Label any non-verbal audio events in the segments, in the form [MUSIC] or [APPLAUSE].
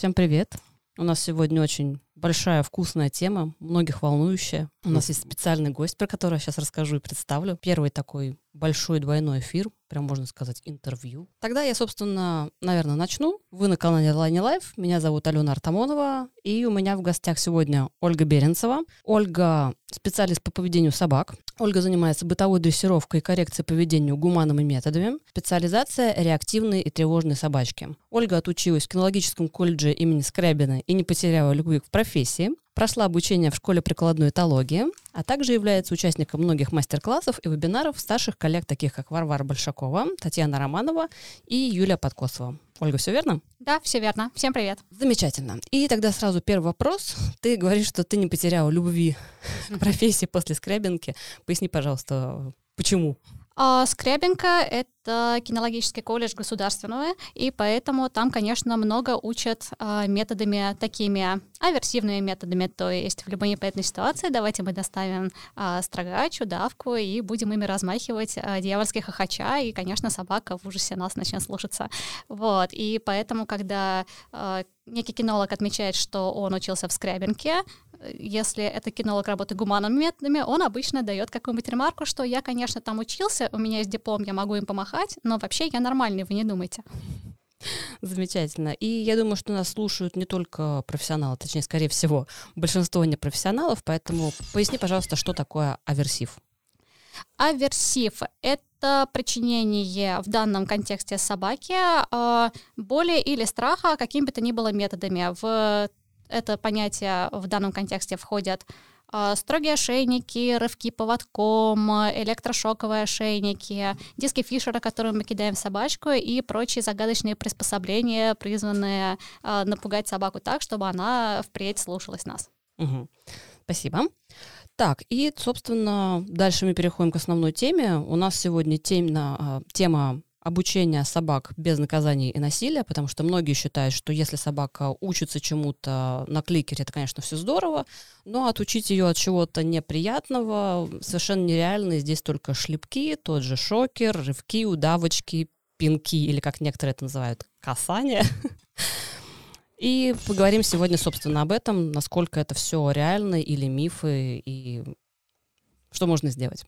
Всем привет. У нас сегодня очень большая вкусная тема, многих волнующая. У нас есть специальный гость, про которого я сейчас расскажу и представлю. Первый такой большой двойной эфир, прям можно сказать интервью. Тогда я, собственно, наверное, начну. Вы на канале Лайни Лайф. Меня зовут Алена Артамонова. И у меня в гостях сегодня Ольга Беренцева. Ольга специалист по поведению собак. Ольга занимается бытовой дрессировкой и коррекцией поведения гуманными методами. Специализация – реактивные и тревожные собачки. Ольга отучилась в кинологическом колледже имени Скрябина и не потеряла любви к профессии. Прошла обучение в школе прикладной этологии, а также является участником многих мастер-классов и вебинаров старших коллег, таких как Варвара Большакова, Татьяна Романова и Юлия Подкосова. Ольга, все верно? Да, все верно. Всем привет. Замечательно. И тогда сразу первый вопрос. Ты говоришь, что ты не потеряла любви к профессии после скрябинки. Поясни, пожалуйста, почему? А, Скрябинка — это кинологический колледж государственного, и поэтому там, конечно, много учат а, методами такими аверсивными методами, то есть в любой непонятной ситуации давайте мы доставим а, строгач, удавку и будем ими размахивать а, дьявольских хохоча, и, конечно, собака в ужасе нас начнет слушаться. Вот, и поэтому, когда некий кинолог отмечает, что он учился в Скрябинке, если это кинолог работает гуманными методами, он обычно дает какую-нибудь ремарку, что я, конечно, там учился, у меня есть диплом, я могу им помахать, но вообще я нормальный, вы не думайте. Замечательно. И я думаю, что нас слушают не только профессионалы, точнее, скорее всего, большинство не профессионалов, поэтому поясни, пожалуйста, что такое аверсив. Аверсив — это причинение в данном контексте собаке э, боли или страха какими бы то ни было методами. В это понятие в данном контексте входят а, строгие ошейники, рывки поводком, электрошоковые ошейники, диски Фишера, которые мы кидаем в собачку, и прочие загадочные приспособления, призванные а, напугать собаку так, чтобы она впредь слушалась нас. Угу. Спасибо. Так, и, собственно, дальше мы переходим к основной теме. У нас сегодня тема, а, тема обучения собак без наказаний и насилия, потому что многие считают, что если собака учится чему-то на кликере, это, конечно, все здорово, но отучить ее от чего-то неприятного совершенно нереально. И здесь только шлепки, тот же шокер, рывки, удавочки, пинки, или как некоторые это называют, касание. [LAUGHS] И поговорим сегодня, собственно, об этом, насколько это все реально или мифы, и что можно сделать.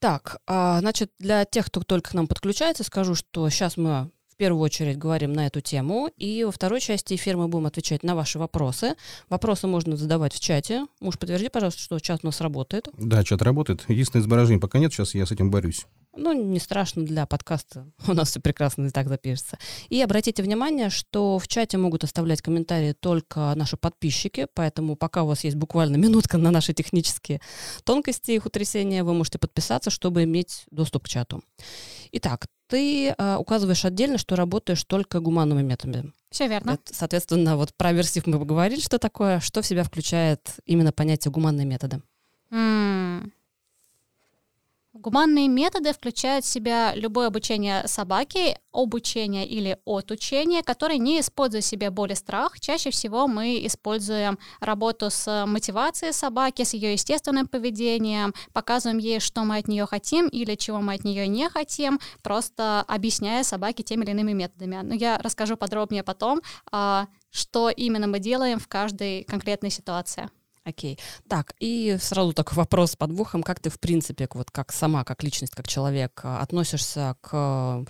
Так, а, значит, для тех, кто только к нам подключается, скажу, что сейчас мы в первую очередь говорим на эту тему, и во второй части эфира мы будем отвечать на ваши вопросы. Вопросы можно задавать в чате. Муж, подтверди, пожалуйста, что чат у нас работает. Да, чат работает. Единственное, изображение пока нет, сейчас я с этим борюсь. Ну, не страшно для подкаста. [LAUGHS] У нас все прекрасно и так запишется. И обратите внимание, что в чате могут оставлять комментарии только наши подписчики, поэтому пока у вас есть буквально [LAUGHS] минутка на наши технические тонкости их утрясения, вы можете подписаться, чтобы иметь доступ к чату. Итак, ты э, указываешь отдельно, что работаешь только гуманными методами. Все верно. Это, соответственно, вот про версив мы поговорили, что такое, что в себя включает именно понятие гуманные методы. Mm. Гуманные методы включают в себя любое обучение собаки, обучение или отучение, которое не использует в себе боль и страх. Чаще всего мы используем работу с мотивацией собаки, с ее естественным поведением, показываем ей, что мы от нее хотим или чего мы от нее не хотим, просто объясняя собаке теми или иными методами. Но я расскажу подробнее потом, а, что именно мы делаем в каждой конкретной ситуации. Окей. Так, и сразу такой вопрос с подвохом. Как ты, в принципе, вот как сама, как личность, как человек, а, относишься к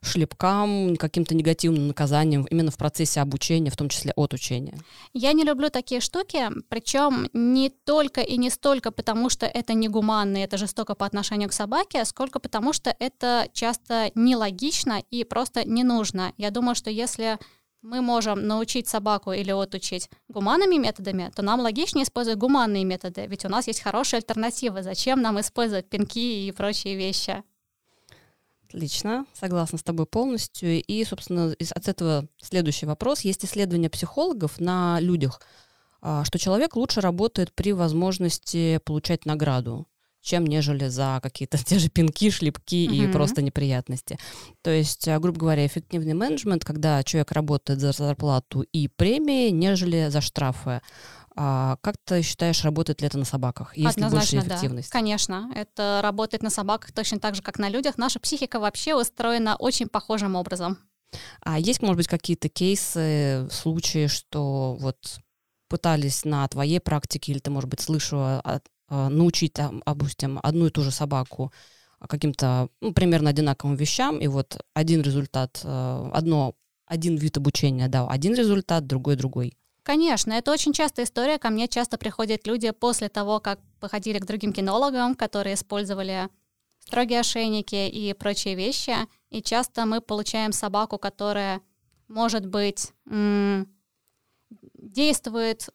шлепкам, каким-то негативным наказаниям именно в процессе обучения, в том числе от учения? Я не люблю такие штуки, причем не только и не столько потому, что это негуманно, это жестоко по отношению к собаке, сколько потому, что это часто нелогично и просто не нужно. Я думаю, что если мы можем научить собаку или отучить гуманными методами, то нам логичнее использовать гуманные методы, ведь у нас есть хорошие альтернативы. Зачем нам использовать пинки и прочие вещи? Отлично, согласна с тобой полностью. И, собственно, от этого следующий вопрос. Есть исследования психологов на людях, а, что человек лучше работает при возможности получать награду чем нежели за какие-то [LAUGHS] те же пинки, шлепки mm-hmm. и просто неприятности. То есть, а, грубо говоря, эффективный менеджмент, когда человек работает за зарплату и премии, нежели за штрафы. А как ты считаешь, работает ли это на собаках? Есть Однозначно, ли больше эффективность? Да. Конечно, это работает на собаках точно так же, как на людях. Наша психика вообще устроена очень похожим образом. А есть, может быть, какие-то кейсы, случаи, что вот пытались на твоей практике, или ты, может быть, слышала, а, а, научить, допустим, одну и ту же собаку каким-то ну, примерно одинаковым вещам, и вот один результат, э, одно, один вид обучения дал один результат, другой другой. Конечно, это очень частая история. Ко мне часто приходят люди после того, как походили к другим кинологам, которые использовали строгие ошейники и прочие вещи. И часто мы получаем собаку, которая, может быть, действует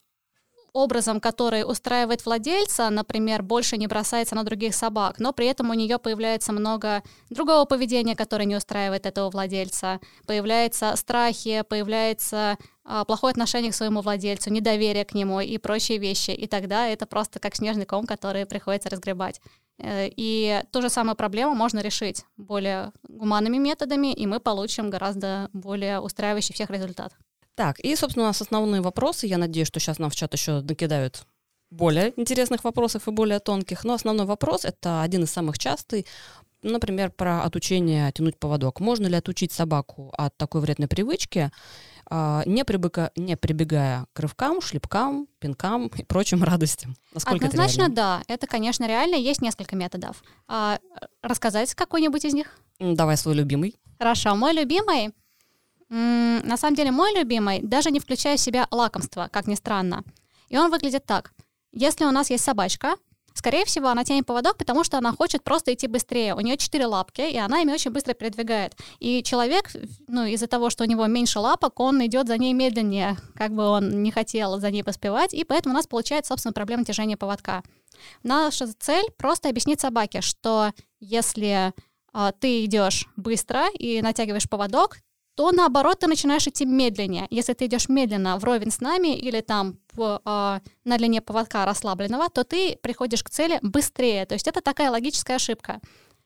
образом, который устраивает владельца, например, больше не бросается на других собак, но при этом у нее появляется много другого поведения, которое не устраивает этого владельца. Появляются страхи, появляется а, плохое отношение к своему владельцу, недоверие к нему и прочие вещи. И тогда это просто как снежный ком, который приходится разгребать. Э, и ту же самую проблему можно решить более гуманными методами, и мы получим гораздо более устраивающий всех результат. Так, и, собственно, у нас основные вопросы. Я надеюсь, что сейчас нам в чат еще накидают более интересных вопросов и более тонких. Но основной вопрос — это один из самых частых. Например, про отучение тянуть поводок. Можно ли отучить собаку от такой вредной привычки, а, не, прибыка, не прибегая к рывкам, шлепкам, пинкам и прочим радостям? Насколько Однозначно, это да. Это, конечно, реально. Есть несколько методов. А, рассказать какой-нибудь из них? Давай свой любимый. Хорошо. Мой любимый на самом деле мой любимый, даже не включая в себя лакомство, как ни странно. И он выглядит так. Если у нас есть собачка, скорее всего, она тянет поводок, потому что она хочет просто идти быстрее. У нее четыре лапки, и она ими очень быстро передвигает. И человек, ну, из-за того, что у него меньше лапок, он идет за ней медленнее, как бы он не хотел за ней поспевать, и поэтому у нас получается, собственно, проблема тяжения поводка. Наша цель просто объяснить собаке, что если э, ты идешь быстро и натягиваешь поводок, то наоборот ты начинаешь идти медленнее. Если ты идешь медленно вровень с нами или там по, э, на длине поводка расслабленного, то ты приходишь к цели быстрее. То есть это такая логическая ошибка.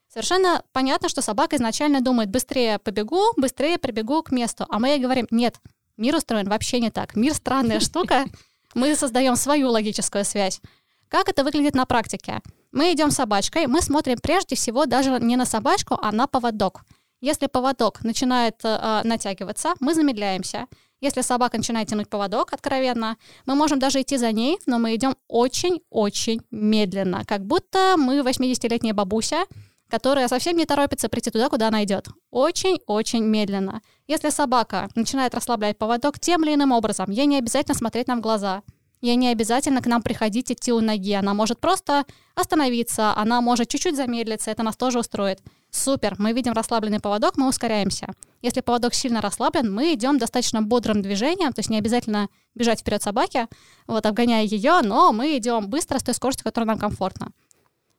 Совершенно понятно, что собака изначально думает, быстрее побегу, быстрее прибегу к месту. А мы ей говорим, нет, мир устроен вообще не так. Мир странная штука, мы создаем свою логическую связь. Как это выглядит на практике? Мы идем с собачкой, мы смотрим прежде всего даже не на собачку, а на поводок. Если поводок начинает э, натягиваться, мы замедляемся. Если собака начинает тянуть поводок откровенно, мы можем даже идти за ней, но мы идем очень-очень медленно, как будто мы 80-летняя бабуся, которая совсем не торопится прийти туда, куда она идет. Очень-очень медленно. Если собака начинает расслаблять поводок тем или иным образом, ей не обязательно смотреть нам в глаза. Ей не обязательно к нам приходить идти у ноги. Она может просто остановиться, она может чуть-чуть замедлиться, это нас тоже устроит. Супер, мы видим расслабленный поводок, мы ускоряемся. Если поводок сильно расслаблен, мы идем достаточно бодрым движением, то есть не обязательно бежать вперед собаки, вот, обгоняя ее, но мы идем быстро с той скоростью, которая нам комфортна.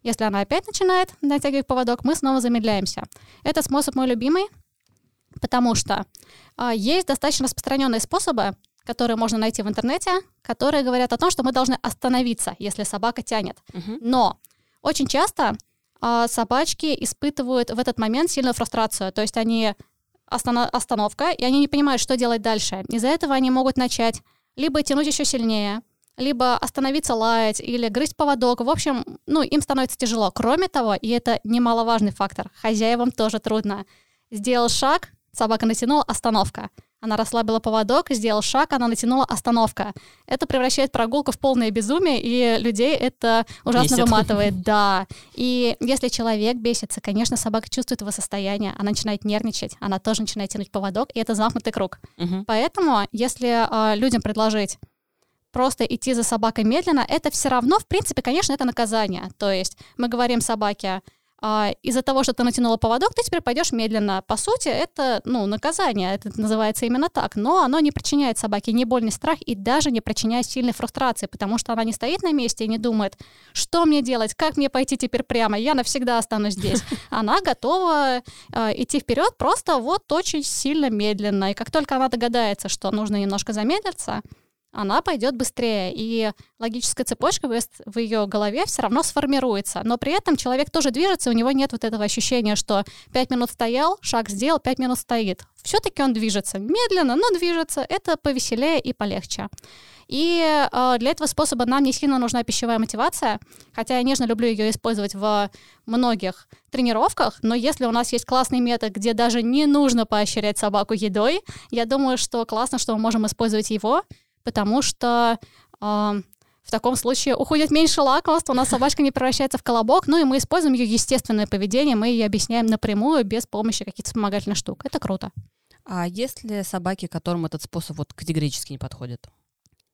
Если она опять начинает натягивать поводок, мы снова замедляемся. Этот способ мой любимый, потому что э, есть достаточно распространенные способы, которые можно найти в интернете, которые говорят о том, что мы должны остановиться, если собака тянет. Uh-huh. Но очень часто собачки испытывают в этот момент сильную фрустрацию. То есть они останов- остановка, и они не понимают, что делать дальше. Из-за этого они могут начать либо тянуть еще сильнее, либо остановиться лаять или грызть поводок. В общем, ну, им становится тяжело. Кроме того, и это немаловажный фактор, хозяевам тоже трудно. Сделал шаг, собака натянула, остановка. Она расслабила поводок, сделал шаг, она натянула остановка. Это превращает прогулку в полное безумие, и людей это ужасно Бесит. выматывает. [LAUGHS] Да. И если человек бесится, конечно, собака чувствует его состояние, она начинает нервничать, она тоже начинает тянуть поводок, и это замкнутый круг. Угу. Поэтому, если э, людям предложить просто идти за собакой медленно, это все равно, в принципе, конечно, это наказание. То есть мы говорим собаке, а, из-за того, что ты натянула поводок, ты теперь пойдешь медленно. По сути, это ну, наказание, это называется именно так, но оно не причиняет собаке ни боль, ни страх и даже не причиняет сильной фрустрации, потому что она не стоит на месте и не думает, что мне делать, как мне пойти теперь прямо, я навсегда останусь здесь. Она готова э, идти вперед просто вот очень сильно медленно, и как только она догадается, что нужно немножко замедлиться, она пойдет быстрее, и логическая цепочка в ее голове все равно сформируется. Но при этом человек тоже движется, у него нет вот этого ощущения, что пять минут стоял, шаг сделал, пять минут стоит. Все-таки он движется медленно, но движется. Это повеселее и полегче. И э, для этого способа нам не сильно нужна пищевая мотивация, хотя я нежно люблю ее использовать в многих тренировках, но если у нас есть классный метод, где даже не нужно поощрять собаку едой, я думаю, что классно, что мы можем использовать его, потому что э, в таком случае уходит меньше лакомств, у нас собачка не превращается в колобок, ну и мы используем ее естественное поведение, мы ей объясняем напрямую, без помощи каких-то вспомогательных штук. Это круто. А есть ли собаки, которым этот способ вот категорически не подходит?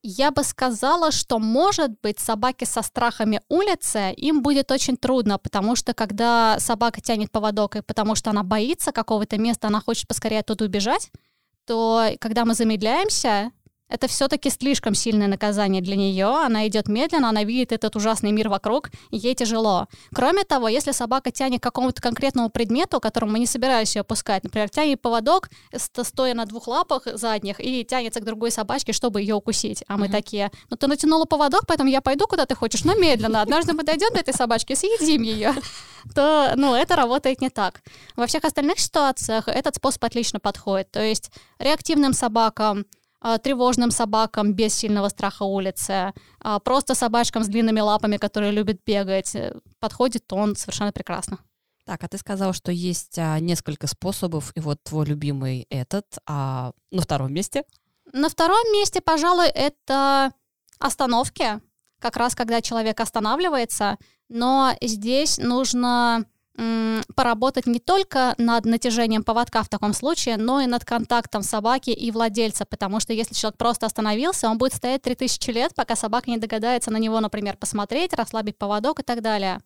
Я бы сказала, что, может быть, собаки со страхами улицы, им будет очень трудно, потому что когда собака тянет поводок, и потому что она боится какого-то места, она хочет поскорее оттуда убежать, то когда мы замедляемся, это все-таки слишком сильное наказание для нее. Она идет медленно, она видит этот ужасный мир вокруг, и ей тяжело. Кроме того, если собака тянет к какому-то конкретному предмету, которому мы не собираемся ее пускать, например, тянет поводок, стоя на двух лапах задних, и тянется к другой собачке, чтобы ее укусить. А мы mm-hmm. такие, ну ты натянула поводок, поэтому я пойду куда ты хочешь, но медленно. Однажды мы дойдем до этой собачки, съедим ее. [LAUGHS] То, ну, это работает не так. Во всех остальных ситуациях этот способ отлично подходит. То есть реактивным собакам, тревожным собакам без сильного страха улицы, а, просто собачкам с длинными лапами, которые любят бегать. Э, подходит он совершенно прекрасно. Так, а ты сказал, что есть а, несколько способов, и вот твой любимый этот, а на втором месте? На втором месте, пожалуй, это остановки, как раз когда человек останавливается, но здесь нужно поработать не только над натяжением поводка в таком случае, но и над контактом собаки и владельца, потому что если человек просто остановился, он будет стоять 3000 лет, пока собака не догадается на него, например, посмотреть, расслабить поводок и так далее.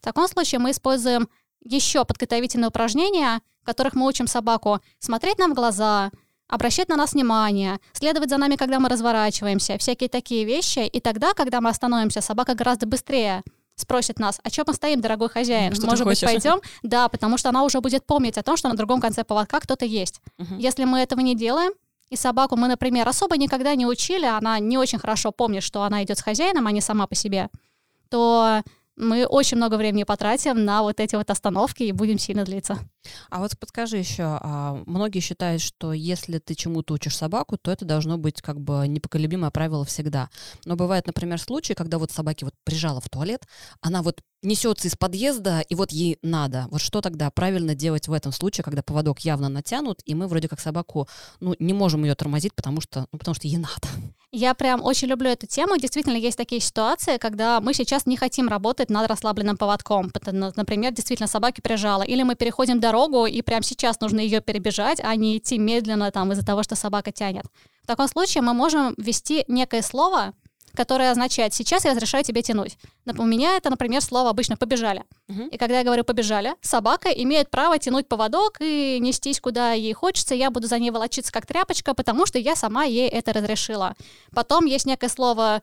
В таком случае мы используем еще подготовительные упражнения, в которых мы учим собаку смотреть нам в глаза, обращать на нас внимание, следовать за нами, когда мы разворачиваемся, всякие такие вещи. И тогда, когда мы остановимся, собака гораздо быстрее спросит нас, а что мы стоим, дорогой хозяин? Что Может быть, пойдем? Да, потому что она уже будет помнить о том, что на другом конце поводка кто-то есть. Угу. Если мы этого не делаем, и собаку мы, например, особо никогда не учили, она не очень хорошо помнит, что она идет с хозяином, а не сама по себе, то мы очень много времени потратим на вот эти вот остановки и будем сильно длиться. А вот подскажи еще, а, многие считают, что если ты чему-то учишь собаку, то это должно быть как бы непоколебимое правило всегда. Но бывает, например, случаи, когда вот собаки вот прижала в туалет, она вот несется из подъезда, и вот ей надо. Вот что тогда правильно делать в этом случае, когда поводок явно натянут, и мы вроде как собаку, ну, не можем ее тормозить, потому что, ну, потому что ей надо. Я прям очень люблю эту тему. Действительно, есть такие ситуации, когда мы сейчас не хотим работать над расслабленным поводком. Например, действительно, собаки прижала. Или мы переходим дорогу, и прямо сейчас нужно ее перебежать, а не идти медленно там из-за того, что собака тянет. В таком случае мы можем ввести некое слово, которое означает «сейчас я разрешаю тебе тянуть». У меня это, например, слово обычно «побежали». Uh-huh. И когда я говорю «побежали», собака имеет право тянуть поводок и нестись куда ей хочется, я буду за ней волочиться как тряпочка, потому что я сама ей это разрешила. Потом есть некое слово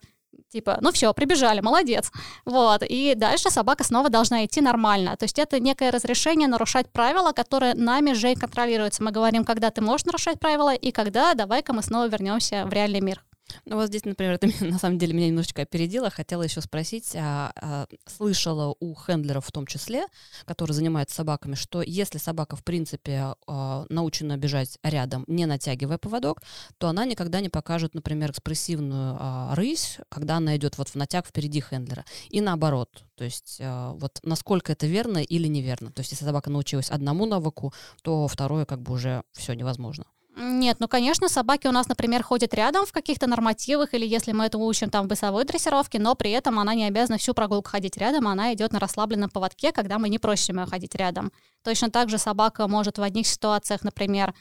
типа, ну все, прибежали, молодец. Вот, и дальше собака снова должна идти нормально. То есть это некое разрешение нарушать правила, которые нами же контролируются. Мы говорим, когда ты можешь нарушать правила, и когда давай-ка мы снова вернемся в реальный мир. Ну вот здесь, например, [LAUGHS] это на самом деле меня немножечко опередило. Хотела еще спросить, а, а, слышала у хендлеров в том числе, которые занимаются собаками, что если собака, в принципе, а, научена бежать рядом, не натягивая поводок, то она никогда не покажет, например, экспрессивную а, рысь, когда она идет вот в натяг впереди хендлера. И наоборот. То есть а, вот насколько это верно или неверно. То есть если собака научилась одному навыку, то второе как бы уже все невозможно. Нет, ну, конечно, собаки у нас, например, ходят рядом в каких-то нормативах, или если мы это учим там в бысовой дрессировке, но при этом она не обязана всю прогулку ходить рядом, она идет на расслабленном поводке, когда мы не просим ее ходить рядом. Точно так же собака может в одних ситуациях, например,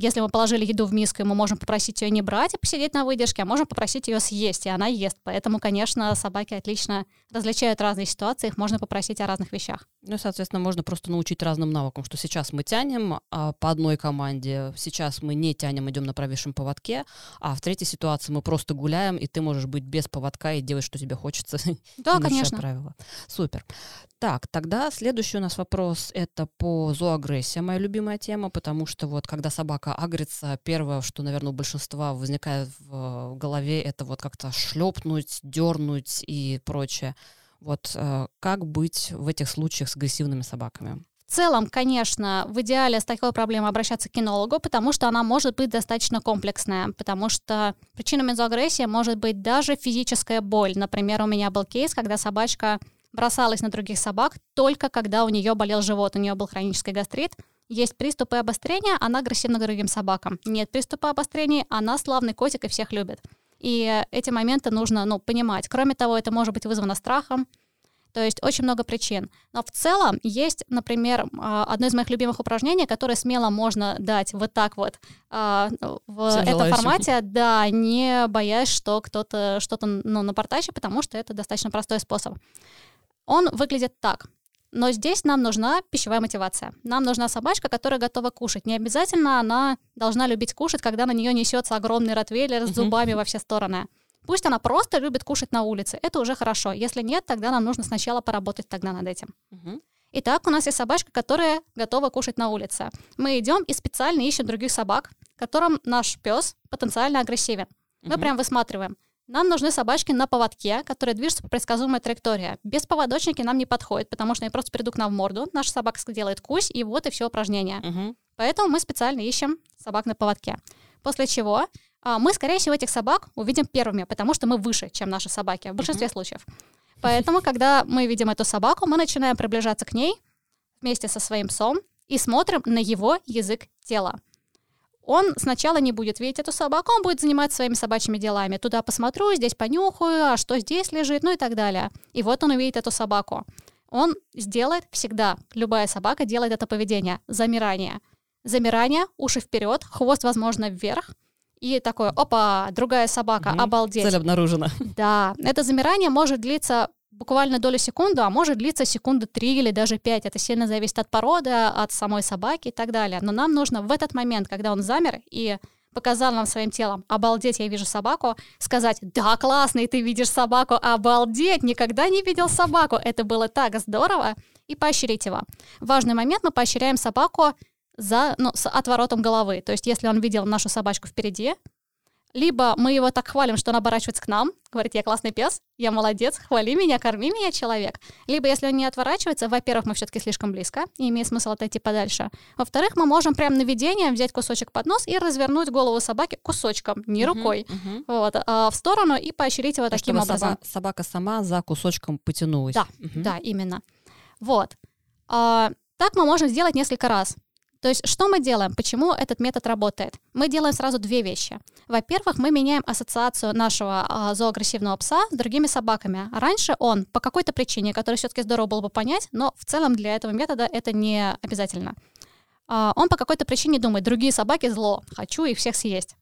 если мы положили еду в миску, мы можем попросить ее не брать и посидеть на выдержке, а можем попросить ее съесть, и она ест. Поэтому, конечно, собаки отлично различают разные ситуации, их можно попросить о разных вещах. Ну, соответственно, можно просто научить разным навыкам, что сейчас мы тянем а, по одной команде, сейчас мы не тянем, идем на правейшем поводке, а в третьей ситуации мы просто гуляем, и ты можешь быть без поводка и делать, что тебе хочется. [LAUGHS] Да, конечно. Правила. Супер. Так, тогда следующий у нас вопрос — это по зооагрессии, моя любимая тема, потому что вот когда собака собака агрится, первое, что, наверное, у большинства возникает в голове, это вот как-то шлепнуть, дернуть и прочее. Вот э, как быть в этих случаях с агрессивными собаками? В целом, конечно, в идеале с такой проблемой обращаться к кинологу, потому что она может быть достаточно комплексная, потому что причиной мезоагрессии может быть даже физическая боль. Например, у меня был кейс, когда собачка бросалась на других собак только когда у нее болел живот, у нее был хронический гастрит, есть приступы обострения, она агрессивна к другим собакам. Нет приступа обострения, она славный котик и всех любит. И эти моменты нужно ну, понимать. Кроме того, это может быть вызвано страхом, то есть очень много причин. Но в целом есть, например, а, одно из моих любимых упражнений, которое смело можно дать вот так вот а, в этом желающим. формате, да, не боясь, что кто-то что-то ну, напортачит, потому что это достаточно простой способ. Он выглядит так. Но здесь нам нужна пищевая мотивация. Нам нужна собачка, которая готова кушать. Не обязательно она должна любить кушать, когда на нее несется огромный ротвейлер с зубами во все стороны. Пусть она просто любит кушать на улице. Это уже хорошо. Если нет, тогда нам нужно сначала поработать тогда над этим. Итак, у нас есть собачка, которая готова кушать на улице. Мы идем и специально ищем других собак, которым наш пес потенциально агрессивен. Мы прям высматриваем. Нам нужны собачки на поводке, которые движутся по предсказуемой траектории. Без поводочники нам не подходит, потому что они просто придут к нам в морду. Наша собака делает кусь, и вот и все упражнение. Угу. Поэтому мы специально ищем собак на поводке. После чего а, мы, скорее всего, этих собак увидим первыми, потому что мы выше, чем наши собаки в большинстве угу. случаев. Поэтому, когда мы видим эту собаку, мы начинаем приближаться к ней вместе со своим псом и смотрим на его язык тела он сначала не будет видеть эту собаку, он будет заниматься своими собачьими делами. Туда посмотрю, здесь понюхаю, а что здесь лежит, ну и так далее. И вот он увидит эту собаку. Он сделает всегда, любая собака делает это поведение, замирание. Замирание, уши вперед, хвост, возможно, вверх, и такое, опа, другая собака, угу. обалдеть. Цель обнаружена. Да, это замирание может длиться буквально долю секунды, а может длиться секунды три или даже пять. Это сильно зависит от породы, от самой собаки и так далее. Но нам нужно в этот момент, когда он замер и показал нам своим телом, обалдеть, я вижу собаку, сказать, да, классный, ты видишь собаку, обалдеть, никогда не видел собаку, это было так здорово, и поощрить его. Важный момент, мы поощряем собаку за, ну, с отворотом головы. То есть, если он видел нашу собачку впереди, либо мы его так хвалим, что он оборачивается к нам, говорит, я классный пес, я молодец, хвали меня, корми меня, человек. Либо если он не отворачивается, во-первых, мы все-таки слишком близко, и имеет смысл отойти подальше. Во-вторых, мы можем прямо наведением взять кусочек под нос и развернуть голову собаки кусочком, не рукой, uh-huh, вот, а в сторону и поощрить его таким чтобы образом. Собака, собака сама за кусочком потянулась. Да, uh-huh. да, именно. Вот. А, так мы можем сделать несколько раз. То есть что мы делаем? Почему этот метод работает? Мы делаем сразу две вещи. Во-первых, мы меняем ассоциацию нашего а, зооагрессивного пса с другими собаками. Раньше он по какой-то причине, которую все-таки здорово было бы понять, но в целом для этого метода это не обязательно. А, он по какой-то причине думает, другие собаки зло, хочу их всех съесть.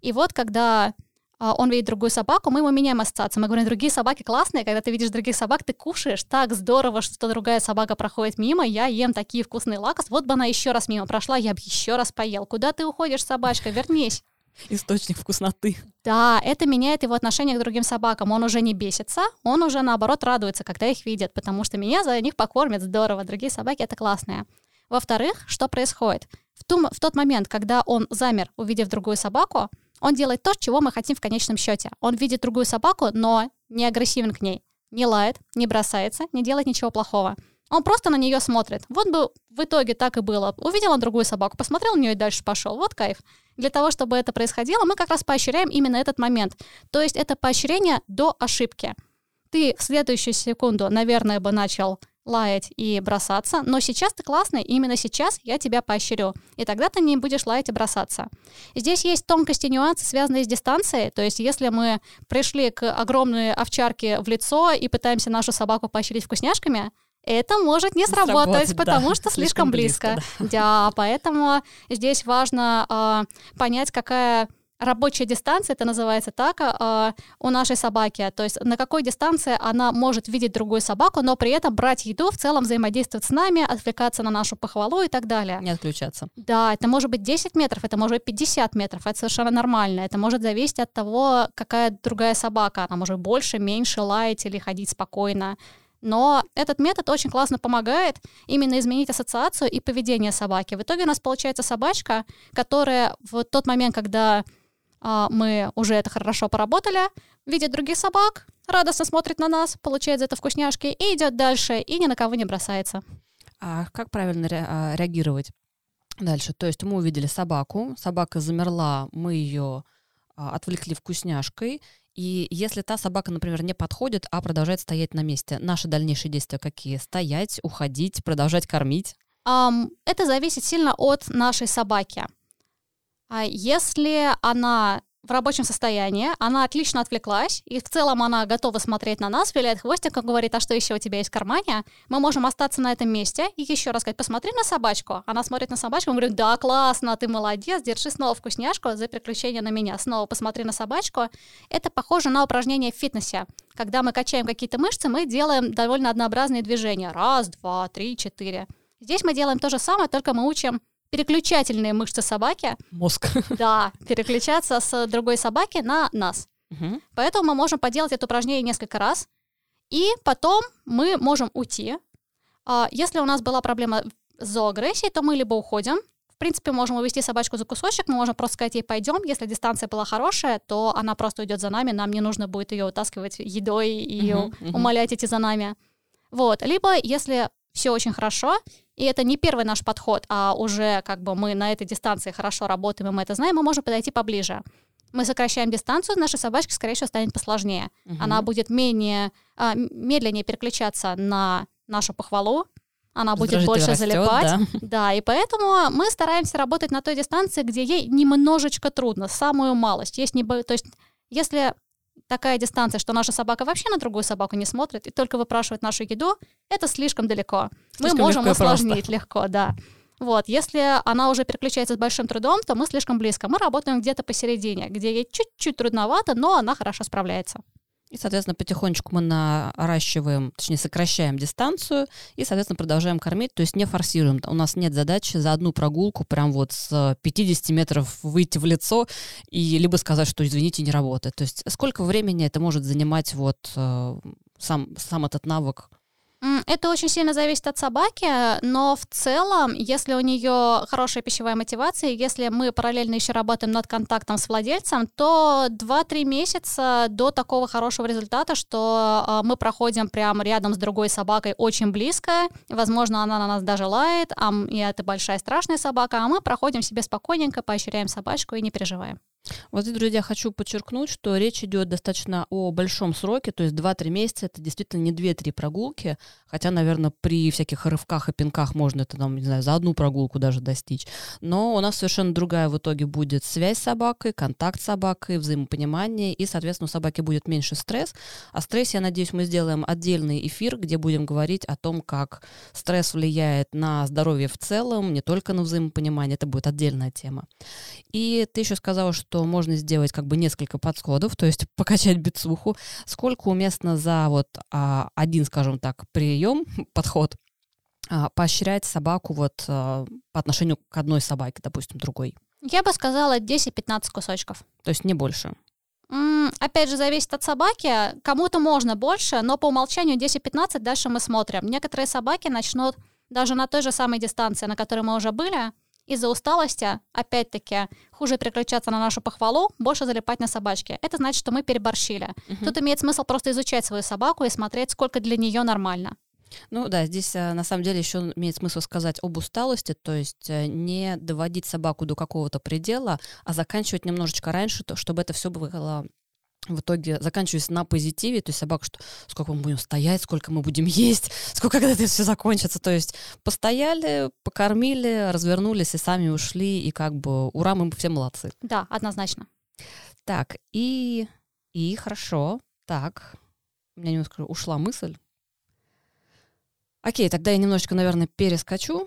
И вот когда он видит другую собаку, мы ему меняем ассоциацию. Мы говорим, другие собаки классные, когда ты видишь других собак, ты кушаешь, так здорово, что другая собака проходит мимо, я ем такие вкусные лакос, вот бы она еще раз мимо прошла, я бы еще раз поел. Куда ты уходишь, собачка, вернись. Источник вкусноты. Да, это меняет его отношение к другим собакам. Он уже не бесится, он уже, наоборот, радуется, когда их видит, потому что меня за них покормят здорово, другие собаки — это классные. Во-вторых, что происходит? В, ту, в тот момент, когда он замер, увидев другую собаку, он делает то, чего мы хотим в конечном счете. Он видит другую собаку, но не агрессивен к ней. Не лает, не бросается, не делает ничего плохого. Он просто на нее смотрит. Вот бы в итоге так и было. Увидел он другую собаку, посмотрел на нее и дальше пошел. Вот кайф. Для того, чтобы это происходило, мы как раз поощряем именно этот момент. То есть это поощрение до ошибки. Ты в следующую секунду, наверное, бы начал лаять и бросаться, но сейчас ты классный, и именно сейчас я тебя поощрю, и тогда ты не будешь лаять и бросаться. Здесь есть тонкости, нюансы, связанные с дистанцией, то есть если мы пришли к огромной овчарке в лицо и пытаемся нашу собаку поощрить вкусняшками, это может не сработать, Сработать, потому да. что слишком, слишком близко. близко да. да, поэтому здесь важно э, понять, какая рабочая дистанция, это называется так, э, у нашей собаки. То есть на какой дистанции она может видеть другую собаку, но при этом брать еду, в целом взаимодействовать с нами, отвлекаться на нашу похвалу и так далее. Не отключаться. Да, это может быть 10 метров, это может быть 50 метров, это совершенно нормально. Это может зависеть от того, какая другая собака. Она может больше, меньше лаять или ходить спокойно. Но этот метод очень классно помогает именно изменить ассоциацию и поведение собаки. В итоге у нас получается собачка, которая в тот момент, когда а, мы уже это хорошо поработали, видит других собак, радостно смотрит на нас, получает за это вкусняшки и идет дальше, и ни на кого не бросается. А как правильно а, реагировать дальше? То есть мы увидели собаку, собака замерла, мы ее а, отвлекли вкусняшкой, и если та собака, например, не подходит, а продолжает стоять на месте, наши дальнейшие действия какие? Стоять, уходить, продолжать кормить? Um, это зависит сильно от нашей собаки. А если она в рабочем состоянии, она отлично отвлеклась, и в целом она готова смотреть на нас, виляет хвостиком, говорит, а что еще у тебя есть в кармане? Мы можем остаться на этом месте и еще раз сказать, посмотри на собачку. Она смотрит на собачку, мы говорим, да, классно, ты молодец, держи снова вкусняшку за приключение на меня. Снова посмотри на собачку. Это похоже на упражнение в фитнесе. Когда мы качаем какие-то мышцы, мы делаем довольно однообразные движения. Раз, два, три, четыре. Здесь мы делаем то же самое, только мы учим переключательные мышцы собаки. Мозг. [LAUGHS] Да, переключаться с другой собаки на нас. Мгм. Поэтому мы можем поделать это упражнение несколько раз, и потом мы можем уйти. А, Если у нас была проблема с зооагрессией, то мы либо уходим, в принципе, можем увести собачку за кусочек, мы можем просто сказать ей «пойдем». Если дистанция была хорошая, то она просто уйдет за нами, нам не нужно будет ее утаскивать едой и мгм. умолять идти за нами. Вот. Либо, если все очень хорошо, и это не первый наш подход, а уже как бы мы на этой дистанции хорошо работаем, и мы это знаем, мы можем подойти поближе. Мы сокращаем дистанцию, нашей собачке, скорее всего, станет посложнее. Мгм. Она будет менее, а, медленнее переключаться на нашу похвалу, она будет больше растет, залипать. да. [LAUGHS] Да, и поэтому мы стараемся работать на той дистанции, где ей немножечко трудно, самую малость. Есть небо... То есть если такая дистанция, что наша собака вообще на другую собаку не смотрит и только выпрашивает нашу еду, это слишком далеко. Мы Слишком можем легко и просто. усложнить легко, да. Вот, если она уже переключается с большим трудом, то мы слишком близко. Мы работаем где-то посередине, где ей чуть-чуть трудновато, но она хорошо справляется. И, соответственно, потихонечку мы наращиваем, точнее, сокращаем дистанцию и, соответственно, продолжаем кормить, то есть не форсируем. У нас нет задачи за одну прогулку прям вот с 50 метров выйти в лицо и либо сказать, что, извините, не работает. То есть сколько времени это может занимать вот э, сам, сам этот навык? Это очень сильно зависит от собаки, но в целом, если у нее хорошая пищевая мотивация, если мы параллельно еще работаем над контактом с владельцем, то 2-3 месяца до такого хорошего результата, что а, мы проходим прямо рядом с другой собакой очень близко, возможно, она на нас даже лает, а, это большая страшная собака, а мы проходим себе спокойненько, поощряем собачку и не переживаем. Вот здесь, друзья, хочу подчеркнуть, что речь идет достаточно о большом сроке, то есть 2-3 месяца это действительно не 2-3 прогулки, хотя, наверное, при всяких рывках и пинках можно это, там, не знаю, за одну прогулку даже достичь. Но у нас совершенно другая в итоге будет связь с собакой, контакт с собакой, взаимопонимание, и, соответственно, у собаки будет меньше стресс. О стрессе, я надеюсь, мы сделаем отдельный эфир, где будем говорить о том, как стресс влияет на здоровье в целом, не только на взаимопонимание, это будет отдельная тема. И ты еще сказала, что можно сделать как бы несколько подходов, то есть [LAUGHS] покачать бицуху. Сколько уместно за вот а, один, скажем так, прием, [LAUGHS] подход, а, поощрять собаку вот а, по отношению к одной собаке, допустим, другой? Я бы сказала 10-15 кусочков. То есть не больше. Опять же, зависит от собаки. Кому-то можно больше, но по умолчанию 10-15 дальше мы смотрим. Некоторые собаки начнут даже на той же самой дистанции, на которой мы уже были, из-за усталости, опять-таки, хуже переключаться на нашу похвалу, больше залипать на собачке. Это значит, что мы переборщили. Мгм. Тут имеет смысл просто изучать свою собаку и смотреть, сколько для нее нормально. Ну да, здесь а, на самом деле еще имеет смысл сказать об усталости, то есть э, не доводить собаку до какого-то предела, а заканчивать немножечко раньше, то, чтобы это все было в итоге заканчиваясь на позитиве, то есть собака, что сколько мы будем стоять, сколько мы будем есть, [LAUGHS] сколько когда это все закончится. То есть постояли, покормили, развернулись и сами ушли, и как бы ура, мы все молодцы. Да, однозначно. Так, и, и хорошо, так, у меня немножко ушла мысль. Окей, тогда я немножечко, наверное, перескочу.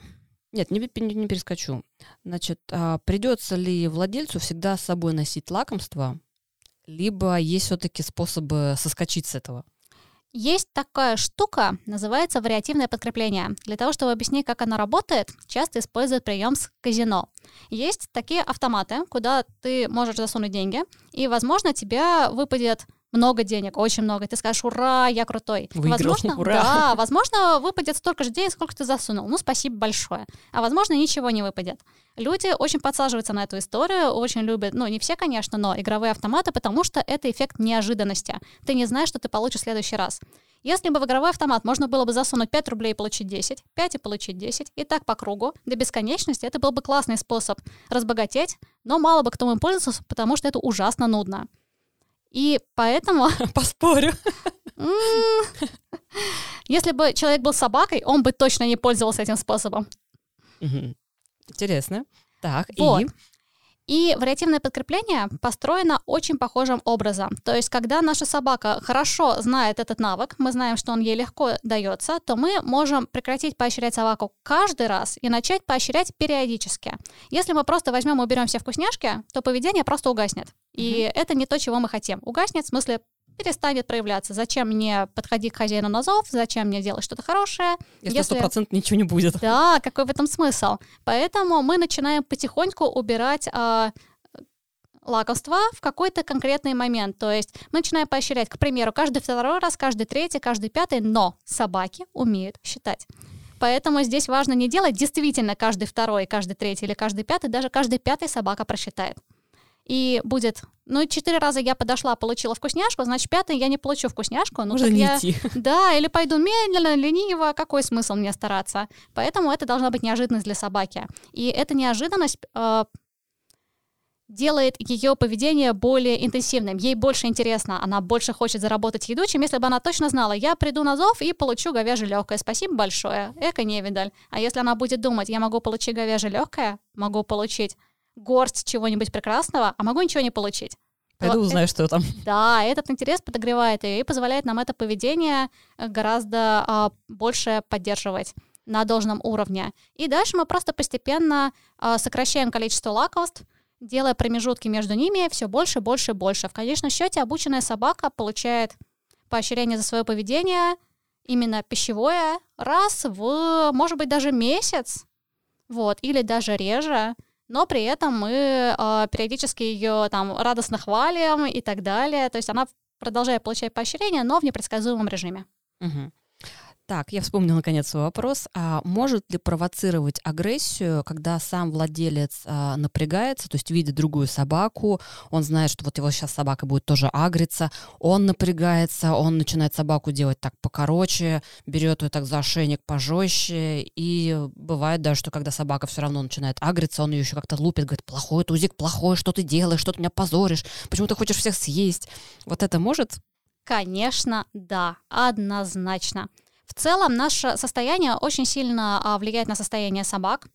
Нет, не, не перескочу. Значит, а, придется ли владельцу всегда с собой носить лакомство, либо есть все-таки способы соскочить с этого? Есть такая штука, называется вариативное подкрепление. Для того, чтобы объяснить, как оно работает, часто используют прием с казино. Есть такие автоматы, куда ты можешь засунуть деньги, и, возможно, тебе выпадет много денег, очень много, и ты скажешь, ура, я крутой. Выиграл, возможно, ура. да, возможно, выпадет столько же денег, сколько ты засунул. Ну, спасибо большое. А возможно, ничего не выпадет. Люди очень подсаживаются на эту историю, очень любят, ну, не все, конечно, но игровые автоматы, потому что это эффект неожиданности. Ты не знаешь, что ты получишь в следующий раз. Если бы в игровой автомат можно было бы засунуть 5 рублей и получить 10, 5 и получить 10, и так по кругу, до бесконечности, это был бы классный способ разбогатеть, но мало бы кто им пользовался, потому что это ужасно нудно. И поэтому... [LAUGHS] Поспорю. Если бы человек был собакой, он бы точно не пользовался этим способом. Интересно. Так, Вот. и... И вариативное подкрепление построено очень похожим образом. То есть, когда наша собака хорошо знает этот навык, мы знаем, что он ей легко дается, то мы можем прекратить поощрять собаку каждый раз и начать поощрять периодически. Если мы просто возьмем и уберем все вкусняшки, то поведение просто угаснет. И это не то, чего мы хотим. Угаснет в смысле перестанет проявляться. Зачем мне подходить к хозяину на зов? Зачем мне делать что-то хорошее? Если сто процентов ничего не будет. Да, какой в этом смысл? Поэтому мы начинаем потихоньку убирать а, лакомства в какой-то конкретный момент. То есть мы начинаем поощрять, к примеру, каждый второй раз, каждый третий, каждый пятый, но собаки умеют считать. Поэтому здесь важно не делать действительно каждый второй, каждый третий или каждый пятый, даже каждый пятый собака просчитает. И будет, ну, четыре раза я подошла, получила вкусняшку, значит, пятый я не получу вкусняшку. Ну, Можно не я... идти. [LAUGHS] Да, или пойду медленно, лениво, какой смысл мне стараться? Поэтому это должна быть неожиданность для собаки. И эта неожиданность э, делает ее поведение более интенсивным. Ей больше интересно, она больше хочет заработать еду, чем если бы она точно знала, я приду на зов и получу говяжье легкое. Спасибо большое, эко невидаль. А если она будет думать, я могу получить говяжье легкое, могу получить горсть чего-нибудь прекрасного, а могу ничего не получить. Пойду узнаю, что там. [LAUGHS] да, этот интерес подогревает ее и позволяет нам это поведение э, гораздо а, больше поддерживать на должном уровне. И дальше мы просто постепенно а, сокращаем количество лакомств, делая промежутки между ними все больше, больше, больше. В конечном счете обученная собака получает поощрение за свое поведение именно пищевое раз в, может быть, даже месяц, вот, или даже реже но при этом мы э, периодически ее там радостно хвалим и так далее. То есть она продолжает получать поощрение, но в непредсказуемом режиме. Мгм. Так, я вспомнила наконец свой вопрос. А может ли провоцировать агрессию, когда сам владелец а, напрягается, то есть видит другую собаку, он знает, что вот его сейчас собака будет тоже агриться, он напрягается, он начинает собаку делать так покороче, берет ее так за ошейник пожестче, и бывает даже, что когда собака все равно начинает агриться, он ее еще как-то лупит, говорит, плохой тузик, плохой, что ты делаешь, что ты меня позоришь, почему ты хочешь всех съесть? Вот это может? Конечно, да, однозначно. В целом наше состояние очень сильно а, влияет на состояние собак.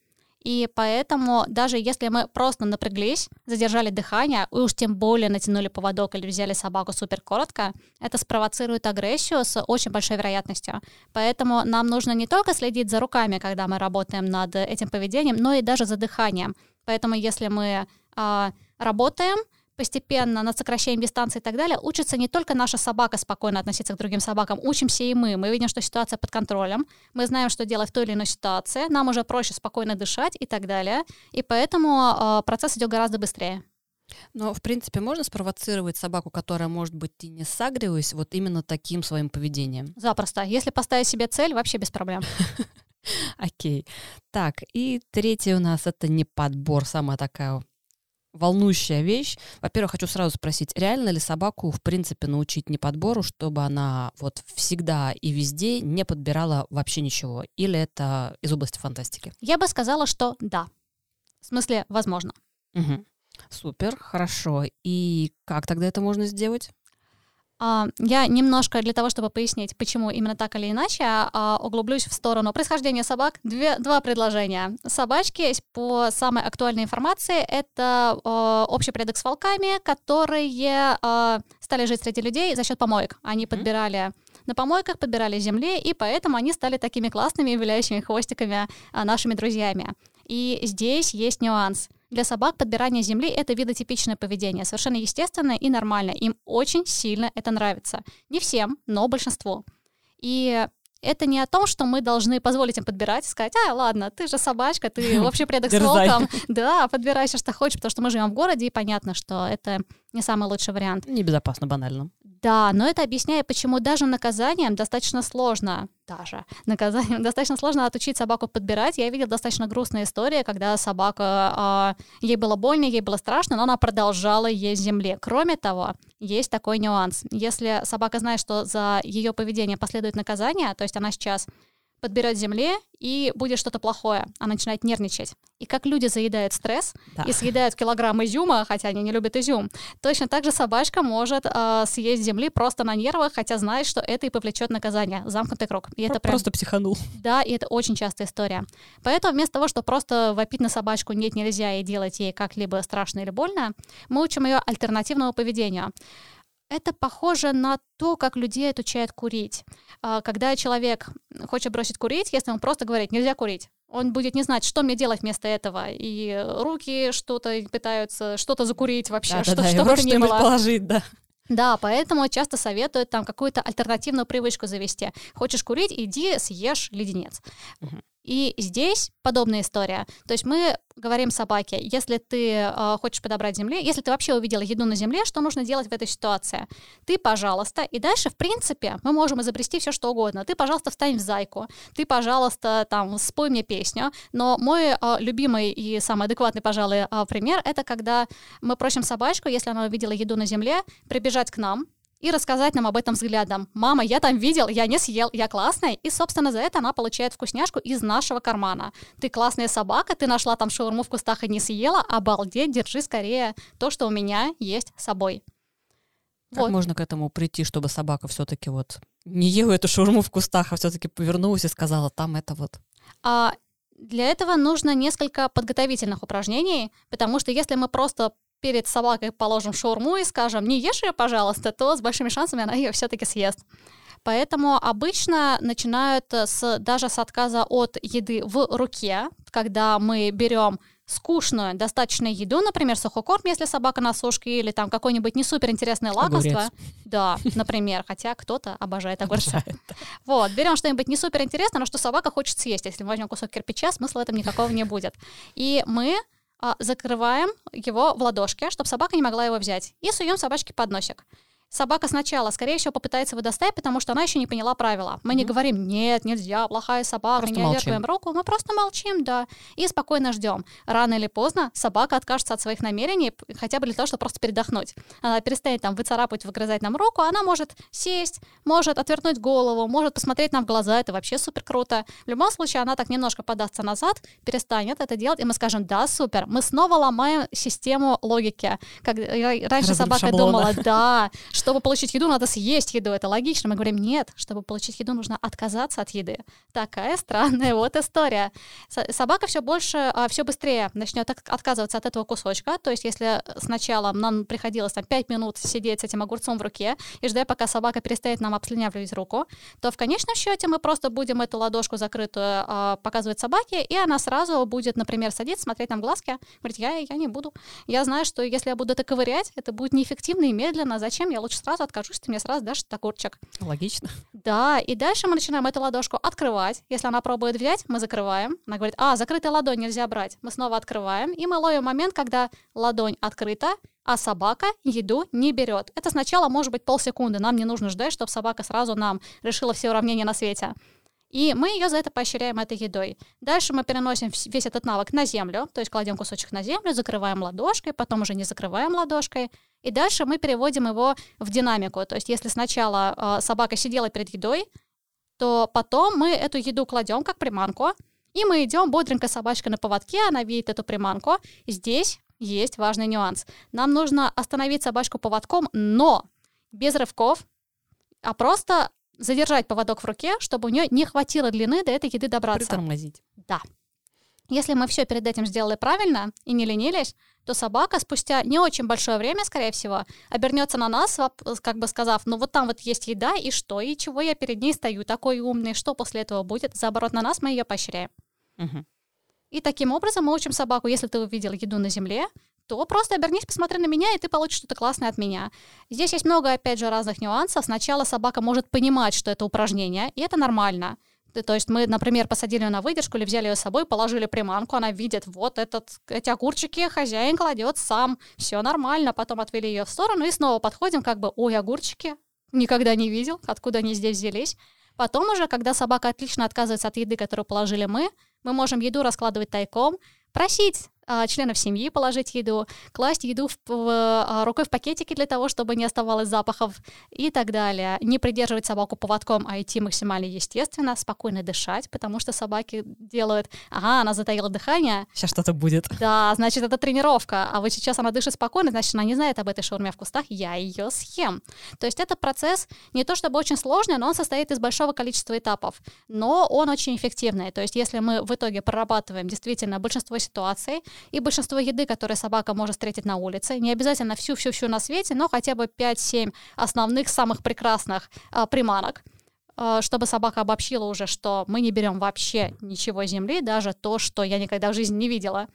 И поэтому даже если мы просто напряглись, задержали дыхание, и уж тем более натянули поводок или взяли собаку супер коротко, это спровоцирует агрессию с очень большой вероятностью. Поэтому нам нужно не только следить за руками, когда мы работаем над этим поведением, но и даже за дыханием. Поэтому если мы а, работаем, постепенно над сокращением дистанции и так далее, учится не только наша собака спокойно относиться к другим собакам, учимся и мы. Мы видим, что ситуация под контролем, мы знаем, что делать в той или иной ситуации, нам уже проще спокойно дышать и так далее. И поэтому э, процесс идет гораздо быстрее. Но, в принципе, можно спровоцировать собаку, которая, может быть, и не сагриваясь, вот именно таким своим поведением. Запросто. Если поставить себе цель, вообще без проблем. [LAUGHS] Окей. Так, и третье у нас это не подбор, самая такая волнующая вещь. Во-первых, хочу сразу спросить, реально ли собаку, в принципе, научить не подбору, чтобы она вот всегда и везде не подбирала вообще ничего? Или это из области фантастики? Я бы сказала, что да. В смысле, возможно. Мгм. Супер, хорошо. И как тогда это можно сделать? А, Я немножко для того, чтобы пояснить, почему именно так или иначе, а, углублюсь в сторону происхождения собак. Две, два предложения. Собачки, по самой актуальной информации, это а, общий предок с волками, которые стали жить среди людей за счет помоек. Они подбирали на помойках, подбирали земли, и поэтому они стали такими классными, виляющими хвостиками нашими друзьями. И здесь есть нюанс. Для собак подбирание земли — это видотипичное поведение, совершенно естественное и нормальное. Им очень сильно это нравится. Не всем, но большинству. И это не о том, что мы должны позволить им подбирать, сказать, а, ладно, ты же собачка, ты [LAUGHS] общий предок с волком. Да, подбирай все, что хочешь, потому что мы живем в городе, и понятно, что это не самый лучший вариант. Небезопасно, банально. Да, но это объясняет, почему даже наказанием достаточно сложно, даже наказанием [LAUGHS] достаточно сложно отучить собаку подбирать. Я видела достаточно грустная история, когда собака, э, ей было больно, ей было страшно, но она продолжала есть земле. Кроме того, есть такой нюанс. Если собака знает, что за ее поведение последует наказание, то есть она сейчас подберет земле, и будет что-то плохое. Она начинает нервничать. И как люди заедают стресс да. и съедают килограмм изюма, хотя они не любят изюм, точно так же собачка может э, съесть земли просто на нервах, хотя знает, что это и повлечет наказание. Замкнутый круг. И это прям... Просто психанул. Да, и это очень частая история. Поэтому вместо того, чтобы просто вопить на собачку «нет, нельзя» и делать ей как-либо страшно или больно, мы учим ее альтернативному поведению это похоже на то, как людей отучают курить. А, когда человек хочет бросить курить, если он просто говорит «нельзя курить», он будет не знать, что мне делать вместо этого. И руки что-то пытаются, что-то закурить вообще, да, что, да, что бы то ни было. положить, да. Да, поэтому часто советуют там какую-то альтернативную привычку завести. Хочешь курить, иди съешь леденец. Угу. И здесь подобная история. То есть мы говорим собаке, если ты э, хочешь подобрать земле, если ты вообще увидела еду на земле, что нужно делать в этой ситуации? Ты, пожалуйста, и дальше, в принципе, мы можем изобрести все, что угодно. Ты, пожалуйста, встань в зайку, ты, пожалуйста, там, спой мне песню. Но мой э, любимый и самый адекватный, пожалуй, э, пример — это когда мы просим собачку, если она увидела еду на земле, прибежать к нам, и рассказать нам об этом взглядом. «Мама, я там видел, я не съел, я классная». И, собственно, за это она получает вкусняшку из нашего кармана. «Ты классная собака, ты нашла там шаурму в кустах и не съела, обалдеть, держи скорее то, что у меня есть с собой». Как вот. можно к этому прийти, чтобы собака все-таки вот не ела эту шаурму в кустах, а все-таки повернулась и сказала, там это вот? А, для этого нужно несколько подготовительных упражнений, потому что если мы просто перед собакой положим шаурму и скажем, не ешь ее, пожалуйста, то с большими шансами она ее все-таки съест. Поэтому обычно начинают с, даже с отказа от еды в руке, когда мы берем скучную, достаточно еду, например, сухой корм, если собака на сушке, или там какое-нибудь не супер интересное лакомство. Огурец. Да, например, хотя кто-то обожает [LAUGHS] огурцы. Вот, берем что-нибудь не супер интересное, но что собака хочет съесть. Если мы возьмем кусок кирпича, смысла в этом никакого не будет. И мы закрываем его в ладошке, чтобы собака не могла его взять, и суем собачке под носик собака сначала, скорее всего, попытается его достать, потому что она еще не поняла правила. Мы mm-hmm. не говорим, нет, нельзя, плохая собака, просто не молчим. руку, мы просто молчим, да, и спокойно ждем. Рано или поздно собака откажется от своих намерений, хотя бы для того, чтобы просто передохнуть. Она перестанет там выцарапать, выгрызать нам руку, она может сесть, может отвернуть голову, может посмотреть нам в глаза, это вообще супер круто. В любом случае, она так немножко подастся назад, перестанет это делать, и мы скажем, да, супер, мы снова ломаем систему логики. Как раньше Разрыв собака шаблона. думала, да, [LAUGHS] чтобы получить еду, надо съесть еду. Это логично. Мы говорим, нет, чтобы получить еду, нужно отказаться от еды. Такая странная вот история. Собака все больше, а, все быстрее начнет отказываться от этого кусочка. То есть, если сначала нам приходилось там 5 минут сидеть с этим огурцом в руке и ждать, пока собака перестает нам обслюнявливать руку, то в конечном счете мы просто будем эту ладошку закрытую а, показывать собаке, и она сразу будет, например, садиться, смотреть нам глазки, говорить, я, я не буду. Я знаю, что если я буду это ковырять, это будет неэффективно и медленно. Зачем? Я лучше лучше сразу откажусь, ты мне сразу дашь огурчик. Логично. Да, и дальше мы начинаем эту ладошку открывать. Если она пробует взять, мы закрываем. Она говорит, а, закрытая ладонь нельзя брать. Мы снова открываем, и мы ловим момент, когда ладонь открыта, а собака еду не берет. Это сначала может быть полсекунды. Нам не нужно ждать, чтобы собака сразу нам решила все уравнения на свете. И мы ее за это поощряем этой едой. Дальше мы переносим весь этот навык на землю, то есть кладем кусочек на землю, закрываем ладошкой, потом уже не закрываем ладошкой. И дальше мы переводим его в динамику. То есть если сначала э, собака сидела перед едой, то потом мы эту еду кладем как приманку, и мы идем бодренько собачка на поводке, она видит эту приманку. Здесь есть важный нюанс. Нам нужно остановить собачку поводком, но без рывков, а просто задержать поводок в руке, чтобы у нее не хватило длины до этой еды добраться. Притормозить. Да. Если мы все перед этим сделали правильно и не ленились, то собака спустя не очень большое время, скорее всего, обернется на нас, как бы сказав, ну вот там вот есть еда, и что, и чего я перед ней стою, такой умный, что после этого будет? Заоборот, на нас мы ее поощряем. Угу. И таким образом мы учим собаку, если ты увидел еду на земле, то просто обернись, посмотри на меня, и ты получишь что-то классное от меня. Здесь есть много, опять же, разных нюансов. Сначала собака может понимать, что это упражнение, и это нормально. То есть мы, например, посадили ее на выдержку или взяли ее с собой, положили приманку, она видит, вот этот, эти огурчики хозяин кладет сам, все нормально, потом отвели ее в сторону и снова подходим, как бы, ой, огурчики, никогда не видел, откуда они здесь взялись. Потом уже, когда собака отлично отказывается от еды, которую положили мы, мы можем еду раскладывать тайком, просить членов семьи положить еду, класть еду в, в, а, рукой в пакетики для того, чтобы не оставалось запахов и так далее. Не придерживать собаку поводком, а идти максимально естественно, спокойно дышать, потому что собаки делают, ага, она затаила дыхание. Сейчас что-то будет. Да, значит, это тренировка. А вот сейчас она дышит спокойно, значит, она не знает об этой шаурме в кустах, я ее съем. То есть этот процесс не то чтобы очень сложный, но он состоит из большого количества этапов. Но он очень эффективный. То есть если мы в итоге прорабатываем действительно большинство ситуаций, и большинство еды, которые собака может встретить на улице. Не обязательно всю-всю-всю на свете, но хотя бы 5-7 основных, самых прекрасных э, приманок чтобы собака обобщила уже, что мы не берем вообще ничего земли, даже то, что я никогда в жизни не видела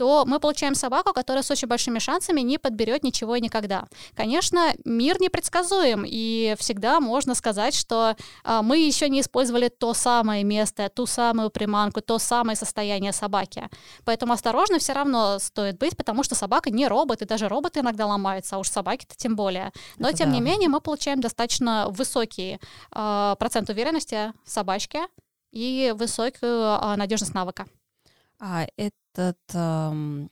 то мы получаем собаку, которая с очень большими шансами не подберет ничего и никогда. Конечно, мир непредсказуем, и всегда можно сказать, что а, мы еще не использовали то самое место, ту самую приманку, то самое состояние собаки. Поэтому осторожно все равно стоит быть, потому что собака не робот, и даже роботы иногда ломаются, а уж собаки-то тем более. Но, Это тем да. не менее, мы получаем достаточно высокий э, процент уверенности в собачке и высокую э, надежность навыка. А этот, эм,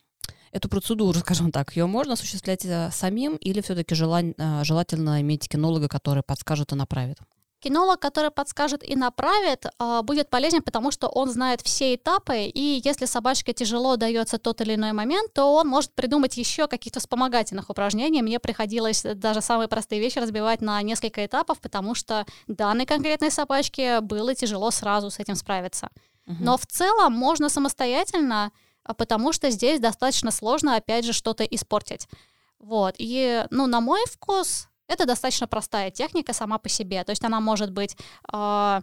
эту процедуру, скажем так, ее можно осуществлять э, самим или все-таки э, желательно иметь кинолога, который подскажет и направит? Кинолог, который подскажет и направит, э, будет полезен, потому что он знает все этапы, и если собачке тяжело дается тот или иной момент, то он может придумать еще каких-то вспомогательных упражнений. Мне приходилось даже самые простые вещи разбивать на несколько этапов, потому что данной конкретной собачке было тяжело сразу с этим справиться. Но в целом можно самостоятельно, а, потому что здесь достаточно сложно, опять же, что-то испортить. Вот. И, ну, на мой вкус, это достаточно простая техника сама по себе. То есть она может быть э,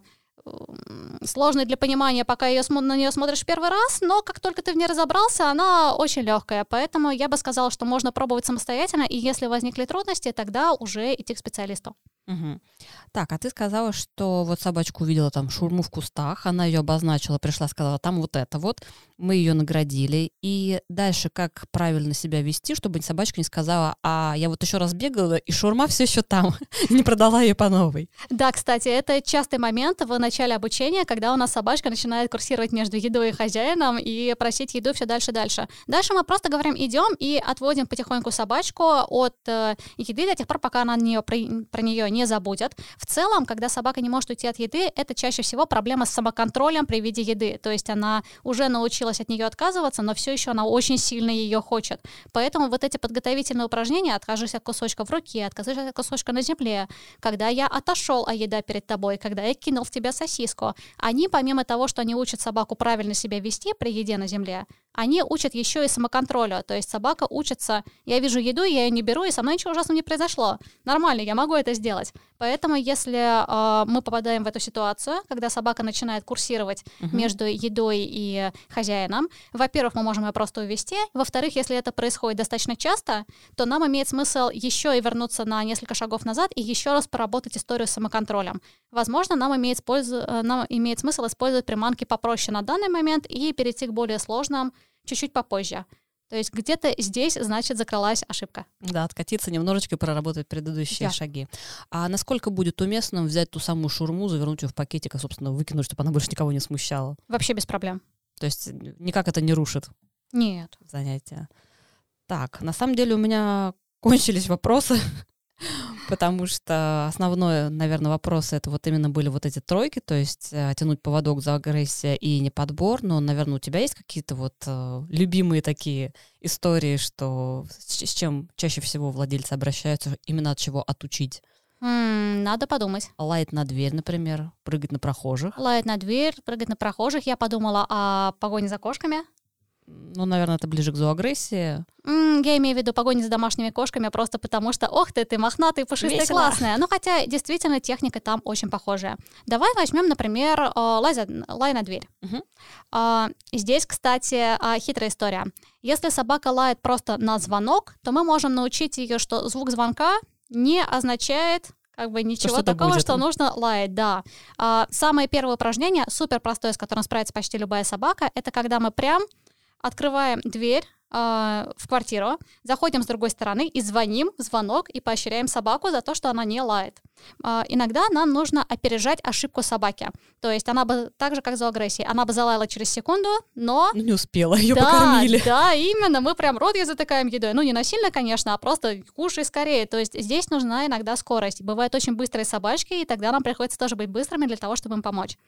сложной для понимания, пока ее, на нее смотришь первый раз, но как только ты в ней разобрался, она очень легкая. Поэтому я бы сказала, что можно пробовать самостоятельно, и если возникли трудности, тогда уже идти к специалисту. Угу. Так, а ты сказала, что вот собачку увидела там шурму в кустах, она ее обозначила, пришла, сказала, там вот это вот, мы ее наградили. И дальше как правильно себя вести, чтобы собачка не сказала, а я вот еще раз бегала, и шурма все еще там, [LAUGHS] не продала ее по новой. Да, кстати, это частый момент в начале обучения, когда у нас собачка начинает курсировать между едой и хозяином и просить еду все дальше дальше. Дальше мы просто говорим, идем и отводим потихоньку собачку от э, еды до тех пор, пока она нее, про, про нее не забудет. В целом, когда собака не может уйти от еды, это чаще всего проблема с самоконтролем при виде еды. То есть она уже научилась от нее отказываться, но все еще она очень сильно ее хочет. Поэтому вот эти подготовительные упражнения, откажись от кусочка в руке, откажись от кусочка на земле, когда я отошел, а еда перед тобой, когда я кинул в тебя сосиску, они, помимо того, что они учат собаку правильно себя вести при еде на земле, они учат еще и самоконтролю. То есть собака учится, я вижу еду, я ее не беру, и со мной ничего ужасного не произошло. Нормально, я могу это сделать. Поэтому, если э, мы попадаем в эту ситуацию, когда собака начинает курсировать uh-huh. между едой и хозяином, во-первых, мы можем ее просто увести. Во-вторых, если это происходит достаточно часто, то нам имеет смысл еще и вернуться на несколько шагов назад и еще раз поработать историю с самоконтролем. Возможно, нам имеет, использу... Э, нам имеет смысл использовать приманки попроще на данный момент и перейти к более сложным чуть-чуть попозже. То есть где-то здесь, значит, закралась ошибка. Да, откатиться немножечко и проработать предыдущие да. шаги. А насколько будет уместно взять ту самую шурму, завернуть ее в пакетик, и, собственно, выкинуть, чтобы она больше никого не смущала? Вообще без проблем. То есть никак это не рушит? Нет. Занятия. Так, на самом деле у меня кончились вопросы. [LAUGHS] потому что основной, наверное, вопрос это вот именно были вот эти тройки, то есть э, тянуть поводок за агрессия и не подбор, но, наверное, у тебя есть какие-то вот э, любимые такие истории, что с, чем чаще всего владельцы обращаются, именно от чего отучить? Надо подумать. Лает на дверь, например, прыгать на прохожих. Лает на дверь, прыгать на прохожих. Я подумала о погоне за кошками. Ну, наверное, это ближе к зооагрессии. Mm, я имею в виду погони за домашними кошками просто потому, что, ох ты, ты мохнатый, пушистый, Весело. классная. Ну, хотя, действительно, техника там очень похожая. Давай возьмем, например, э, лай, за, лай на дверь. Uh-huh. Здесь, кстати, а, хитрая история. Если собака лает просто на звонок, то мы можем научить ее, что звук звонка не означает как бы ничего такого, будет. что нужно лаять, да. А, самое первое упражнение, супер простое, с которым справится почти любая собака, это когда мы прям открываем дверь э, в квартиру, заходим с другой стороны и звоним в звонок и поощряем собаку за то, что она не лает. Э, иногда нам нужно опережать ошибку собаки. То есть она бы так же, как за агрессией, она бы залаяла через секунду, но... Ну, не успела, ее да, покормили. Да, именно, мы прям рот ей затыкаем едой. Ну, не насильно, конечно, а просто кушай скорее. То есть здесь нужна иногда скорость. Бывают очень быстрые собачки, и тогда нам приходится тоже быть быстрыми для того, чтобы им помочь.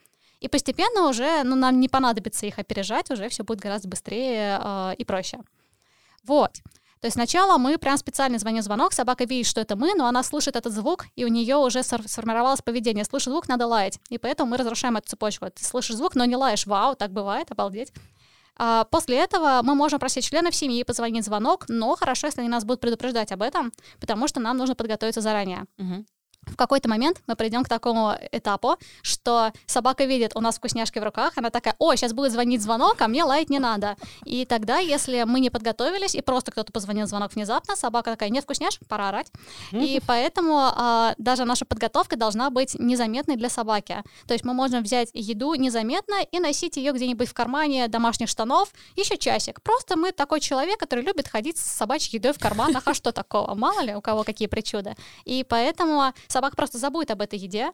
И постепенно уже, ну, нам не понадобится их опережать, уже все будет гораздо быстрее э, и проще. Вот. То есть сначала мы прям специально звоним звонок, собака видит, что это мы, но она слышит этот звук, и у нее уже сформировалось поведение. Слышит звук, надо лаять. И поэтому мы разрушаем эту цепочку. Ты слышишь звук, но не лаешь. Вау, так бывает, обалдеть. А после этого мы можем просить членов семьи позвонить звонок, но хорошо, если они нас будут предупреждать об этом, потому что нам нужно подготовиться заранее. Угу в какой-то момент мы придем к такому этапу, что собака видит у нас вкусняшки в руках, она такая, о, сейчас будет звонить звонок, а мне лаять не надо. И тогда, если мы не подготовились, и просто кто-то позвонил звонок внезапно, собака такая, нет вкусняшек, пора орать. И поэтому а, даже наша подготовка должна быть незаметной для собаки. То есть мы можем взять еду незаметно и носить ее где-нибудь в кармане домашних штанов еще часик. Просто мы такой человек, который любит ходить с собачьей едой в карманах, а что такого? Мало ли у кого какие причуды. И поэтому собака просто забудет об этой еде,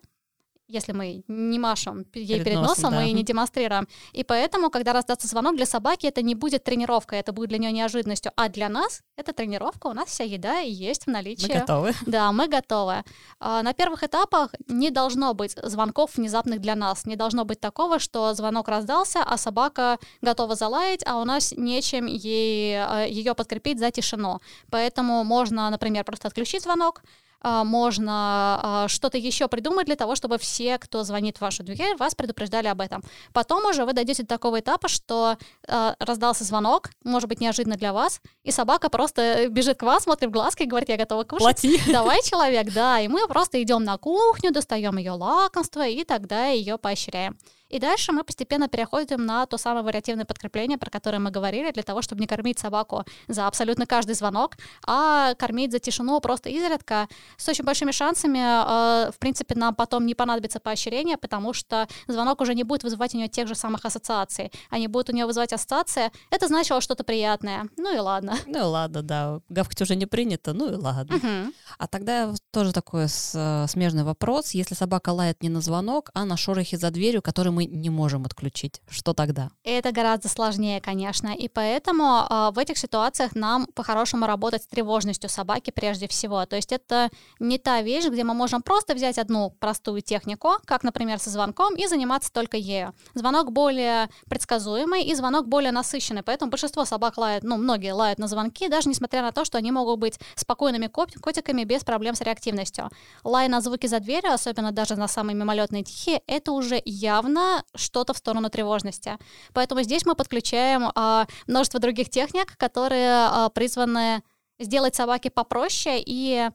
если мы не машем ей перед, перед носом, да. и не демонстрируем. И поэтому, когда раздастся звонок для собаки, это не будет тренировка, это будет для нее неожиданностью. А для нас это тренировка, у нас вся еда есть в наличии. Мы готовы. Да, мы готовы. А, на первых этапах не должно быть звонков внезапных для нас. Не должно быть такого, что звонок раздался, а собака готова залаять, а у нас нечем ей, а, ее подкрепить за тишину. Поэтому можно, например, просто отключить звонок, можно а, что-то еще придумать для того, чтобы все, кто звонит в вашу дверь, вас предупреждали об этом. Потом уже вы дойдете до такого этапа, что а, раздался звонок, может быть, неожиданно для вас, и собака просто бежит к вам, смотрит в глазки и говорит, я готова кушать. Плати. [LAUGHS] Давай, [LAUGHS] человек, да. И мы просто идем на кухню, достаем ее лакомство, и тогда ее поощряем. И дальше мы постепенно переходим на то самое вариативное подкрепление, про которое мы говорили, для того, чтобы не кормить собаку за абсолютно каждый звонок, а кормить за тишину просто изредка, с очень большими шансами, э, в принципе, нам потом не понадобится поощрение, потому что звонок уже не будет вызывать у нее тех же самых ассоциаций. Они будут у нее вызывать ассоциации. Это значило что-то приятное. Ну и ладно. Ну и ладно, да. Гавкать уже не принято, ну и ладно. Угу. А тогда тоже такой э, смежный вопрос. Если собака лает не на звонок, а на шорохи за дверью, который мы не можем отключить. Что тогда? Это гораздо сложнее, конечно. И поэтому э, в этих ситуациях нам по-хорошему работать с тревожностью собаки прежде всего. То есть это не та вещь, где мы можем просто взять одну простую технику, как, например, со звонком, и заниматься только ею. Звонок более предсказуемый и звонок более насыщенный. Поэтому большинство собак лают, ну, многие лают на звонки, даже несмотря на то, что они могут быть спокойными котиками без проблем с реактивностью. Лай на звуки за дверью, особенно даже на самые мимолетные тихие, это уже явно что-то в сторону тревожности. Поэтому здесь мы подключаем а, множество других техник, которые а, призваны сделать собаке попроще и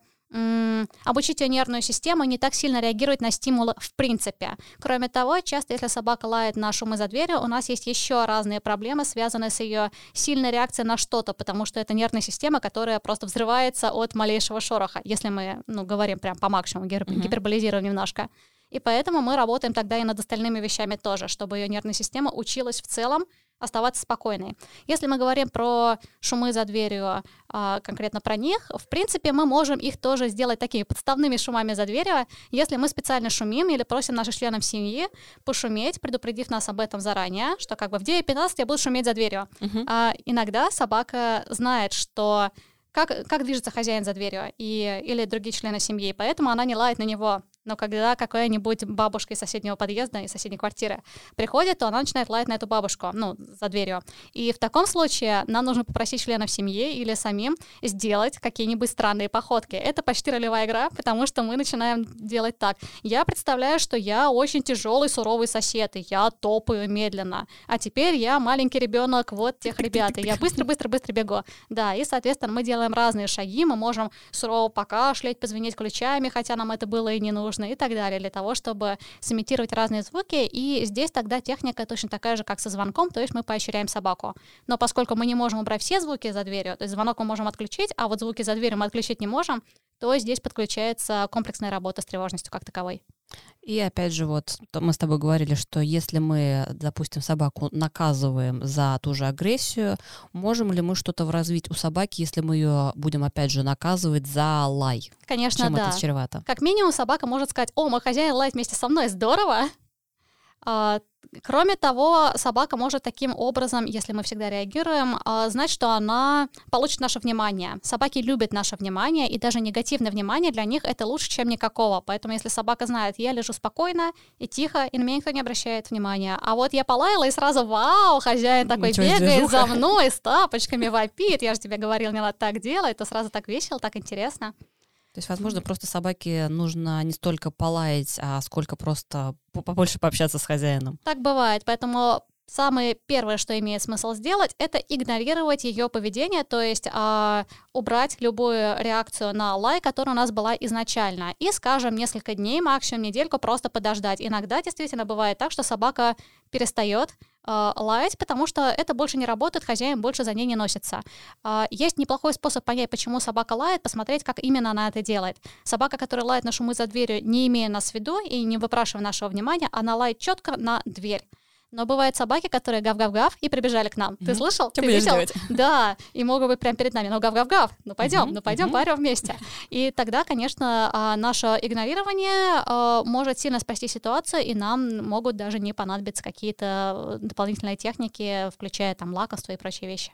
обучить ее нервную систему не так сильно реагировать на стимулы в принципе. Кроме того, часто, если собака лает на шумы за дверью, у нас есть еще разные проблемы, связанные с ее сильной реакцией на что-то, потому что это нервная система, которая просто взрывается от малейшего шороха, если мы ну, говорим прям по максимуму, гиперболизируем немножко. И поэтому мы работаем тогда и над остальными вещами тоже, чтобы ее нервная система училась в целом оставаться спокойной. Если мы говорим про шумы за дверью, а, конкретно про них, в принципе, мы можем их тоже сделать такими подставными шумами за дверью, если мы специально шумим или просим наших членов семьи пошуметь, предупредив нас об этом заранее, что как бы в 9.15 я буду шуметь за дверью. Uh-huh. А, иногда собака знает, что как, как движется хозяин за дверью и, или другие члены семьи, поэтому она не лает на него но когда какая-нибудь бабушка из соседнего подъезда, из соседней квартиры приходит, то она начинает лаять на эту бабушку, ну, за дверью. И в таком случае нам нужно попросить членов семьи или самим сделать какие-нибудь странные походки. Это почти ролевая игра, потому что мы начинаем делать так. Я представляю, что я очень тяжелый, суровый сосед, и я топаю медленно. А теперь я маленький ребенок вот тех ребят, и я быстро-быстро-быстро бегу. Да, и, соответственно, мы делаем разные шаги, мы можем сурово покашлять, позвонить ключами, хотя нам это было и не нужно нужно и так далее, для того, чтобы сымитировать разные звуки. И здесь тогда техника точно такая же, как со звонком, то есть мы поощряем собаку. Но поскольку мы не можем убрать все звуки за дверью, то есть звонок мы можем отключить, а вот звуки за дверью мы отключить не можем, то здесь подключается комплексная работа с тревожностью как таковой. И опять же, вот мы с тобой говорили, что если мы, допустим, собаку наказываем за ту же агрессию, можем ли мы что-то развить у собаки, если мы ее будем, опять же, наказывать за лай? Конечно, Чем да. это чревато? Как минимум собака может сказать, о, мой хозяин лает вместе со мной, здорово. А, Кроме того, собака может таким образом, если мы всегда реагируем, а, знать, что она получит наше внимание. Собаки любят наше внимание, и даже негативное внимание для них это лучше, чем никакого. Поэтому если собака знает, я лежу спокойно и тихо, и на меня никто не обращает внимания, а вот я полаяла, и сразу, вау, хозяин такой Ничего бегает за мной с тапочками, вопит, я же тебе говорил, не надо так делать, то сразу так весело, так интересно. То есть, возможно, просто собаке нужно не столько полаять, а сколько просто по- побольше пообщаться с хозяином. Так бывает, поэтому самое первое, что имеет смысл сделать, это игнорировать ее поведение, то есть а, убрать любую реакцию на лай, которая у нас была изначально, и, скажем, несколько дней, максимум недельку просто подождать. Иногда действительно бывает так, что собака перестает а, лаять, потому что это больше не работает, хозяин больше за ней не носится. А, Есть неплохой способ понять, почему собака лает, посмотреть, как именно она это делает. Собака, которая лает на шумы за дверью, не имея нас в виду и не выпрашивая нашего внимания, она лает четко на дверь. Но бывают собаки, которые гав-гав-гав и прибежали к нам. Ты Мгм. слышал? Что Ты видел? делать? [LAUGHS] Да, и могут быть прямо перед нами. Ну, гав-гав-гав, ну пойдем, Мгм, ну пойдем, мгм. парим вместе. И тогда, конечно, а, наше игнорирование а, может сильно спасти ситуацию, и нам могут даже не понадобиться какие-то э, дополнительные техники, включая там лакомство и прочие вещи.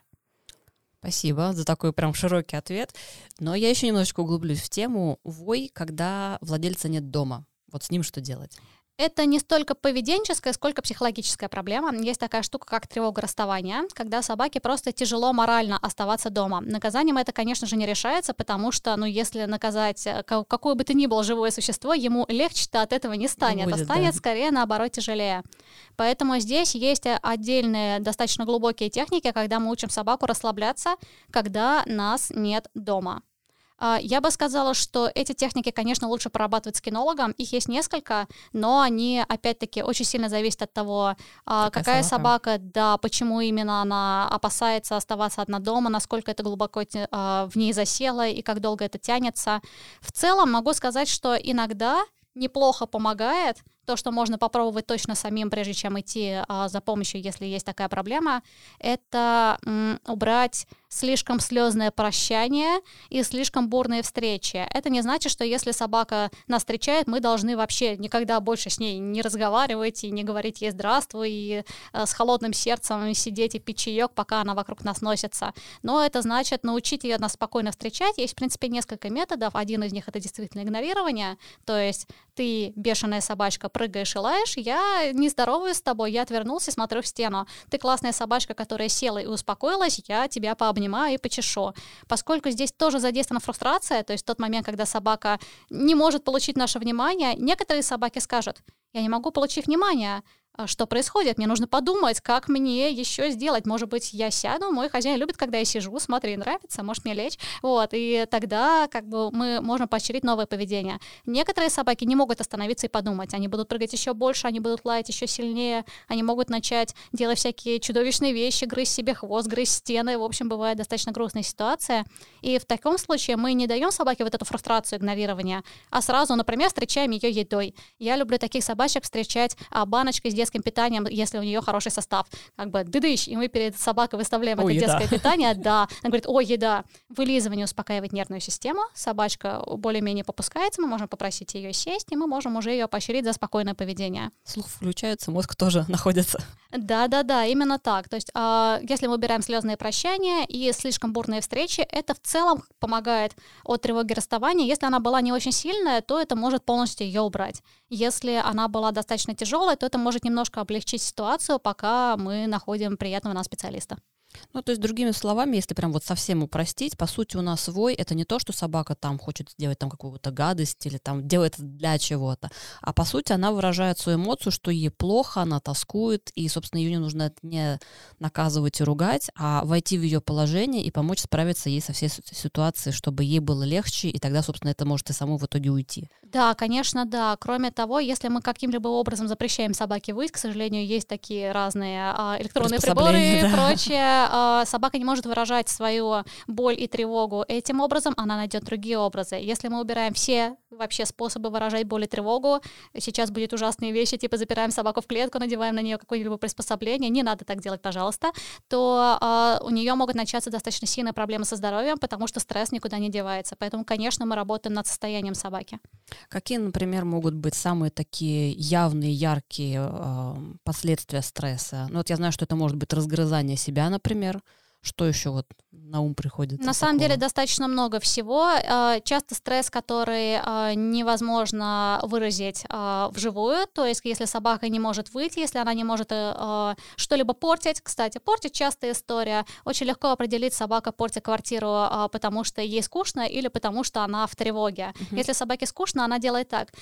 Спасибо за такой прям широкий ответ. Но я еще немножечко углублюсь в тему вой, когда владельца нет дома. Вот с ним что делать? Это не столько поведенческая, сколько психологическая проблема. Есть такая штука, как тревога расставания, когда собаке просто тяжело морально оставаться дома. Наказанием это, конечно же, не решается, потому что, ну, если наказать э, ка- какое бы то ни было живое существо, ему легче-то от этого не станет, будет, а станет да. скорее, наоборот, тяжелее. Поэтому здесь есть э, отдельные, достаточно глубокие техники, когда мы учим собаку расслабляться, когда нас нет дома. А, Я бы сказала, что эти техники, конечно, лучше прорабатывать с кинологом. Их есть несколько, но они, опять-таки, очень сильно зависят от того, а, Какая какая собака. собака, да, почему именно она опасается оставаться одна дома, насколько это глубоко а, в ней засело и как долго это тянется. В целом могу сказать, что иногда неплохо помогает то, что можно попробовать точно самим, прежде чем идти а, за помощью, если есть такая проблема, это м, убрать слишком слезное прощание и слишком бурные встречи. Это не значит, что если собака нас встречает, мы должны вообще никогда больше с ней не разговаривать и не говорить ей здравствуй, и э, с холодным сердцем сидеть и пить чаек, пока она вокруг нас носится. Но это значит научить ее нас спокойно встречать. Есть, в принципе, несколько методов. Один из них — это действительно игнорирование. То есть ты, бешеная собачка, прыгаешь и лаешь, я не здороваюсь с тобой, я отвернулся и смотрю в стену. Ты классная собачка, которая села и успокоилась, я тебя пообнимаю и почешу. Поскольку здесь тоже задействована фрустрация, то есть тот момент, когда собака не может получить наше внимание, некоторые собаки скажут, я не могу получить внимание, что происходит, мне нужно подумать, как мне еще сделать. Может быть, я сяду, мой хозяин любит, когда я сижу, смотри, нравится, может мне лечь. Вот, и тогда как бы мы можем поощрить новое поведение. Некоторые собаки не могут остановиться и подумать. Они будут прыгать еще больше, они будут лаять еще сильнее, они могут начать делать всякие чудовищные вещи, грызть себе хвост, грызть стены. В общем, бывает достаточно грустная ситуация. И в таком случае мы не даем собаке вот эту фрустрацию игнорирования, а сразу, например, встречаем ее едой. Я люблю таких собачек встречать а, баночкой с детским питанием, если у нее хороший состав. Как бы дыдыщ, и мы перед собакой выставляем это еда. детское питание. [LAUGHS] Да. Она говорит, о, еда. Вылизывание успокаивает нервную систему. Собачка более-менее попускается, мы можем попросить ее сесть, и мы можем уже ее поощрить за спокойное поведение. Слух включается, мозг тоже [LAUGHS] находится. Да, да, да, именно так. То есть, а, если мы убираем слезные прощания и слишком бурные встречи, это в целом помогает от тревоги расставания. Если она была не очень сильная, то это может полностью ее убрать. Если она была достаточно тяжелая, то это может немножко облегчить ситуацию, пока мы находим приятного нам специалиста. Ну, то есть, другими словами, если прям вот совсем упростить, по сути, у нас вой — это не то, что собака там хочет сделать там какую-то гадость или там делает для чего-то, а по сути она выражает свою эмоцию, что ей плохо, она тоскует, и, собственно, ее не нужно не наказывать и ругать, а войти в ее положение и помочь справиться ей со всей ситуацией, чтобы ей было легче, и тогда, собственно, это может и само в итоге уйти. Да, конечно, да. Кроме того, если мы каким-либо образом запрещаем собаке выть, к сожалению, есть такие разные а, электронные приборы и да. прочее, э, собака не может выражать свою боль и тревогу этим образом, она найдет другие образы. Если мы убираем все вообще способы выражать боль и тревогу, сейчас будет ужасные вещи, типа запираем собаку в клетку, надеваем на нее какое-либо приспособление, не надо так делать, пожалуйста, то э, у нее могут начаться достаточно сильные проблемы со здоровьем, потому что стресс никуда не девается. Поэтому, конечно, мы работаем над состоянием собаки. Какие, например, могут быть самые такие явные, яркие э, последствия стресса? Ну вот я знаю, что это может быть разгрызание себя, например, что еще вот на ум приходит? На самом деле достаточно много всего. А, часто стресс, который а, невозможно выразить а, вживую, то есть если собака не может выйти, если она не может э, что-либо портить. Кстати, портить частая история. Очень легко определить, собака портит квартиру, потому что ей скучно или потому что она в тревоге. Uh-huh. Если собаке скучно, она делает так.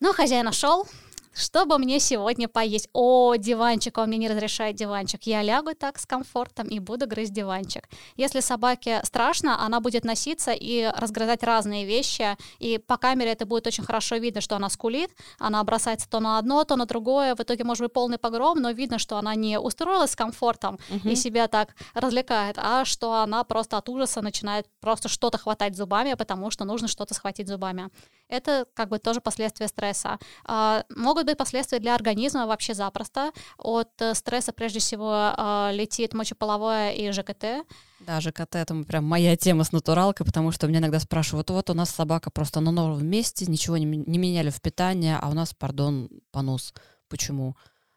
Ну, хозяин нашел, что бы мне сегодня поесть? О, диванчик, он мне не разрешает диванчик. Я лягу так с комфортом и буду грызть диванчик. Если собаке страшно, она будет носиться и разгрызать разные вещи, и по камере это будет очень хорошо видно, что она скулит, она бросается то на одно, то на другое, в итоге может быть полный погром, но видно, что она не устроилась с комфортом угу. и себя так развлекает, а что она просто от ужаса начинает просто что-то хватать зубами, потому что нужно что-то схватить зубами. Это как бы тоже последствия стресса. А, могут быть последствия для организма вообще запросто. От э, стресса прежде всего э, летит мочеполовое и ЖКТ. Да, ЖКТ это прям моя тема с натуралкой, потому что меня иногда спрашивают, вот у нас собака просто на новом месте, ничего не, не меняли в питании, а у нас, пардон, понос. Почему?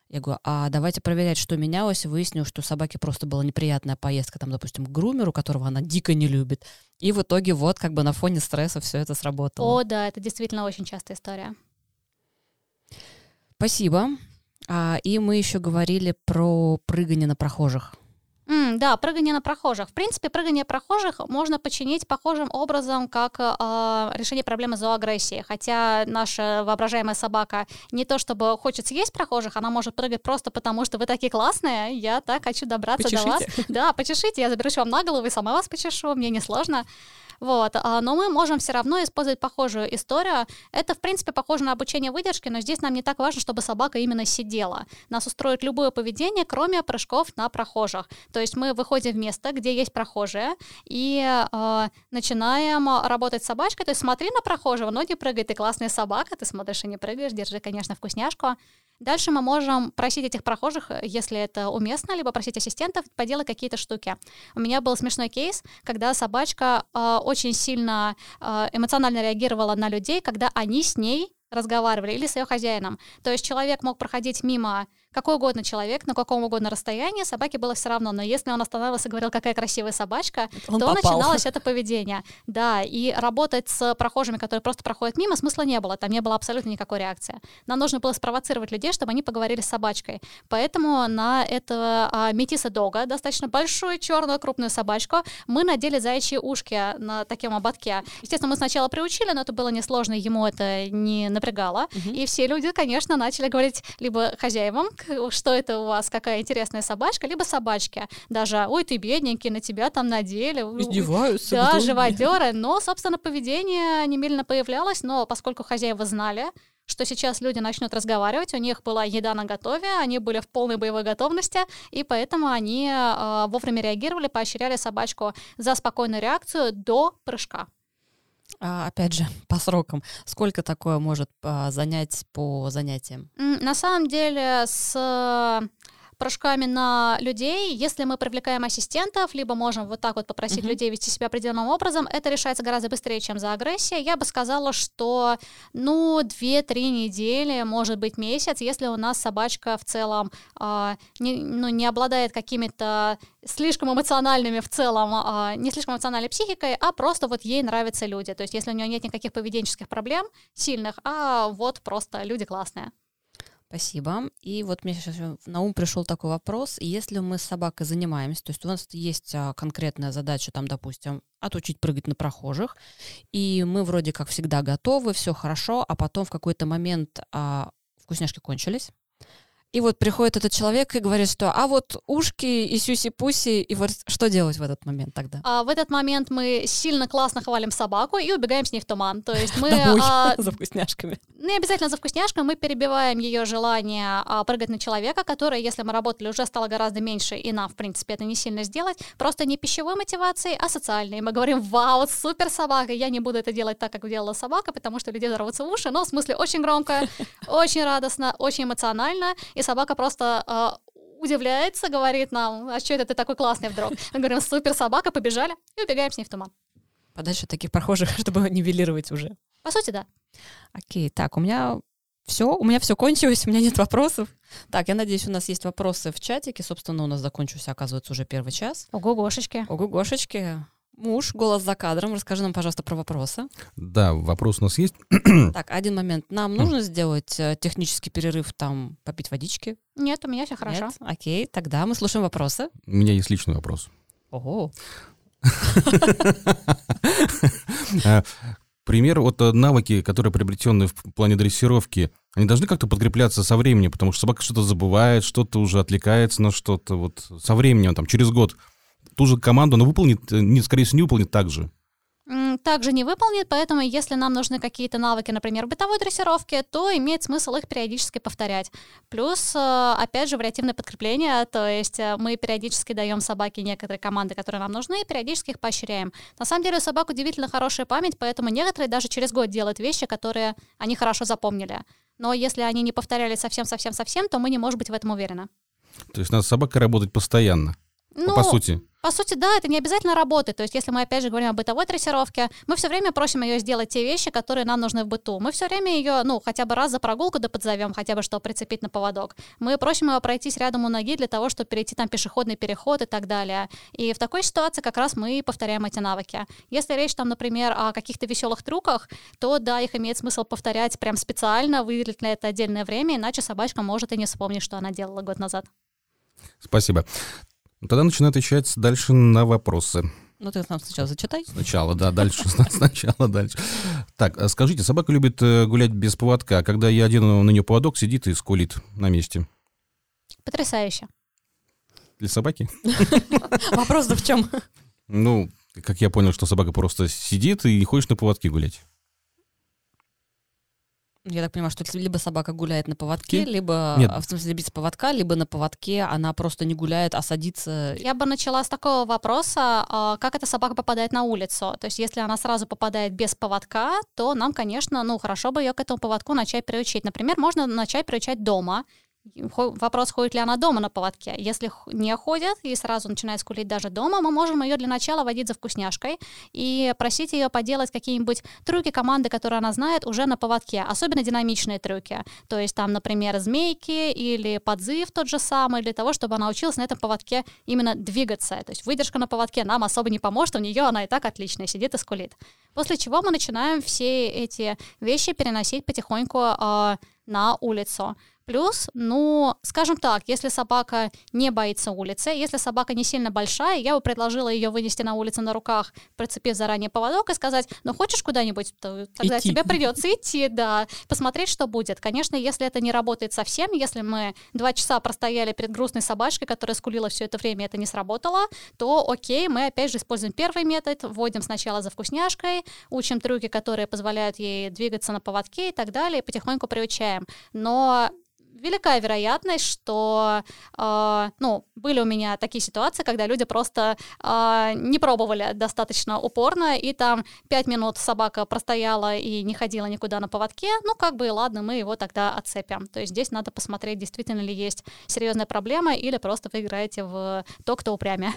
Я говорю, а давайте проверять, что менялось. Выяснил, что у собаки просто была неприятная поездка, там, допустим, к грумеру, которого она дико не любит. И в итоге вот как бы на фоне стресса все это сработало. О, да, это действительно очень частая история. Спасибо. А, и мы еще говорили про прыгание на прохожих. Mm, да, прыгание на прохожих. В принципе, прыгание прохожих можно починить похожим образом, как э, решение проблемы зооагрессии. Хотя наша воображаемая собака не то чтобы хочет съесть прохожих, она может прыгать просто потому, что вы такие классные, я так хочу добраться почешите. до вас. Да, почешите, я заберусь вам на голову и сама вас почешу, мне не сложно. Вот. А, но мы можем все равно использовать похожую историю. Это, в принципе, похоже на обучение выдержки, но здесь нам не так важно, чтобы собака именно сидела. Нас устроит любое поведение, кроме прыжков на прохожих. То есть мы выходим в место, где есть прохожие, и э, начинаем работать с собачкой. То есть смотри на прохожего, ноги прыгает, ты классная собака, ты смотришь и не прыгаешь, держи, конечно, вкусняшку. Дальше мы можем просить этих прохожих, если это уместно, либо просить ассистентов поделать какие-то штуки. У меня был смешной кейс, когда собачка э, очень сильно э, эмоционально реагировала на людей, когда они с ней разговаривали или с ее хозяином. То есть человек мог проходить мимо какой угодно человек, на каком угодно расстоянии, собаке было все равно. Но если он останавливался и говорил, какая красивая собачка, он то попал. начиналось это поведение. Да, и работать с прохожими, которые просто проходят мимо, смысла не было. Там не было абсолютно никакой реакции. Нам нужно было спровоцировать людей, чтобы они поговорили с собачкой. Поэтому на этого а, метиса дога, достаточно большую черную крупную собачку, мы надели заячьи ушки на таком ободке. Естественно, мы сначала приучили, но это было несложно, ему это не напрягало. Угу. И все люди, конечно, начали говорить либо хозяевам, что это у вас, какая интересная собачка, либо собачки. Даже, ой, ты бедненький, на тебя там надели. Издеваются. Да, живодеры. Но, собственно, поведение немедленно появлялось, но поскольку хозяева знали, что сейчас люди начнут разговаривать, у них была еда на готове, они были в полной боевой готовности, и поэтому они э, вовремя реагировали, поощряли собачку за спокойную реакцию до прыжка. А, опять же, [LAUGHS] по срокам. Сколько такое может а, занять по занятиям? На самом деле, с прыжками на людей. Если мы привлекаем ассистентов, либо можем вот так вот попросить uh-huh. людей вести себя определенным образом, это решается гораздо быстрее, чем за агрессией. Я бы сказала, что, ну, 2-3 недели, может быть, месяц, если у нас собачка в целом э, не, ну, не обладает какими-то слишком эмоциональными в целом, э, не слишком эмоциональной психикой, а просто вот ей нравятся люди. То есть если у нее нет никаких поведенческих проблем сильных, а вот просто люди классные. Спасибо. И вот мне сейчас на ум пришел такой вопрос. Если мы с собакой занимаемся, то есть у нас есть а, конкретная задача, там, допустим, отучить прыгать на прохожих, и мы вроде как всегда готовы, все хорошо, а потом в какой-то момент а, вкусняшки кончились, И вот приходит этот человек и говорит, что а вот ушки и сюси-пуси, и вот что делать в этот момент тогда? А в этот момент мы сильно классно хвалим собаку и убегаем с ней в туман. То есть мы... Домой а, [LAUGHS] за вкусняшками. Не обязательно за вкусняшкой, мы перебиваем ее желание а, прыгать на человека, которое, если мы работали, уже стало гораздо меньше, и нам, в принципе, это не сильно сделать. Просто не пищевой мотивацией, а социальной. Мы говорим, вау, супер собака, я не буду это делать так, как делала собака, потому что людей взорвутся уши, но в смысле очень громко, [LAUGHS] очень радостно, очень эмоционально, и собака просто а, удивляется, говорит нам, а что это ты такой классный вдруг? Мы говорим, супер собака, побежали, и убегаем с ней в туман. Подальше от таких прохожих, [LAUGHS] чтобы нивелировать уже. По сути, да. Окей, так, у меня все, у меня все кончилось, у меня нет вопросов. Так, я надеюсь, у нас есть вопросы в чатике. Собственно, у нас закончился, оказывается, уже первый час. Ого, Гошечки. Ого, Гошечки. Муж, голос за кадром. Расскажи нам, пожалуйста, про вопросы. Да, вопрос у нас есть. Так, один момент. Нам нужно сделать э, технический перерыв, там, попить водички? Нет, у меня все хорошо. Нет? Окей, тогда мы слушаем вопросы. У меня есть личный вопрос. Ого. А, [LAUGHS] Пример, вот э, навыки, которые приобретенные в плане дрессировки, они должны как-то подкрепляться со временем, потому что собака что-то забывает, что-то уже отвлекается на что-то. Вот со временем, там, через год ту же команду она выполнит, э, не, скорее всего, не выполнит так же. Также не выполнит, поэтому если нам нужны какие-то навыки, например, бытовой дрессировки, то имеет смысл их периодически повторять. Плюс, э, опять же, вариативное подкрепление, то есть э, мы периодически даем собаке некоторые команды, которые нам нужны, и периодически их поощряем. На самом деле у собак удивительно хорошая память, поэтому некоторые даже через год делают вещи, которые они хорошо запомнили. Но если они не повторяли совсем-совсем-совсем, то мы не можем быть в этом уверены. То есть надо с собакой работать постоянно, Ну, по сути. По сути, да, это не обязательно работает. То есть, если мы опять же говорим о бытовой дрессировке, мы все время просим ее сделать те вещи, которые нам нужны в быту. Мы все время ее, ну, хотя бы раз за прогулку да подзовем, хотя бы что прицепить на поводок. Мы просим ее пройтись рядом у ноги для того, чтобы перейти там пешеходный переход и так далее. И в такой ситуации как раз мы повторяем эти навыки. Если речь там, например, о каких-то веселых трюках, то да, их имеет смысл повторять прям специально, выделить на это отдельное время, иначе собачка может и не вспомнить, что она делала год назад. Спасибо. Ну, Тогда начинаю отвечать дальше на вопросы. Ну, ты нам сначала зачитай. Сначала, да, дальше, [LAUGHS] сначала дальше. Так, а скажите, собака любит э, гулять без поводка, а когда я одену на нее поводок, сидит и скулит на месте. Потрясающе. Для собаки? Вопрос-то в чем? Ну, как я понял, что собака просто сидит и не хочет на поводке гулять. Я так понимаю, что либо собака гуляет на поводке, Ки? либо, Нет. а, в смысле, без поводка, либо на поводке она просто не гуляет, а садится. Я бы начала с такого вопроса, а, как эта собака попадает на улицу. То есть, если она сразу попадает без поводка, то нам, конечно, ну, хорошо бы ее к этому поводку начать приучить. Например, можно начать приучать дома. Вопрос, ходит ли она дома на поводке. Если не ходит и сразу начинает скулить даже дома, мы можем ее для начала водить за вкусняшкой и просить ее поделать какие-нибудь трюки команды, которые она знает, уже на поводке. Особенно динамичные трюки. То есть там, например, змейки или подзыв тот же самый, для того, чтобы она училась на этом поводке именно двигаться. То есть выдержка на поводке нам особо не поможет, у нее она и так отличная, сидит и скулит. После чего мы начинаем все эти вещи переносить потихоньку э, на улицу. Плюс, ну, скажем так, если собака не боится улицы, если собака не сильно большая, я бы предложила ее вынести на улицу на руках, прицепив заранее поводок и сказать, ну, хочешь куда-нибудь, то тогда Идти. тебе придется идти, [LAUGHS] да, посмотреть, что будет. Конечно, если это не работает совсем, если мы два часа простояли перед грустной собачкой, которая скулила все это время, и это не сработало, то окей, мы опять же используем первый метод, вводим сначала за вкусняшкой, учим трюки, которые позволяют ей двигаться на поводке и так далее, и потихоньку приучаем. Но велика вероятность, что, э, ну, были у меня такие ситуации, когда люди просто э, не пробовали достаточно упорно, и там пять минут собака простояла и не ходила никуда на поводке, ну, как бы, ладно, мы его тогда отцепим. То есть здесь надо посмотреть, действительно ли есть серьезная проблема, или просто вы играете в то, кто упрямее.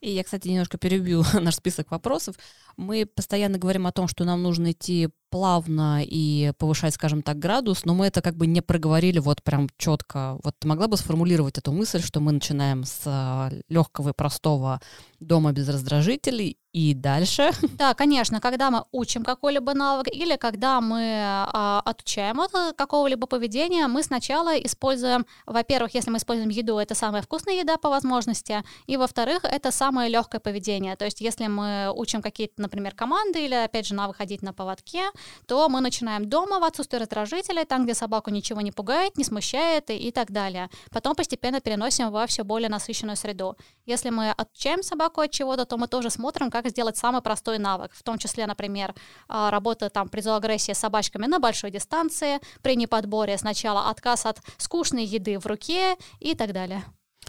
И я, кстати, немножко перебью [LAUGHS] наш список вопросов. Мы постоянно говорим о том, что нам нужно идти плавно и повышать, скажем так, градус, но мы это как бы не проговорили вот прям четко. Вот ты могла бы сформулировать эту мысль, что мы начинаем с легкого и простого дома без раздражителей и дальше? [LAUGHS] Да, конечно, когда мы учим какой-либо навык или когда мы а, отучаем от э, какого-либо поведения, мы сначала используем, во-первых, если мы используем еду, это самая вкусная еда по возможности, и во-вторых, это самое легкое поведение. То есть если мы учим какие-то, например, команды или, опять же, навык ходить на поводке, то мы начинаем дома в отсутствие раздражителя, там, где собаку ничего не пугает, не смущает и, и так далее. Потом постепенно переносим во все более насыщенную среду. Если мы отучаем собаку от чего-то, то мы тоже смотрим, как сделать самый простой навык, в том числе, например, а, работа там при зооагрессии с собачками на большой дистанции, при неподборе сначала отказ от скучной еды в руке и так далее.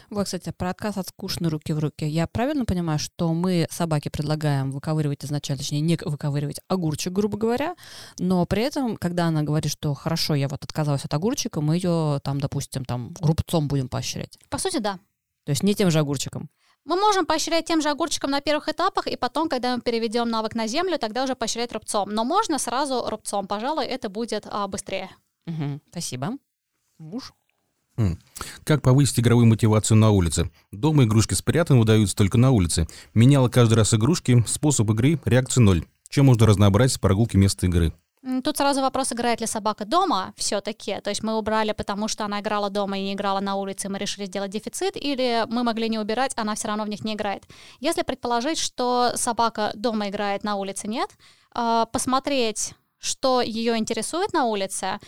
Вот, кстати, про отказ от скучной руки в руке. Я правильно понимаю, что мы собаке предлагаем выковыривать изначально, точнее, не выковыривать огурчик, грубо говоря, но при этом, когда она говорит, что хорошо, я вот отказалась от огурчика, мы ее там, допустим, там рубцом будем поощрять. По сути, да. То есть не тем же огурчиком. Мы можем поощрять тем же огурчиком на первых этапах, и потом, когда мы переведем навык на землю, тогда уже поощрять рубцом. Но можно сразу рубцом, пожалуй, это будет а, быстрее. Угу, спасибо. Муж? Как повысить игровую мотивацию на улице? Дома игрушки спрятаны, выдаются только на улице. Меняла каждый раз игрушки, способ игры, реакция ноль. Чем можно разнообразить прогулки места игры? Тут сразу вопрос, играет ли собака дома все-таки. То есть мы убрали, потому что она играла дома и не играла на улице, мы решили сделать дефицит, или мы могли не убирать, она все равно в них не играет. Если предположить, что собака дома играет, на улице нет, а, посмотреть что ее интересует на улице,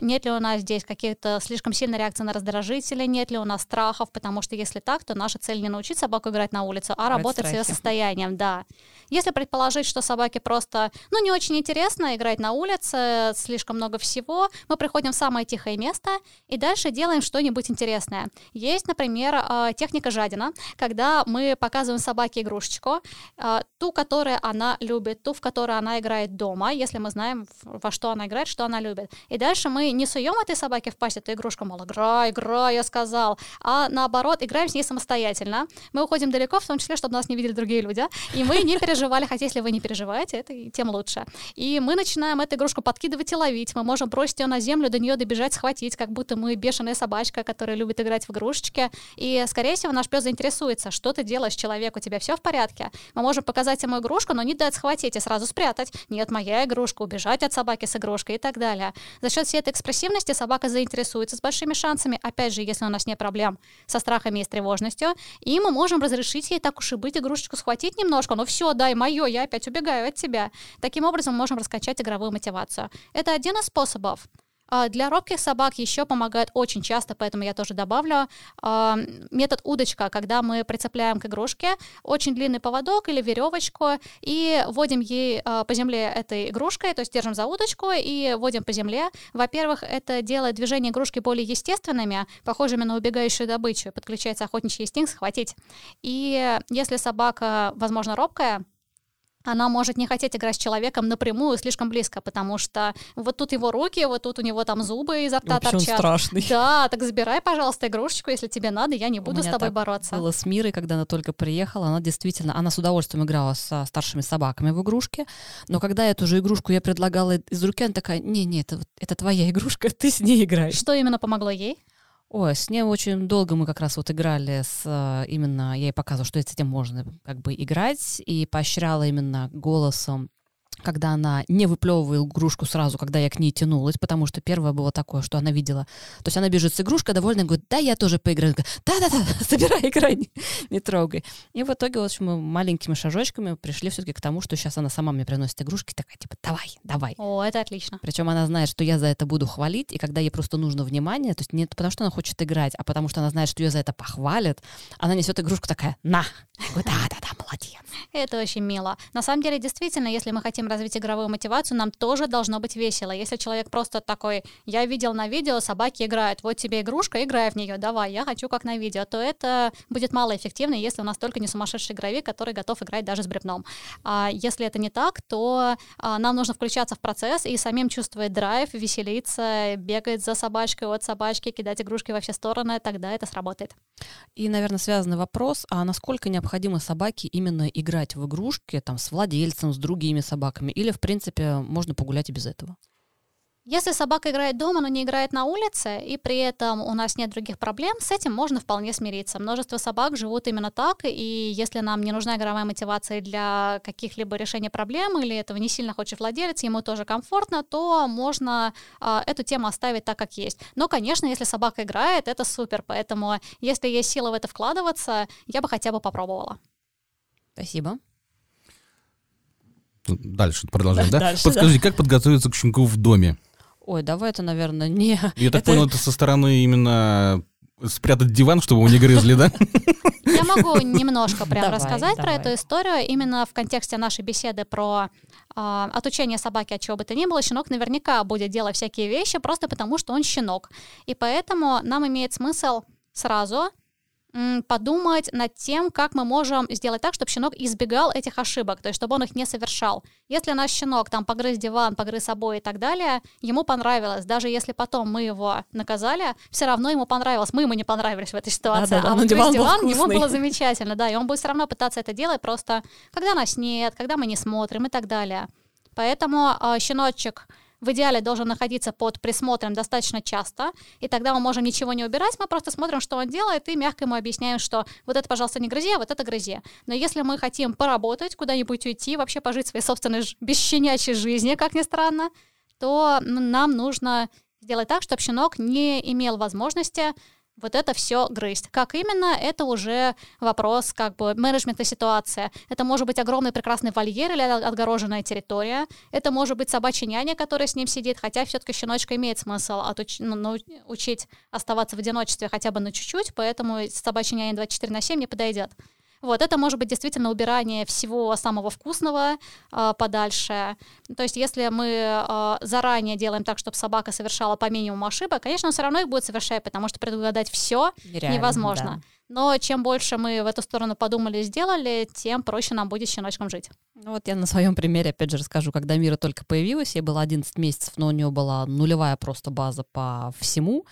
нет ли у нас здесь каких-то слишком сильной реакции на раздражители, нет ли у нас страхов, потому что если так, то наша цель не научить собаку играть на улице, а работать с ее состоянием, да. Если предположить, что собаке просто, ну, не очень интересно играть на улице, слишком много всего, мы приходим в самое тихое место и дальше делаем что-нибудь интересное. Есть, например, э, техника жадина, когда мы показываем собаке игрушечку, э, ту, которую она любит, ту, в которой она играет дома, если мы знаем, во что она играет, что она любит. И дальше мы не суем этой собаке в пасть эту игрушку, мол, играй, играй, я сказал, а наоборот, играем с ней самостоятельно. Мы уходим далеко, в том числе, чтобы нас не видели другие люди, и мы не переживали, хотя если вы не переживаете, это тем лучше. И мы начинаем эту игрушку подкидывать и ловить, мы можем бросить ее на землю, до нее добежать, схватить, как будто мы бешеная собачка, которая любит играть в игрушечки, и, скорее всего, наш пес заинтересуется, что ты делаешь, человек, у тебя все в порядке. Мы можем показать ему игрушку, но не дать схватить и сразу спрятать. Нет, моя игрушка, убежать от собаки с игрушкой и так далее. За счет этой экспрессивности собака заинтересуется с большими шансами, опять же, если у нас нет проблем со страхами и с тревожностью, и мы можем разрешить ей так уж и быть игрушечку схватить немножко, ну все, дай мое, я опять убегаю от тебя. Таким образом мы можем раскачать игровую мотивацию. Это один из способов. А, для робких собак еще помогает очень часто, поэтому я тоже добавлю, а, метод удочка, когда мы прицепляем к игрушке очень длинный поводок или веревочку и вводим ей а, по земле этой игрушкой, то есть держим за удочку и вводим по земле. Во-первых, это делает движение игрушки более естественными, похожими на убегающую добычу, подключается охотничий инстинкт схватить. И если собака, возможно, робкая, она может не хотеть играть с человеком напрямую слишком близко, потому что вот тут его руки, вот тут у него там зубы изо рта торчат. Он страшный. Да, так забирай, пожалуйста, игрушечку, если тебе надо, я не буду с тобой бороться. было с Мирой, когда она только приехала, она действительно, она с удовольствием играла со старшими собаками в игрушки, но когда эту же игрушку я предлагала из руки, она такая, не-не, это, это твоя игрушка, [LAUGHS] ты с ней играешь. Что именно помогло ей? Ой, с ней очень долго мы как раз вот играли с э, именно, я ей показывала, что с этим можно как бы играть, и поощряла именно голосом когда она не выплевывала игрушку сразу, когда я к ней тянулась, потому что первое было такое, что она видела. То есть она бежит с игрушкой, довольная, говорит, да, я тоже поиграю. Да-да-да, [LAUGHS] собирай, играй, не, [LAUGHS] не трогай. И в итоге, в общем, мы маленькими шажочками пришли все-таки к тому, что сейчас она сама мне приносит игрушки, такая, типа, давай, давай. О, это отлично. Причем она знает, что я за это буду хвалить, и когда ей просто нужно внимание, то есть не потому, что она хочет играть, а потому что она знает, что ее за это похвалят, она несет игрушку такая, на. Да-да-да, молодец. Это очень мило. На самом деле, действительно, если мы хотим развить игровую мотивацию, нам тоже должно быть весело. Если человек просто такой, я видел на видео, собаки играют, вот тебе игрушка, играй в нее, давай, я хочу как на видео, то это будет малоэффективно, если у нас только не сумасшедший игровик, который готов играть даже с бревном. А если это не так, то а, нам нужно включаться в процесс и самим чувствовать драйв, веселиться, бегать за собачкой, от собачки, кидать игрушки во все стороны, тогда это сработает. И, наверное, связанный вопрос, а насколько необходимо собаке именно играть в игрушки там, с владельцем, с другими собаками, или, в принципе, можно погулять и без этого? Если собака играет дома, но не играет на улице, и при этом у нас нет других проблем, с этим можно вполне смириться. Множество собак живут именно так, и если нам не нужна игровая мотивация для каких-либо решений проблем, или этого не сильно хочет владелец, ему тоже комфортно, то можно э, эту тему оставить так, как есть. Но, конечно, если собака играет, это супер, поэтому если есть сила в это вкладываться, я бы хотя бы попробовала. Спасибо. Дальше продолжаем, да? Дальше, Подскажи, как подготовиться к щенку в доме? Ой, давай это, наверное, не... Я так Это- понял, это со стороны именно спрятать диван, чтобы его не грызли, да? Я могу немножко прям Давай, рассказать про эту историю именно в контексте нашей беседы про а, отучение собаки от чего бы то ни было. Щенок наверняка будет делать всякие вещи просто потому, что он щенок. И поэтому нам имеет смысл сразу подумать над тем, как мы можем сделать так, чтобы щенок избегал этих ошибок, то есть чтобы он их не совершал. Если наш щенок там погрыз диван, погрыз обои и так далее, ему понравилось, даже если потом мы его наказали, все равно ему понравилось. Мы ему не понравились в этой ситуации, Да-да-да, а но вот диван грызть был диван ему было замечательно, да, и он будет все равно пытаться это делать просто, когда нас нет, когда мы не смотрим и так далее. Поэтому э, щеночек в идеале должен находиться под присмотром достаточно часто, и тогда мы можем ничего не убирать, мы просто смотрим, что он делает, и мягко ему объясняем, что вот это, пожалуйста, не грызи, а вот это грызи. Но если мы хотим поработать, куда-нибудь уйти, вообще пожить своей собственной ж- бесщенячьей жизнью, как ни странно, то нам нужно сделать так, чтобы щенок не имел возможности вот это все грызть. Как именно, это уже вопрос как бы менеджмента ситуации. Это может быть огромный прекрасный вольер или от- отгороженная территория. Это может быть собачья няня, которая с ним сидит, хотя все-таки щеночка имеет смысл отуч- ну, нау- учить оставаться в одиночестве хотя бы на чуть-чуть, поэтому собачья няня 24 на 7 не подойдет. Вот, это может быть действительно убирание всего самого вкусного а, подальше. То есть, если мы а, заранее делаем так, чтобы собака совершала по минимуму ошибок, конечно, он все равно их будет совершать, потому что предугадать все невозможно. да. Но чем больше мы в эту сторону подумали и сделали, тем проще нам будет с щеночком жить. Ну вот я на своем примере опять же расскажу, когда Мира только появилась, ей было 11 месяцев, но у нее была нулевая просто база по всему,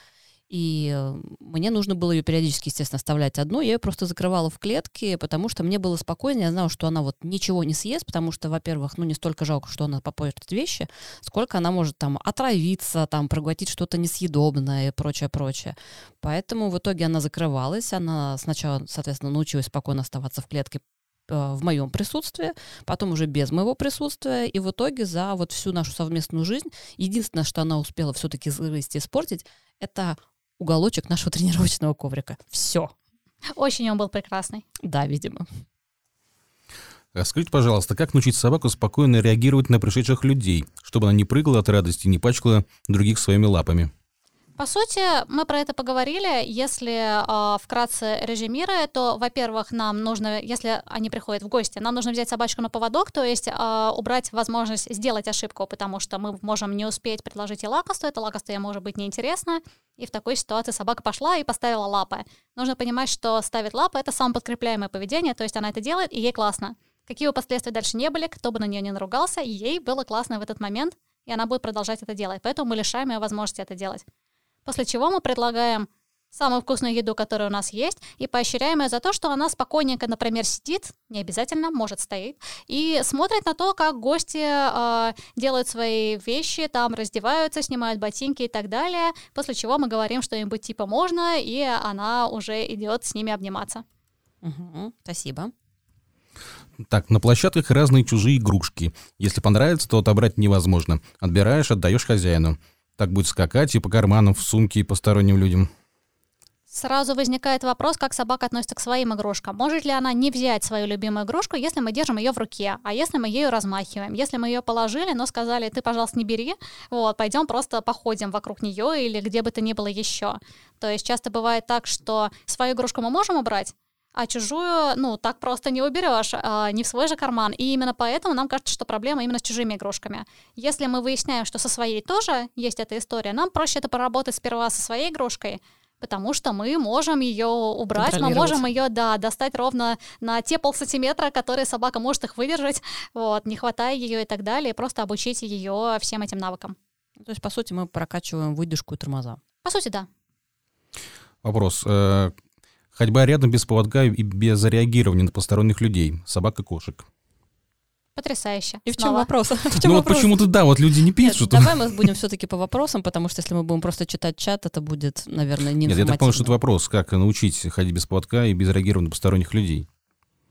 и э, мне нужно было ее периодически, естественно, оставлять одну. Я ее просто закрывала в клетке, потому что мне было спокойнее. Я знала, что она вот ничего не съест, потому что, во-первых, ну не столько жалко, что она попортит вещи, сколько она может там отравиться, там проглотить что-то несъедобное и прочее, прочее. Поэтому в итоге она закрывалась. Она сначала, соответственно, научилась спокойно оставаться в клетке э, в моем присутствии, потом уже без моего присутствия, и в итоге за вот всю нашу совместную жизнь единственное, что она успела все-таки загрызть и испортить, это уголочек нашего тренировочного коврика. Все. Очень он был прекрасный. Да, видимо. А Скажите, пожалуйста, как научить собаку спокойно реагировать на пришедших людей, чтобы она не прыгала от радости и не пачкала других своими лапами? По сути, мы про это поговорили. Если э, вкратце резюмируя, то, во-первых, нам нужно, если они приходят в гости, нам нужно взять собачку на поводок, то есть э, убрать возможность сделать ошибку, потому что мы можем не успеть предложить ей лакомство, это лакомство ей может быть неинтересно, и в такой ситуации собака пошла и поставила лапы. Нужно понимать, что ставить лапы — это самоподкрепляемое поведение, то есть она это делает, и ей классно. Какие бы последствия дальше не были, кто бы на нее не наругался, ей было классно в этот момент, и она будет продолжать это делать. Поэтому мы лишаем ее возможности это делать. После чего мы предлагаем самую вкусную еду, которая у нас есть, и поощряем ее за то, что она спокойненько, например, сидит, не обязательно, может стоит, и смотрит на то, как гости э, делают свои вещи, там раздеваются, снимают ботинки и так далее, после чего мы говорим что-нибудь типа можно, и она уже идет с ними обниматься. Мгм, Спасибо. Так, на площадках разные чужие игрушки. Если понравится, то отобрать невозможно. Отбираешь, отдаешь хозяину. Так будет скакать и по карманам, в сумке, и посторонним людям. Сразу возникает вопрос, как собака относится к своим игрушкам. Может ли она не взять свою любимую игрушку, если мы держим ее в руке, а если мы ею размахиваем? Если мы ее положили, но сказали, ты, пожалуйста, не бери, вот, пойдем просто походим вокруг нее или где бы то ни было еще. То есть часто бывает так, что свою игрушку мы можем убрать, а чужую, ну, так просто не уберешь, а, не в свой же карман. И именно поэтому нам кажется, что проблема именно с чужими игрушками. Если мы выясняем, что со своей тоже есть эта история, нам проще это поработать сперва со своей игрушкой, потому что мы можем ее убрать, мы можем ее, да, достать ровно на те полсантиметра, которые собака может их выдержать, вот, не хватая ее и так далее, и просто обучить ее всем этим навыкам. То есть, по сути, мы прокачиваем выдержку и тормоза. По сути, да. Вопрос. Ходьба рядом без поводка и без реагирования на посторонних людей. Собак и кошек. Потрясающе. И в чем Снова. вопрос? [LAUGHS] В чем Ну вот почему-то да, вот люди не Нет, пишут. давай мы [LAUGHS] будем все-таки по вопросам, потому что если мы будем просто читать чат, это будет, наверное, не Нет, я так понял, что это вопрос, как научить ходить без поводка и без реагирования на посторонних людей.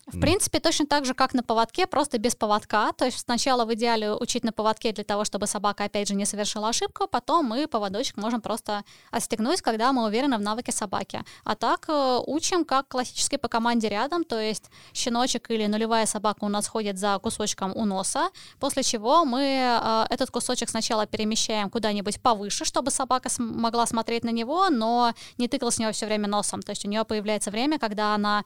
В принципе, точно так же, как на поводке, просто без поводка. То есть сначала в идеале учить на поводке для того, чтобы собака, опять же, не совершила ошибку, потом мы поводочек можем просто отстегнуть, когда мы уверены в навыке собаки. А так э, учим, как классически по команде рядом, то есть щеночек или нулевая собака у нас ходит за кусочком у носа, после чего мы э, этот кусочек сначала перемещаем куда-нибудь повыше, чтобы собака могла смотреть на него, но не тыкала с него все время носом. То есть у нее появляется время, когда она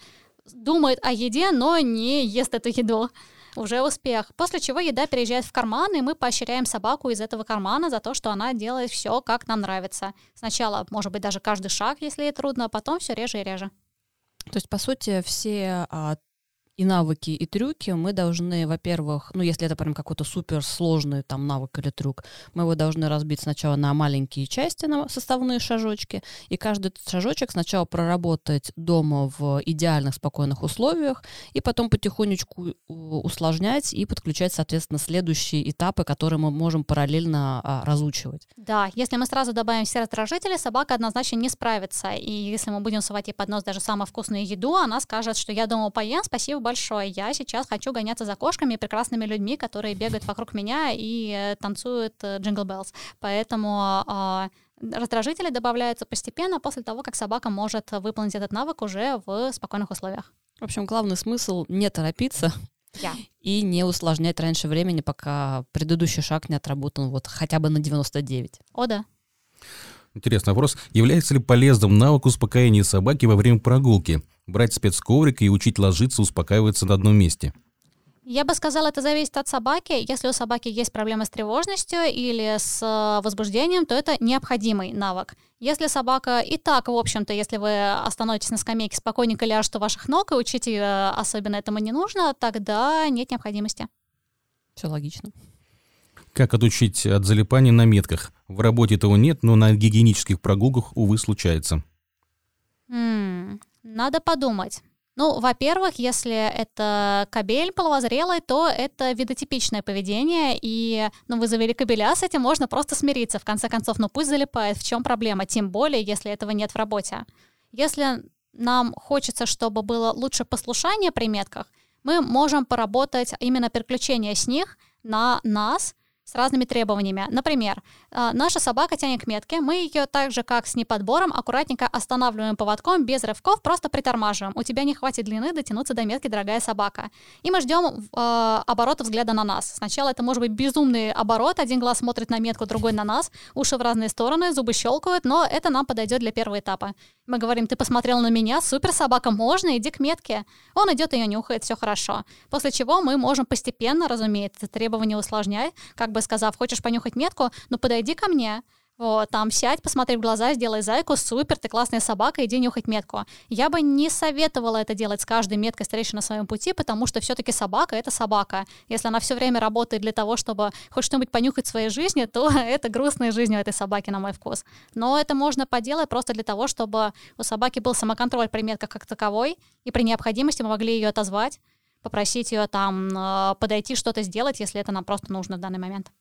думает о еде, но не ест эту еду. Уже успех. После чего еда переезжает в карман, и мы поощряем собаку из этого кармана за то, что она делает все, как нам нравится. Сначала, может быть, даже каждый шаг, если ей трудно, а потом все реже и реже. То есть, по сути, все а, и навыки, и трюки мы должны, во-первых, ну, если это прям какой-то супер сложный там навык или трюк, мы его должны разбить сначала на маленькие части, на составные шажочки, и каждый этот шажочек сначала проработать дома в идеальных, спокойных условиях, и потом потихонечку усложнять и подключать, соответственно, следующие этапы, которые мы можем параллельно а, разучивать. Да, если мы сразу добавим все раздражители, собака однозначно не справится, и если мы будем совать ей под нос даже самую вкусную еду, она скажет, что я дома поем, спасибо большое. Я сейчас хочу гоняться за кошками и прекрасными людьми, которые бегают вокруг меня и э, танцуют Джингл э, Bells. Поэтому э, раздражители добавляются постепенно после того, как собака может выполнить этот навык уже в спокойных условиях. В общем, главный смысл не торопиться, yeah. и не усложнять раньше времени, пока предыдущий шаг не отработан вот хотя бы на 99. О, да. Интересный вопрос. Является ли полезным навык успокоения собаки во время прогулки? Брать спецковрик и учить ложиться, успокаиваться на одном месте? Я бы сказала, это зависит от собаки. Если у собаки есть проблемы с тревожностью или с э, возбуждением, то это необходимый навык. Если собака и так, в общем-то, если вы остановитесь на скамейке, спокойненько ляжет у ваших ног и учить ее особенно этому не нужно, тогда нет необходимости. Все логично. Как отучить от залипания на метках? В работе этого нет, но на гигиенических прогулках, увы, случается. М-м, надо подумать. Ну, во-первых, если это кабель половозрелый, то это видотипичное поведение, и ну, вы завели кабеля, с этим можно просто смириться. В конце концов, ну пусть залипает, в чем проблема, тем более, если этого нет в работе. Если нам хочется, чтобы было лучше послушание при метках, мы можем поработать именно переключение с них на нас — с разными требованиями. Например, э, наша собака тянет к метке, мы ее так же, как с неподбором, аккуратненько останавливаем поводком, без рывков, просто притормаживаем. У тебя не хватит длины дотянуться до метки, дорогая собака. И мы ждем э, оборота взгляда на нас. Сначала это может быть безумный оборот, один глаз смотрит на метку, другой на нас, уши в разные стороны, зубы щелкают, но это нам подойдет для первого этапа. Мы говорим, ты посмотрел на меня, супер, собака, можно, иди к метке. Он идет, ее нюхает, все хорошо. После чего мы можем постепенно, разумеется, требования усложнять, как бы сказав, хочешь понюхать метку, ну подойди ко мне, вот, там сядь, посмотри в глаза, сделай зайку, супер, ты классная собака, иди нюхать метку. Я бы не советовала это делать с каждой меткой, встречей на своем пути, потому что все-таки собака — это собака. Если она все время работает для того, чтобы хоть что-нибудь понюхать в своей жизни, то [LAUGHS] это грустная жизнь у этой собаки, на мой вкус. Но это можно поделать просто для того, чтобы у собаки был самоконтроль при метках как таковой, и при необходимости мы могли ее отозвать, попросить ее там э, подойти что-то сделать, если это нам просто нужно в данный момент.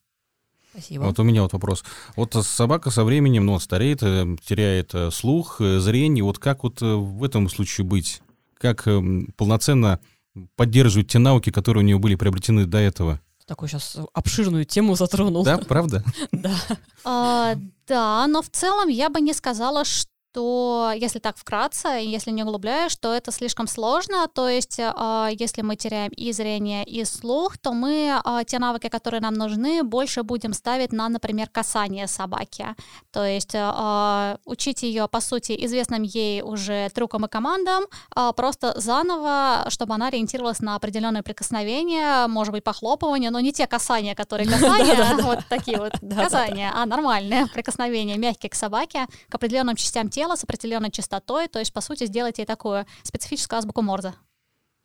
Спасибо. Вот у меня вот вопрос. Вот собака со временем, ну, стареет, э, теряет э, слух, зрение. Вот как вот в этом случае быть? Как полноценно поддерживать те навыки, которые у нее были приобретены до этого? Такую сейчас обширную тему затронул. Да, правда? [LAUGHS] Да. А, да, но в целом я бы не сказала, что то если так вкратце, если не углубляешь, то это слишком сложно. То есть, э, если мы теряем и зрение, и слух, то мы э, те навыки, которые нам нужны, больше будем ставить на, например, касание собаки. То есть э, учить ее, по сути, известным ей уже трюкам и командам, просто заново, чтобы она ориентировалась на определенные прикосновения, может быть, похлопывания, но не те касания, которые [LAUGHS] касания, вот такие вот [LAUGHS] касания, а нормальные прикосновения, мягкие к собаке, к определенным частям тела, тела с определенной частотой, то есть, по сути, сделать ей такую специфическую азбуку Морзе.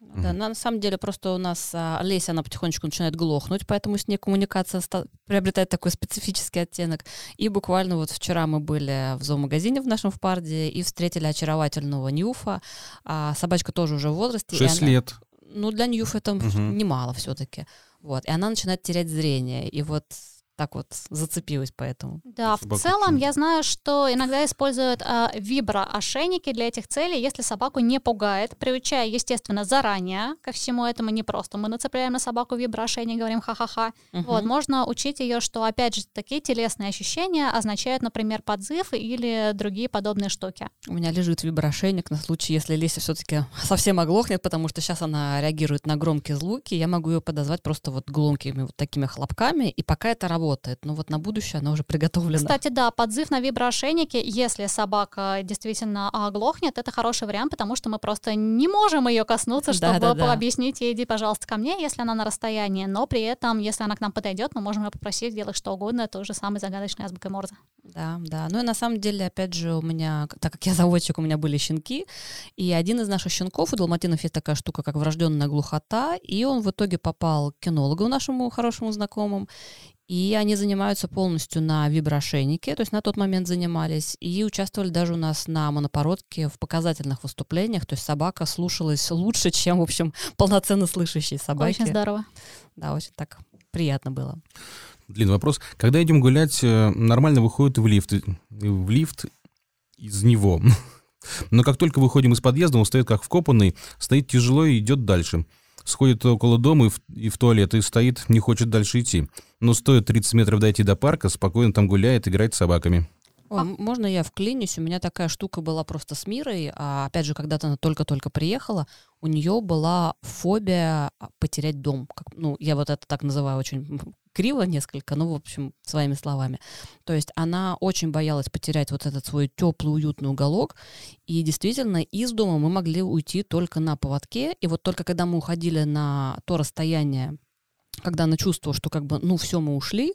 Да, на самом деле просто у нас а, Леся, она потихонечку начинает глохнуть, поэтому с ней коммуникация ста- приобретает такой специфический оттенок. И буквально вот вчера мы были в зоомагазине в нашем в Парде и встретили очаровательного Ньюфа. А собачка тоже уже в возрасте. Шесть лет. Ну, для Ньюфа это угу. немало все-таки. Вот, и она начинает терять зрение. И вот так вот зацепилась поэтому. Да, в целом я знаю, что иногда используют э, виброошейники для этих целей, если собаку не пугает, приучая, естественно, заранее ко всему этому, не просто мы нацепляем на собаку виброошейник, говорим ха-ха-ха. Угу. Вот, можно учить ее, что, опять же, такие телесные ощущения означают, например, подзыв или другие подобные штуки. У меня лежит виброошейник на случай, если Леся все-таки совсем оглохнет, потому что сейчас она реагирует на громкие звуки, я могу ее подозвать просто вот громкими вот такими хлопками, и пока это работает, но вот на будущее она уже приготовлена. Кстати, да, подзыв на виброошейнике, если собака действительно оглохнет, это хороший вариант, потому что мы просто не можем ее коснуться, чтобы да, да, объяснить ей, иди, пожалуйста, ко мне, если она на расстоянии, но при этом, если она к нам подойдет, мы можем ее попросить делать что угодно, это уже самый загадочный азбукой Морзе. Да, да. Ну и на самом деле, опять же, у меня, так как я заводчик, у меня были щенки, и один из наших щенков, у далматинов есть такая штука, как врожденная глухота, и он в итоге попал к кинологу нашему хорошему знакомому, и они занимаются полностью на виброошейнике, то есть на тот момент занимались, и участвовали даже у нас на монопородке в показательных выступлениях, то есть собака слушалась лучше, чем, в общем, полноценно слышащие собаки. Очень здорово. Да, очень так приятно было. Длинный вопрос. Когда идем гулять, э, нормально выходит в лифт, в лифт из него. [LAUGHS] Но как только выходим из подъезда, он стоит как вкопанный, стоит тяжело и идет дальше. Сходит около дома и в, и в туалет, и стоит, не хочет дальше идти. Но стоит 30 метров дойти до парка, спокойно там гуляет, играет с собаками. Ой, можно я вклинюсь? У меня такая штука была просто с Мирой. А, опять же, когда-то она только-только приехала, у нее была фобия а, потерять дом. Как, ну, я вот это так называю очень криво несколько, ну, в общем, своими словами. То есть она очень боялась потерять вот этот свой теплый, уютный уголок. И действительно, из дома мы могли уйти только на поводке. И вот только когда мы уходили на то расстояние, когда она чувствовала, что как бы, ну, все, мы ушли,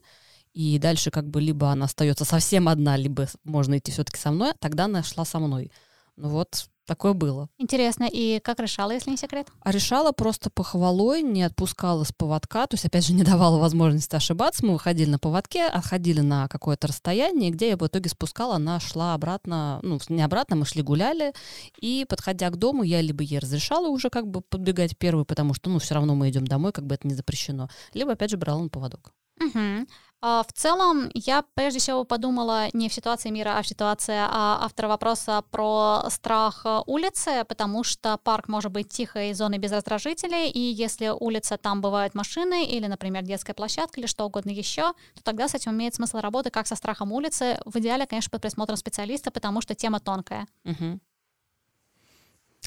и дальше как бы либо она остается совсем одна, либо можно идти все-таки со мной, тогда она шла со мной. Ну вот, такое было. Интересно, и как решала, если не секрет? А решала просто похвалой, не отпускала с поводка, то есть, опять же, не [LAUGHS] давала возможности ошибаться. Мы выходили на поводке, отходили на какое-то расстояние, где я в итоге спускала, она шла обратно, ну, не обратно, мы шли гуляли, и, подходя к дому, я либо ей разрешала уже как бы подбегать первой, потому что, ну, все равно мы идем домой, как бы это не запрещено, либо, опять же, брала на поводок. Угу. А, в целом, я прежде всего подумала не в ситуации мира, а в ситуации а, автора вопроса про страх э, улицы, потому что парк может быть тихой зоной без раздражителей, и если улица, там бывают машины или, например, детская площадка или что угодно еще, то тогда с этим имеет смысл работать как со страхом улицы. В идеале, конечно, под присмотром специалиста, потому что тема тонкая. Угу.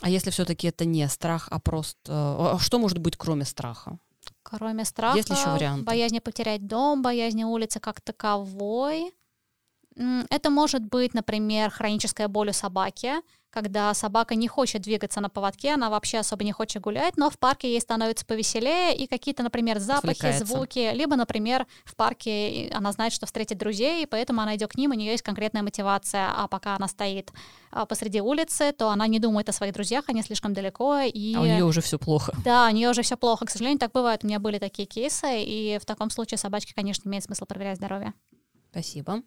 А если все-таки это не страх, а просто... А что может быть кроме страха? Кроме страха, Есть еще варианты? боязни потерять дом, боязни улицы как таковой. Это может быть, например, хроническая боль у собаки, когда собака не хочет двигаться на поводке, она вообще особо не хочет гулять, но в парке ей становится повеселее, и какие-то, например, запахи, звуки, либо, например, в парке она знает, что встретит друзей, и поэтому она идет к ним, у нее есть конкретная мотивация, а пока она стоит а, посреди улицы, то она не думает о своих друзьях, они слишком далеко, и... А у нее уже все плохо. Да, у нее уже все плохо, к сожалению, так бывает, у меня были такие кейсы, и в таком случае собачке, конечно, имеет смысл проверять здоровье. Спасибо.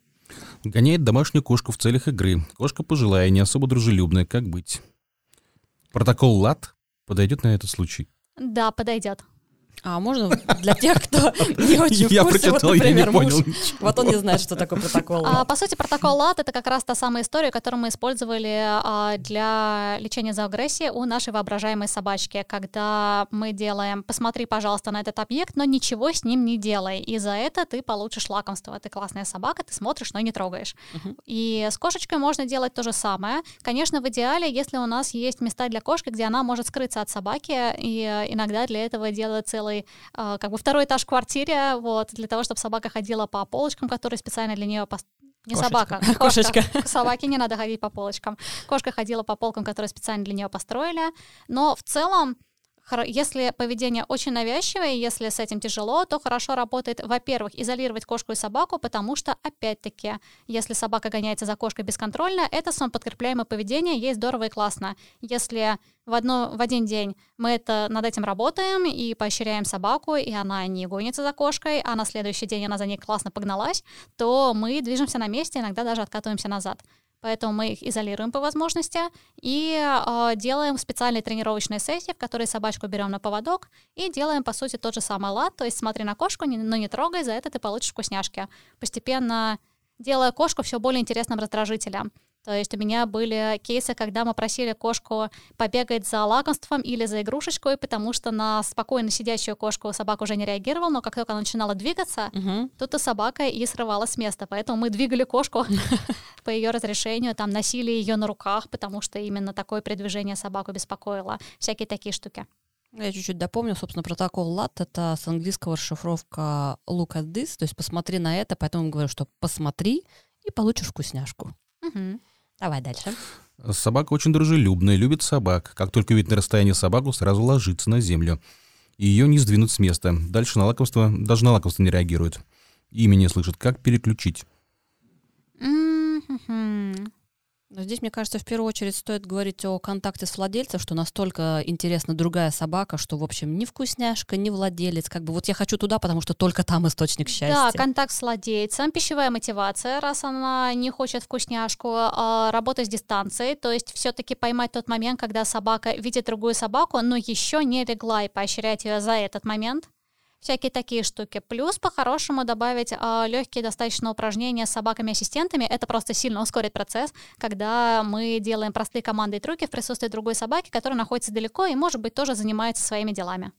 Гоняет домашнюю кошку в целях игры. Кошка пожилая, не особо дружелюбная. Как быть? Протокол ЛАТ подойдет на этот случай? Да, подойдет. А можно для тех, кто [LAUGHS] не очень в Я прочитал, я не понял Вот он не знает, что такое протокол а, По сути, протокол ЛАТ — это как раз та самая история, которую мы использовали а, для лечения за агрессией у нашей воображаемой собачки, когда мы делаем «посмотри, пожалуйста, на этот объект, но ничего с ним не делай, и за это ты получишь лакомство. Ты классная собака, ты смотришь, но не трогаешь». И с кошечкой можно делать то же самое. Конечно, в идеале, если у нас есть места для кошки, где она может скрыться от собаки, и иногда для этого делают целые целый, а, как бы второй этаж в квартире, вот, для того, чтобы собака ходила по полочкам, которые специально для нее пост... Не Кошечка. собака, [LAUGHS] кошка. Кошечка. Собаке не надо ходить по полочкам. Кошка ходила по полкам, которые специально для нее построили. Но в целом если поведение очень навязчивое, если с этим тяжело, то хорошо работает, во-первых, изолировать кошку и собаку, потому что, опять-таки, если собака гоняется за кошкой бесконтрольно, это самоподкрепляемое поведение, ей здорово и классно. Если в, одно, в один день мы это, над этим работаем и поощряем собаку, и она не гонится за кошкой, а на следующий день она за ней классно погналась, то мы движемся на месте, иногда даже откатываемся назад. Поэтому мы их изолируем по возможности и э, делаем специальные тренировочные сессии, в которые собачку берем на поводок и делаем, по сути, тот же самый лад, то есть смотри на кошку, но не трогай, за это ты получишь вкусняшки. Постепенно делая кошку все более интересным раздражителем. То есть у меня были кейсы, когда мы просили кошку побегать за лакомством или за игрушечкой, потому что на спокойно сидящую кошку собака уже не реагировала, но как только она начинала двигаться, угу. тут и собака и срывала с места. Поэтому мы двигали кошку [LAUGHS] по ее разрешению, там носили ее на руках, потому что именно такое передвижение собаку беспокоило. Всякие такие штуки. Я чуть-чуть допомню, собственно, протокол LAT — это с английского расшифровка look at this, то есть посмотри на это, поэтому говорю, что посмотри и получишь вкусняшку. Угу. Давай дальше. Собака очень дружелюбная, любит собак. Как только видит на расстоянии собаку, сразу ложится на землю. И ее не сдвинуть с места. Дальше на лакомство, даже на лакомство не реагирует. Имя не слышит. Как переключить? Mm-hmm. Но здесь, мне кажется, в первую очередь стоит говорить о контакте с владельцем, что настолько интересна другая собака, что, в общем, ни вкусняшка, ни владелец. Как бы вот я хочу туда, потому что только там источник счастья. Да, контакт с владельцем, пищевая мотивация, раз она не хочет вкусняшку, а, работа с дистанцией, то есть все-таки поймать тот момент, когда собака видит другую собаку, но еще не легла и поощрять ее за этот момент всякие такие штуки. Плюс по-хорошему добавить э, легкие достаточно упражнения с собаками-ассистентами. Это просто сильно ускорит процесс, когда мы делаем простые команды и трюки в присутствии другой собаки, которая находится далеко и, может быть, тоже занимается своими делами.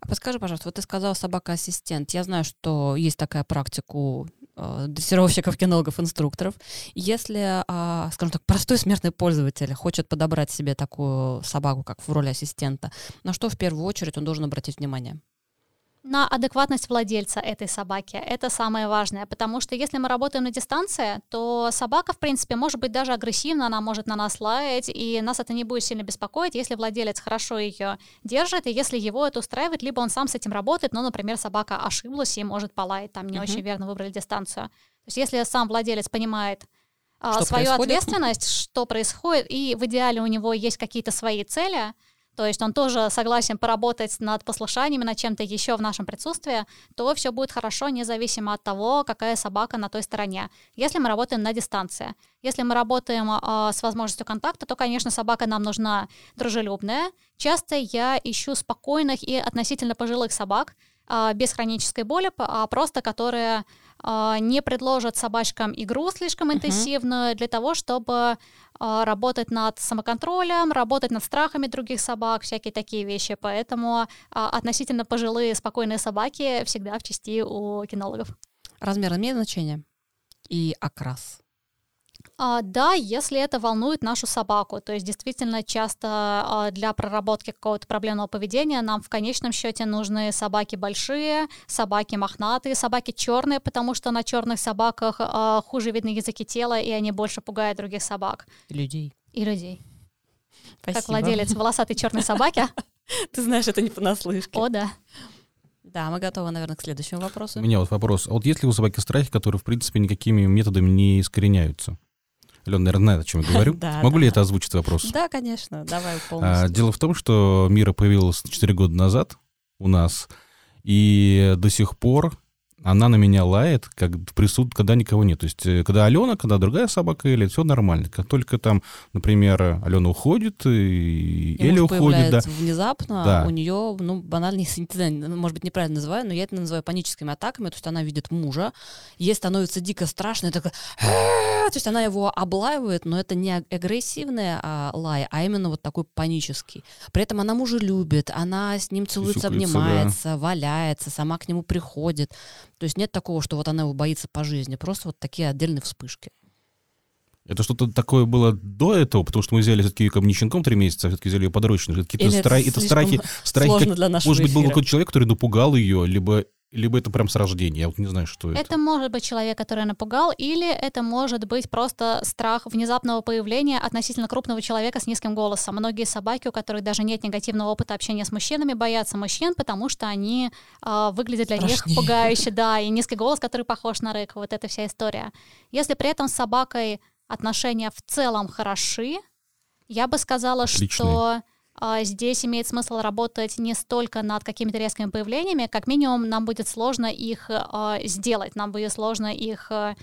А подскажи, пожалуйста, вот ты сказала собака-ассистент. Я знаю, что есть такая практика у э, дрессировщиков, кинологов, инструкторов. Если, э, скажем так, простой смертный пользователь хочет подобрать себе такую собаку, как в роли ассистента, на что в первую очередь он должен обратить внимание? На адекватность владельца этой собаки. Это самое важное, потому что если мы работаем на дистанции, то собака, в принципе, может быть даже агрессивна, она может на нас лаять, и нас это не будет сильно беспокоить, если владелец хорошо ее держит, и если его это устраивает, либо он сам с этим работает, но, например, собака ошиблась и может полаять, там не uh-huh. очень верно выбрали дистанцию. То есть если сам владелец понимает, а, что свою происходит? ответственность, что происходит, и в идеале у него есть какие-то свои цели, то есть он тоже согласен поработать над послушаниями, над чем-то еще в нашем присутствии, то все будет хорошо, независимо от того, какая собака на той стороне. Если мы работаем на дистанции. Если мы работаем э, с возможностью контакта, то, конечно, собака нам нужна дружелюбная. Часто я ищу спокойных и относительно пожилых собак, э, без хронической боли, а просто которые не предложат собачкам игру слишком интенсивную uh-huh. для того, чтобы а, работать над самоконтролем, работать над страхами других собак, всякие такие вещи. Поэтому а, относительно пожилые спокойные собаки всегда в части у кинологов. Размер имеет значение? И окрас? А, да, если это волнует нашу собаку. То есть действительно часто а, для проработки какого-то проблемного поведения нам в конечном счете нужны собаки большие, собаки мохнатые, собаки черные, потому что на черных собаках а, хуже видны языки тела, и они больше пугают других собак. И людей. И людей. Спасибо. Как владелец волосатой черной собаки. [LAUGHS] Ты знаешь, это не понаслышке. О, да. Да, мы готовы, наверное, к следующему вопросу. У меня вот вопрос. А вот есть ли у собаки страхи, которые, в принципе, никакими методами не искореняются? Алена, наверное, знает, о чем я говорю. [LAUGHS] да, Могу да. ли это озвучить вопрос? Да, конечно, давай полностью. А, дело в том, что Мира появилась 4 года назад у нас, и до сих пор она на меня лает, как присуд, когда никого нет. То есть, э, когда Алена, когда другая собака Эля, все нормально. Как только там, например, Алена уходит, и, и Эля уходит, да. внезапно, да. у нее, ну, банальный, [LAUGHS] может быть, неправильно называю, но я это называю паническими атаками. То есть она видит мужа, ей становится дико страшно, и такая, то есть она его облаивает, но это не агрессивная а, лай, а именно вот такой панический. При этом она мужа любит, она с ним целуется, обнимается, да. валяется, сама к нему приходит. То есть нет такого, что вот она его боится по жизни, просто вот такие отдельные вспышки. Это что-то такое было до этого, потому что мы взяли все-таки ее не щенком три месяца, а все-таки взяли ее подручно. Какие-то страхи, это страхи, страхи. Для может быть, эфира. был какой-то человек, который напугал ее, либо либо это прям с рождения, я вот не знаю, что это. Это может быть человек, который напугал, или это может быть просто страх внезапного появления относительно крупного человека с низким голосом. Многие собаки, у которых даже нет негативного опыта общения с мужчинами, боятся мужчин, потому что они э, выглядят для Страшнее. них пугающе, да, и низкий голос, который похож на рык, вот эта вся история. Если при этом с собакой отношения в целом хороши, я бы сказала, Отличные. что здесь имеет смысл работать не столько над какими-то резкими появлениями, как минимум нам будет сложно их а, сделать, нам будет сложно их а,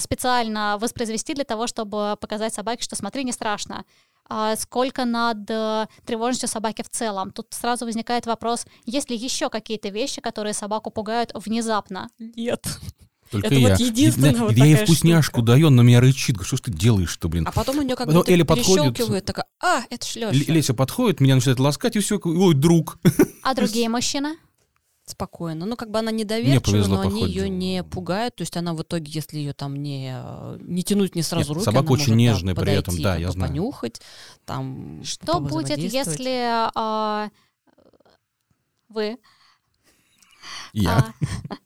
специально воспроизвести для того, чтобы показать собаке, что смотри, не страшно. Сколько над э, тревожностью собаки в целом. Тут сразу возникает вопрос, есть ли еще какие-то вещи, которые собаку пугают внезапно? Нет. Только Это я. вот единственная я, вот я ей вкусняшку штука. даю, он на меня рычит. Говорю, Что ж ты делаешь-то, блин? А потом у нее как Потом будто Эля подходит. такая, а, это ж Л- Лёша. Леся подходит, меня начинает ласкать, и все, ой, друг. [LAUGHS] А другие мужчины? Спокойно. Ну, как бы она недоверчива, повезло, но они походу. ее не пугают. То есть она в итоге, если ее там не, не тянуть не сразу Нет, руки, собака она очень может, да, нежная при этом, да, я знаю. понюхать, там Что будет, если а, вы Я. а,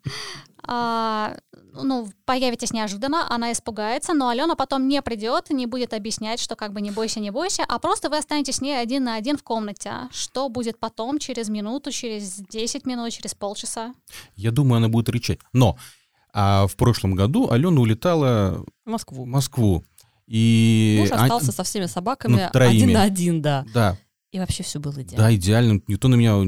а, ну, появитесь неожиданно, она испугается, но Алена потом не придет, не будет объяснять, что как бы не бойся, не бойся, а просто вы останетесь с ней один на один в комнате. Что будет потом, через минуту, через 10 минут, через полчаса? Я думаю, она будет рычать. Но а в прошлом году Алена улетала В Москву. в Москву. И... Муж а- остался со всеми собаками ну, троими. один на один, да. Да, И вообще все было идеально. да, идеально. Никто на меня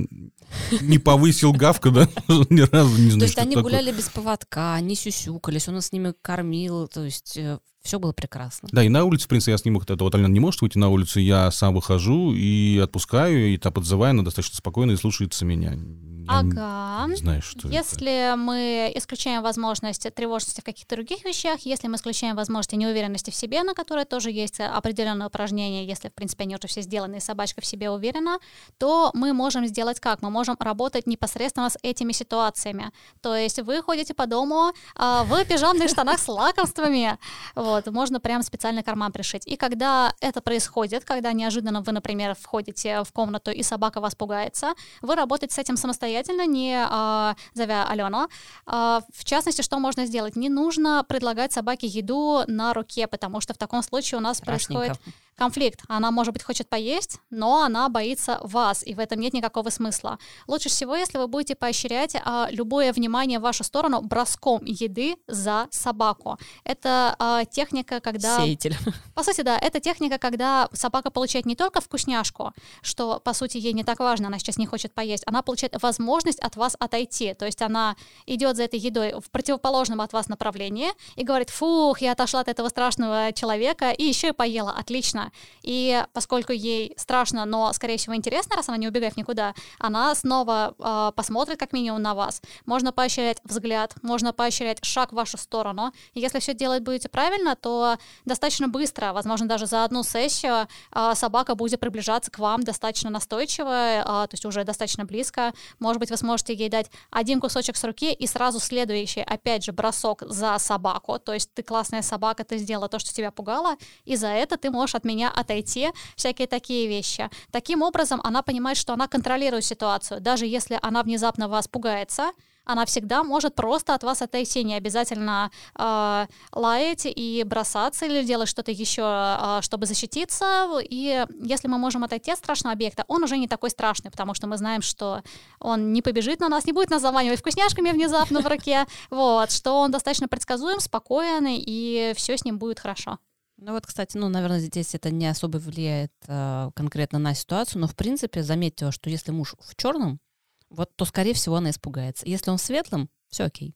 не повысил гавка, да? [LAUGHS] Ни разу не знаю, То есть они такое. гуляли без поводка, они сюсюкались, он с ними кормил, то есть все было прекрасно. Да, и на улице, в принципе, я с ним, это вот Алена не может выйти на улицу, я сам выхожу и отпускаю, и та подзываю, она достаточно спокойно и слушается меня. Я Ага. Не знаю, что это. Если мы исключаем возможность тревожности в каких-то других вещах, если мы исключаем возможность неуверенности в себе, на которой тоже есть определенное упражнение, если, в принципе, они уже все сделаны, и собачка в себе уверена, то мы можем сделать как? Мы можем работать непосредственно с этими ситуациями. То есть вы ходите по дому а, в пижамных штанах с лакомствами, вот, можно прям специальный карман пришить. И когда это происходит, когда неожиданно вы, например, входите в комнату, и собака вас пугается, вы работаете с этим самостоятельно, не а, зовя Алену. А, в частности, что можно сделать? Не нужно предлагать собаке еду на руке, потому что в таком случае у нас происходит. Конфликт. Она, может быть, хочет поесть, но она боится вас, и в этом нет никакого смысла. Лучше всего, если вы будете поощрять а, любое внимание в вашу сторону броском еды за собаку. Это а, техника, когда... Сеятель. [LAUGHS] По сути, да, это техника, когда собака получает не только вкусняшку, что, по сути, ей не так важно, она сейчас не хочет поесть, она получает возможность от вас отойти. То есть она идет за этой едой в противоположном от вас направлении и говорит, фух, я отошла от этого страшного человека и еще и поела, отлично. И поскольку ей страшно, но, скорее всего, интересно, раз она не убегает никуда, она снова э, посмотрит как минимум на вас. Можно поощрять взгляд, можно поощрять шаг в вашу сторону. И если все делать будете правильно, то достаточно быстро, возможно, даже за одну сессию а, собака будет приближаться к вам достаточно настойчиво, а, то есть уже достаточно близко. Может быть, вы сможете ей дать один кусочек с руки и сразу следующий, опять же, бросок за собаку. То есть ты классная собака, ты сделала то, что тебя пугало, и за это ты можешь от меня отойти, всякие такие вещи. Таким образом, она понимает, что она контролирует ситуацию. Даже если она внезапно вас пугается, она всегда может просто от вас отойти, не обязательно э, лаять и бросаться или делать что-то еще, э, чтобы защититься. И если мы можем отойти от страшного объекта, он уже не такой страшный, потому что мы знаем, что он не побежит на нас, не будет нас заманивать вкусняшками внезапно в руке, вот, что он достаточно предсказуем, спокоен, и все с ним будет хорошо. Ну вот, кстати, ну, наверное, здесь это не особо влияет э, конкретно на ситуацию, но, в принципе, заметьте, что если муж в черном, вот, то, скорее всего, она испугается. Если он в светлом, все окей.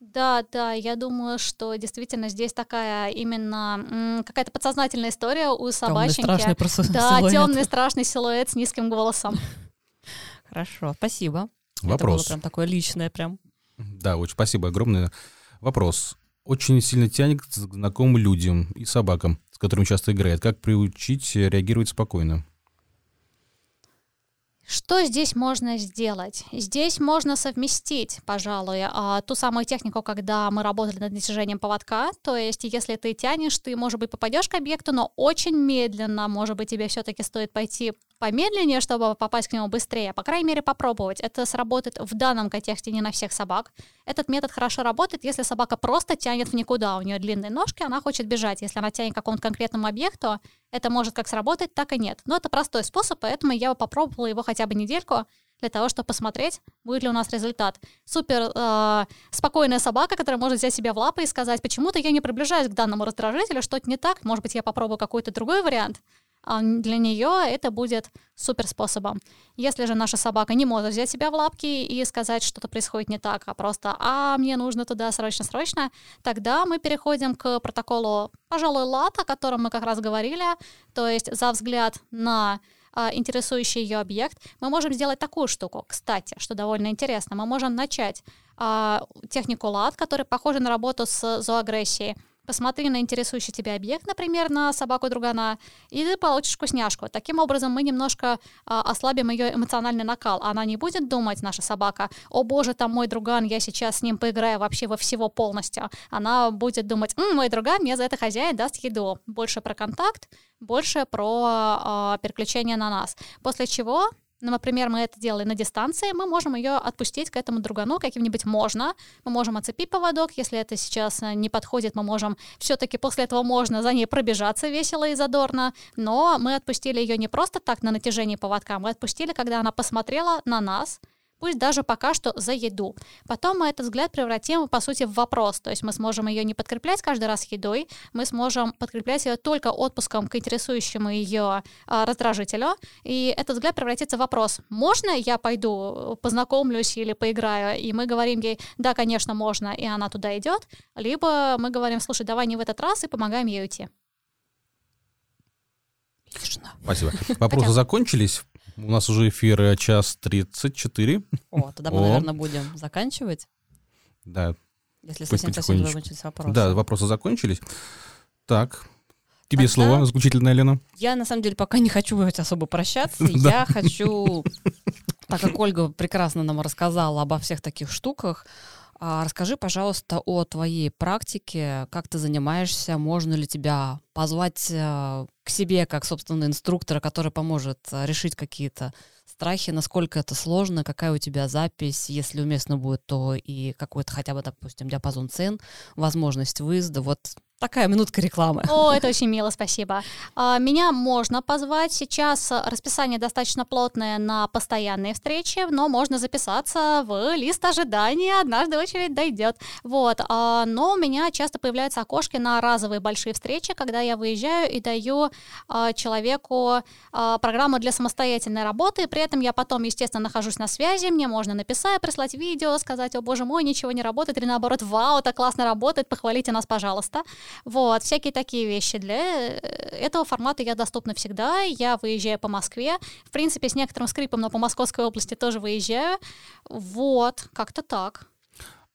Да, да, я думаю, что действительно здесь такая именно какая-то подсознательная история у Темный, собаченьки. страшный просто Да, силуэт. темный страшный силуэт с низким голосом. [LAUGHS] Хорошо, спасибо. Это было Вопрос. прям такое личное прям. Да, очень спасибо огромное. Вопрос. Очень сильно тянет к знакомым людям и собакам, с которыми часто играет. Как приучить реагировать спокойно? Что здесь можно сделать? Здесь можно совместить, пожалуй, а, ту самую технику, когда мы работали над достижением поводка. То есть, если ты тянешь, ты, может быть, попадешь к объекту, но очень медленно. Может быть, тебе все-таки стоит пойти помедленнее, чтобы попасть к нему быстрее. По крайней мере, попробовать. Это сработает в данном контексте не на всех собак. Этот метод хорошо работает, если собака просто тянет в никуда. У нее длинные ножки, она хочет бежать. Если она тянет к какому-то конкретному объекту, это может как сработать, так и нет. Но это простой способ, поэтому я попробовала его хотя бы недельку для того, чтобы посмотреть, будет ли у нас результат. Супер э, спокойная собака, которая может взять себя в лапы и сказать, почему-то я не приближаюсь к данному раздражителю, что-то не так, может быть, я попробую какой-то другой вариант. А для нее это будет супер способом. Если же наша собака не может взять себя в лапки и сказать, что-то происходит не так, а просто «а, мне нужно туда срочно-срочно», тогда мы переходим к протоколу, пожалуй, лат, о котором мы как раз говорили, то есть за взгляд на а, интересующий ее объект, мы можем сделать такую штуку. Кстати, что довольно интересно, мы можем начать а, технику лад, которая похожа на работу с зооагрессией посмотри на интересующий тебя объект, например, на собаку другана, и ты получишь вкусняшку. Таким образом, мы немножко а, ослабим ее эмоциональный накал. Она не будет думать, наша собака, о боже, там мой друган, я сейчас с ним поиграю вообще во всего полностью. Она будет думать, М, мой друган мне за это хозяин даст еду. Больше про контакт, больше про а, переключение на нас. После чего ну, например, мы это делали на дистанции, мы можем ее отпустить к этому другану каким-нибудь можно. Мы можем оцепить поводок, если это сейчас э, не подходит, мы можем все-таки после этого можно за ней пробежаться весело и задорно, но мы отпустили ее не просто так на натяжении поводка, мы отпустили, когда она посмотрела на нас, пусть даже пока что за еду. Потом мы этот взгляд превратим, по сути, в вопрос. То есть мы сможем ее не подкреплять каждый раз едой, мы сможем подкреплять ее только отпуском к интересующему ее а, раздражителю, и этот взгляд превратится в вопрос. Можно я пойду, познакомлюсь или поиграю? И мы говорим ей, да, конечно, можно, и она туда идет. Либо мы говорим, слушай, давай не в этот раз, и помогаем ей уйти. Спасибо. [LAUGHS] Вопросы закончились. У нас уже эфир час 34. О, тогда мы, О. наверное, будем заканчивать, Да, если совсем совсем закончились вопросы. да, вопросы закончились. Так, тебе Тогда- слово, заключительное, Лена. Я, на самом деле, пока не хочу особо прощаться. [LAUGHS] Я хочу, так как Ольга прекрасно нам рассказала обо всех таких штуках, а, расскажи, пожалуйста, о твоей практике, как ты занимаешься, можно ли тебя позвать э, к себе как, собственно, инструктора, который поможет э, решить какие-то страхи, насколько это сложно, какая у тебя запись, если уместно будет, то и какой-то хотя бы, допустим, диапазон цен, возможность выезда. Вот такая минутка рекламы. О, это очень мило, спасибо. А, Меня можно позвать. Сейчас расписание достаточно плотное на постоянные встречи, но можно записаться в лист ожидания. Однажды очередь дойдет. Вот. а, Но у меня часто появляются окошки на разовые большие встречи, когда я выезжаю и даю а, человеку программу для самостоятельной работы. При этом я потом, естественно, нахожусь на связи. Мне можно написать, прислать видео, сказать, о боже мой, ничего не работает, или наоборот, вау, так классно работает, похвалите нас, пожалуйста. Вот, всякие такие вещи. Для э, этого формата я доступна всегда. Я выезжаю по Москве. В принципе, с некоторым скрипом, но по Московской области тоже выезжаю. Вот, как-то так.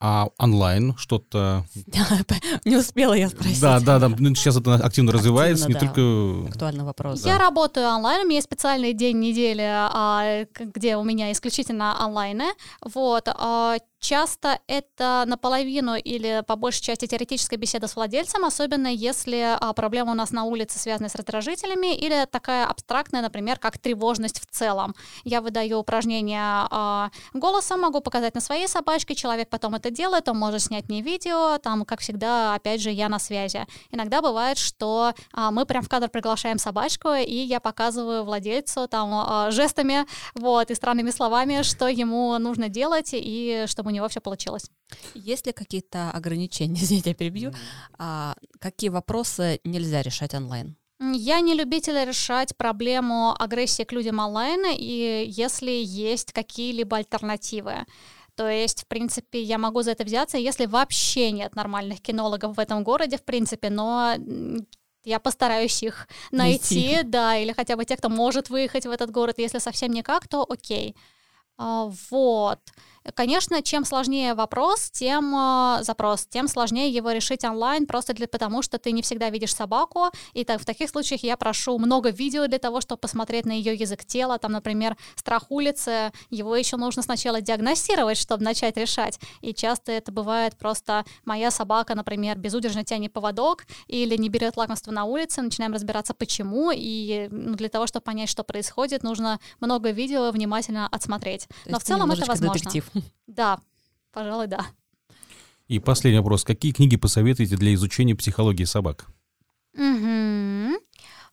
А онлайн что-то... [LAUGHS] Не успела я спросить. Да, да, да. ну, Сейчас это активно развивается, не да. только... Актуальный вопрос. Я работаю онлайн, у меня есть специальный день недели, а, где у меня исключительно онлайны. Вот. Часто это наполовину или по большей части теоретическая беседа с владельцем, особенно если а, проблема у нас на улице связана с раздражителями или такая абстрактная, например, как тревожность в целом. Я выдаю упражнения а, голосом, могу показать на своей собачке, человек потом это делает, он может снять мне видео, там, как всегда, опять же, я на связи. Иногда бывает, что а, мы прям в кадр приглашаем собачку, и я показываю владельцу там жестами, вот, и странными словами, что ему нужно делать, и чтобы него все получилось. Есть ли какие-то ограничения, [LAUGHS] извините, я перебью, а, какие вопросы нельзя решать онлайн? Я не любитель решать проблему агрессии к людям онлайн, и если есть какие-либо альтернативы. То есть, в принципе, я могу за это взяться, если вообще нет нормальных кинологов в этом городе, в принципе, но я постараюсь их найти, Найти. да, или хотя бы тех, кто может выехать в этот город. Если совсем никак, то окей. А, Вот. Конечно, чем сложнее вопрос, тем э, запрос, тем сложнее его решить онлайн, просто для, потому что ты не всегда видишь собаку. И так, в таких случаях я прошу много видео для того, чтобы посмотреть на ее язык тела. Там, например, страх улицы, его еще нужно сначала диагностировать, чтобы начать решать. И часто это бывает просто моя собака, например, безудержно тянет поводок или не берет лакомство на улице, начинаем разбираться, почему. И ну, для того, чтобы понять, что происходит, нужно много видео внимательно отсмотреть. То Но в целом это возможно. детектив. Да, пожалуй, да. И последний вопрос. Какие книги посоветуете для изучения психологии собак? Мгм.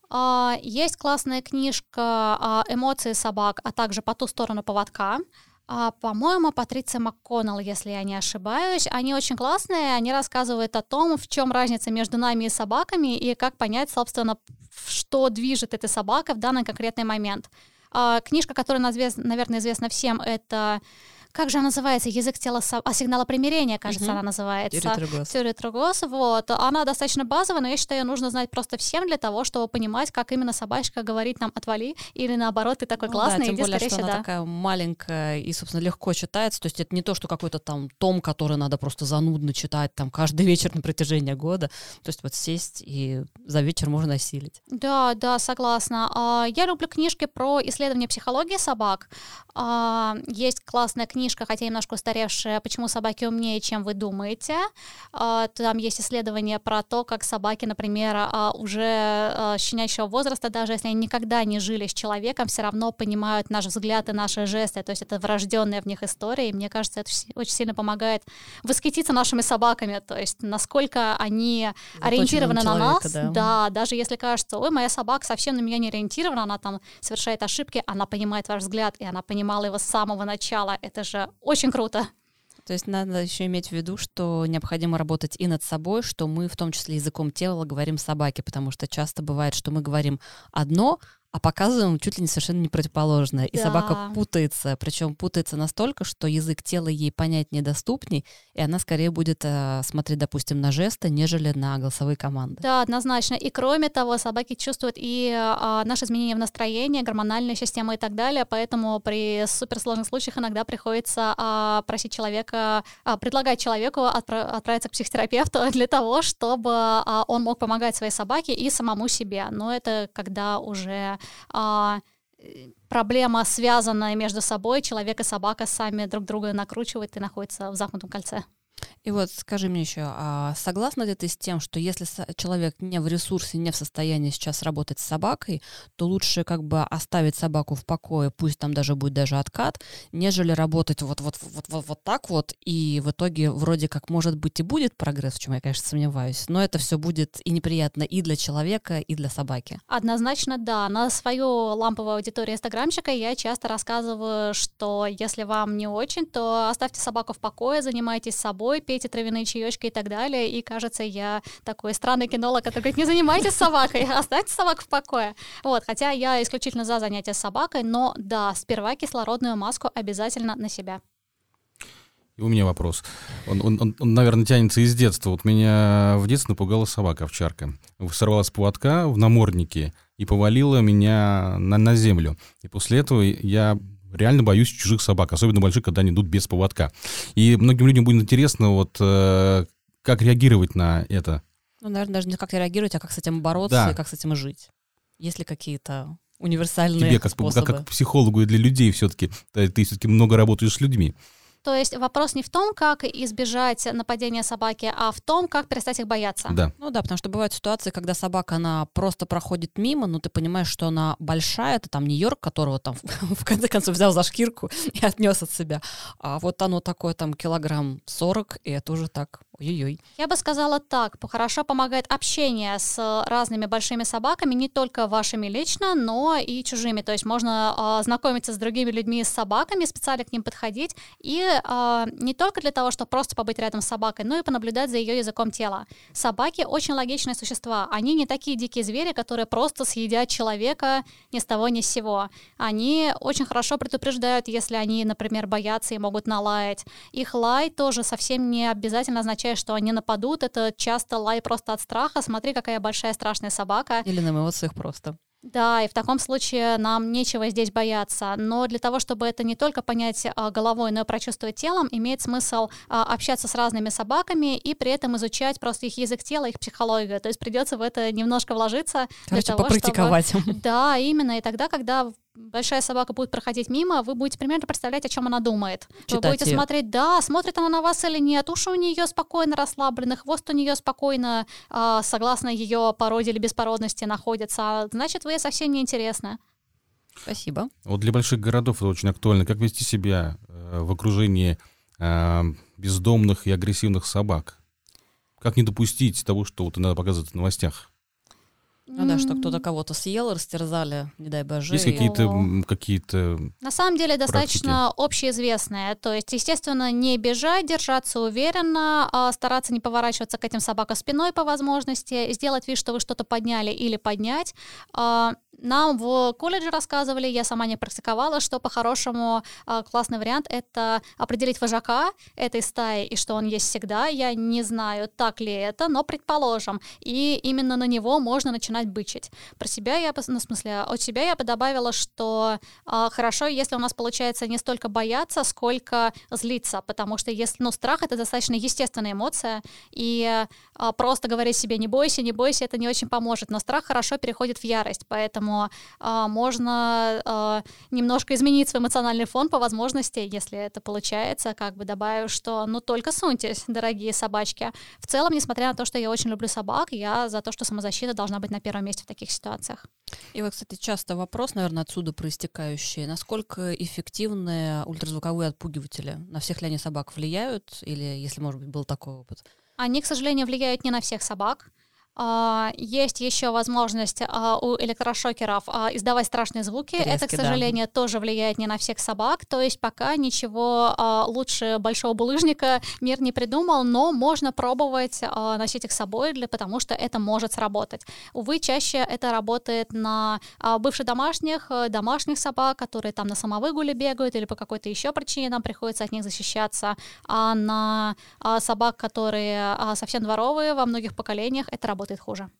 А, Есть классная книжка а, «Эмоции собак», а также «По ту сторону поводка». а, по-моему, Патриция МакКоннелл, если я не ошибаюсь. Они очень классные, они рассказывают о том, в чем разница между нами и собаками, и как понять, собственно, что движет эта собака в данный конкретный момент. А, книжка, которая, наверное, известна всем, это как же она называется, язык тела, а, сигнала примирения, кажется, угу. она называется. Теория Трогос. вот. Она достаточно базовая, но я считаю, ее нужно знать просто всем для того, чтобы понимать, как именно собачка говорит нам «отвали», или наоборот, ты такой ну, классный, да, тем иди более, скорее что сюда. она такая маленькая и, собственно, легко читается, то есть это не то, что какой-то там том, который надо просто занудно читать там каждый [LAUGHS] вечер на протяжении года, то есть вот сесть и за вечер можно осилить. Да, да, согласна. А, я люблю книжки про исследование психологии собак. А, есть классная книга книжка, хотя немножко устаревшая «Почему собаки умнее, чем вы думаете». А, там есть исследование про то, как собаки, например, а, уже а, щенячьего возраста, даже если они никогда не жили с человеком, все равно понимают наш взгляд и наши жесты. То есть это врожденная в них история, и мне кажется, это очень сильно помогает восхититься нашими собаками, то есть насколько они Заточены ориентированы на, на нас. Да. да, даже если кажется, ой, моя собака совсем на меня не ориентирована, она там совершает ошибки, она понимает ваш взгляд, и она понимала его с самого начала. Это же очень круто. То есть надо еще иметь в виду, что необходимо работать и над собой, что мы в том числе языком тела говорим собаке, потому что часто бывает, что мы говорим одно, а показываем чуть ли не совершенно не противоположное. И собака путается, причем путается настолько, что язык тела ей понять недоступней, и она скорее будет э, смотреть, допустим, на жесты, нежели на голосовые команды. Да, однозначно. И кроме того, собаки чувствуют и э, наши изменения в настроении, гормональная система и так далее, поэтому при суперсложных случаях иногда приходится э, просить человека, э, предлагать человеку отпра- отправиться к психотерапевту [LAUGHS] для того, чтобы э, он мог помогать своей собаке и самому себе. Но это когда уже а, проблема, связанная между собой, человек и собака сами друг друга накручивают и находятся в замкнутом кольце. И вот скажи мне еще, а согласна ли ты с тем, что если человек не в ресурсе, не в состоянии сейчас работать с собакой, то лучше как бы оставить собаку в покое, пусть там даже будет даже откат, нежели работать вот, вот, вот, вот, вот так вот, и в итоге вроде как может быть и будет прогресс, в чем я, конечно, сомневаюсь, но это все будет и неприятно и для человека, и для собаки. Однозначно, да. На свою ламповую аудиторию инстаграмщика я часто рассказываю, что если вам не очень, то оставьте собаку в покое, занимайтесь собой, пейте травяные чаечки и так далее. И кажется, я такой странный кинолог, который говорит, не занимайтесь собакой, [LAUGHS] оставьте собаку в покое. Вот, хотя я исключительно за занятия с собакой, но да, сперва кислородную маску обязательно на себя. У меня вопрос. Он, он, он, он, наверное, тянется из детства. Вот меня в детстве напугала собака овчарка. Сорвалась с поводка в наморднике и повалила меня на, на землю. И после этого я реально боюсь чужих собак, особенно больших, когда они идут без поводка. И многим людям будет интересно, вот э, как реагировать на это. Ну, наверное, даже не как реагировать, а как с этим бороться да. и как с этим жить. Есть ли какие-то универсальные Тебе как, способы? Как, как психологу и для людей все-таки. Ты, ты все-таки много работаешь с людьми. То есть вопрос не в том, как избежать нападения собаки, а в том, как перестать их бояться. Да. Ну да, потому что бывают ситуации, когда собака, она просто проходит мимо, но ты понимаешь, что она большая, это там Нью-Йорк, которого там [LAUGHS] в конце концов взял за шкирку и отнес от себя. А вот оно такое там килограмм 40, и это уже так Ой-ой. Я бы сказала так, хорошо помогает общение с разными большими собаками, не только вашими лично, но и чужими. То есть можно э, знакомиться с другими людьми, с собаками, специально к ним подходить, и э, не только для того, чтобы просто побыть рядом с собакой, но и понаблюдать за ее языком тела. Собаки очень логичные существа. Они не такие дикие звери, которые просто съедят человека ни с того ни с сего. Они очень хорошо предупреждают, если они, например, боятся и могут налаять. Их лай тоже совсем не обязательно означает означает, что они нападут. Это часто лай просто от страха. Смотри, какая большая страшная собака. Или на эмоциях просто. Да, и в таком случае нам нечего здесь бояться. Но для того, чтобы это не только понять а, головой, но и прочувствовать телом, имеет смысл а, общаться с разными собаками и при этом изучать просто их язык тела, их психологию. То есть придется в это немножко вложиться. Короче, для того, попрактиковать. Чтобы... [LAUGHS] Да, именно. И тогда, когда большая собака будет проходить мимо, вы будете примерно представлять, о чем она думает. Читать вы будете ее. смотреть, да, смотрит она на вас или нет, уши у нее спокойно расслаблены, хвост у нее спокойно, э, согласно ее породе или беспородности находится, значит, вы совсем не интересны. Спасибо. Вот для больших городов это очень актуально. Как вести себя э, в окружении э, бездомных и агрессивных собак? Как не допустить того, что вот иногда показывают в новостях? Ну да, что кто-то кого-то съел, растерзали, не дай боже. Есть и- какие-то, О. м, какие-то... На самом деле достаточно общеизвестное. То есть, естественно, не бежать, держаться уверенно, а стараться не поворачиваться к этим собакам спиной по возможности, сделать вид, что вы что-то подняли или поднять. Нам в колледже рассказывали, я сама не практиковала, что по-хорошему а, классный вариант — это определить вожака этой стаи и что он есть всегда. Я не знаю, так ли это, но предположим. И именно на него можно начинать бычить. Про себя я, ну, в смысле, от себя я бы добавила, что а, хорошо, если у нас получается не столько бояться, сколько злиться, потому что если, ну, страх — это достаточно естественная эмоция, и а, просто говорить себе «не бойся, не бойся» — это не очень поможет, но страх хорошо переходит в ярость, поэтому а, можно а, немножко изменить свой эмоциональный фон по возможности, если это получается, как бы добавив, что ну только суньтесь, дорогие собачки. В целом, несмотря на то, что я очень люблю собак, я за то, что самозащита должна быть на первом месте в таких ситуациях. И вот, кстати, часто вопрос, наверное, отсюда проистекающий. Насколько эффективны ультразвуковые отпугиватели? На всех ли они собак влияют? Или, если, может быть, был такой опыт? Они, к сожалению, влияют не на всех собак. А, Есть еще возможность а, у электрошокеров а, издавать страшные звуки. Это, к Резкие, да. сожалению, тоже влияет не на всех собак. То есть пока ничего лучше большого булыжника мир не придумал, но можно пробовать носить их с собой, для, потому что это может сработать. Увы, чаще это работает на бывших домашних, э, домашних собак, которые там на самовыгуле бегают или по какой-то еще причине нам приходится от них защищаться, а на собак, которые совсем дворовые во многих поколениях, это работает хуже.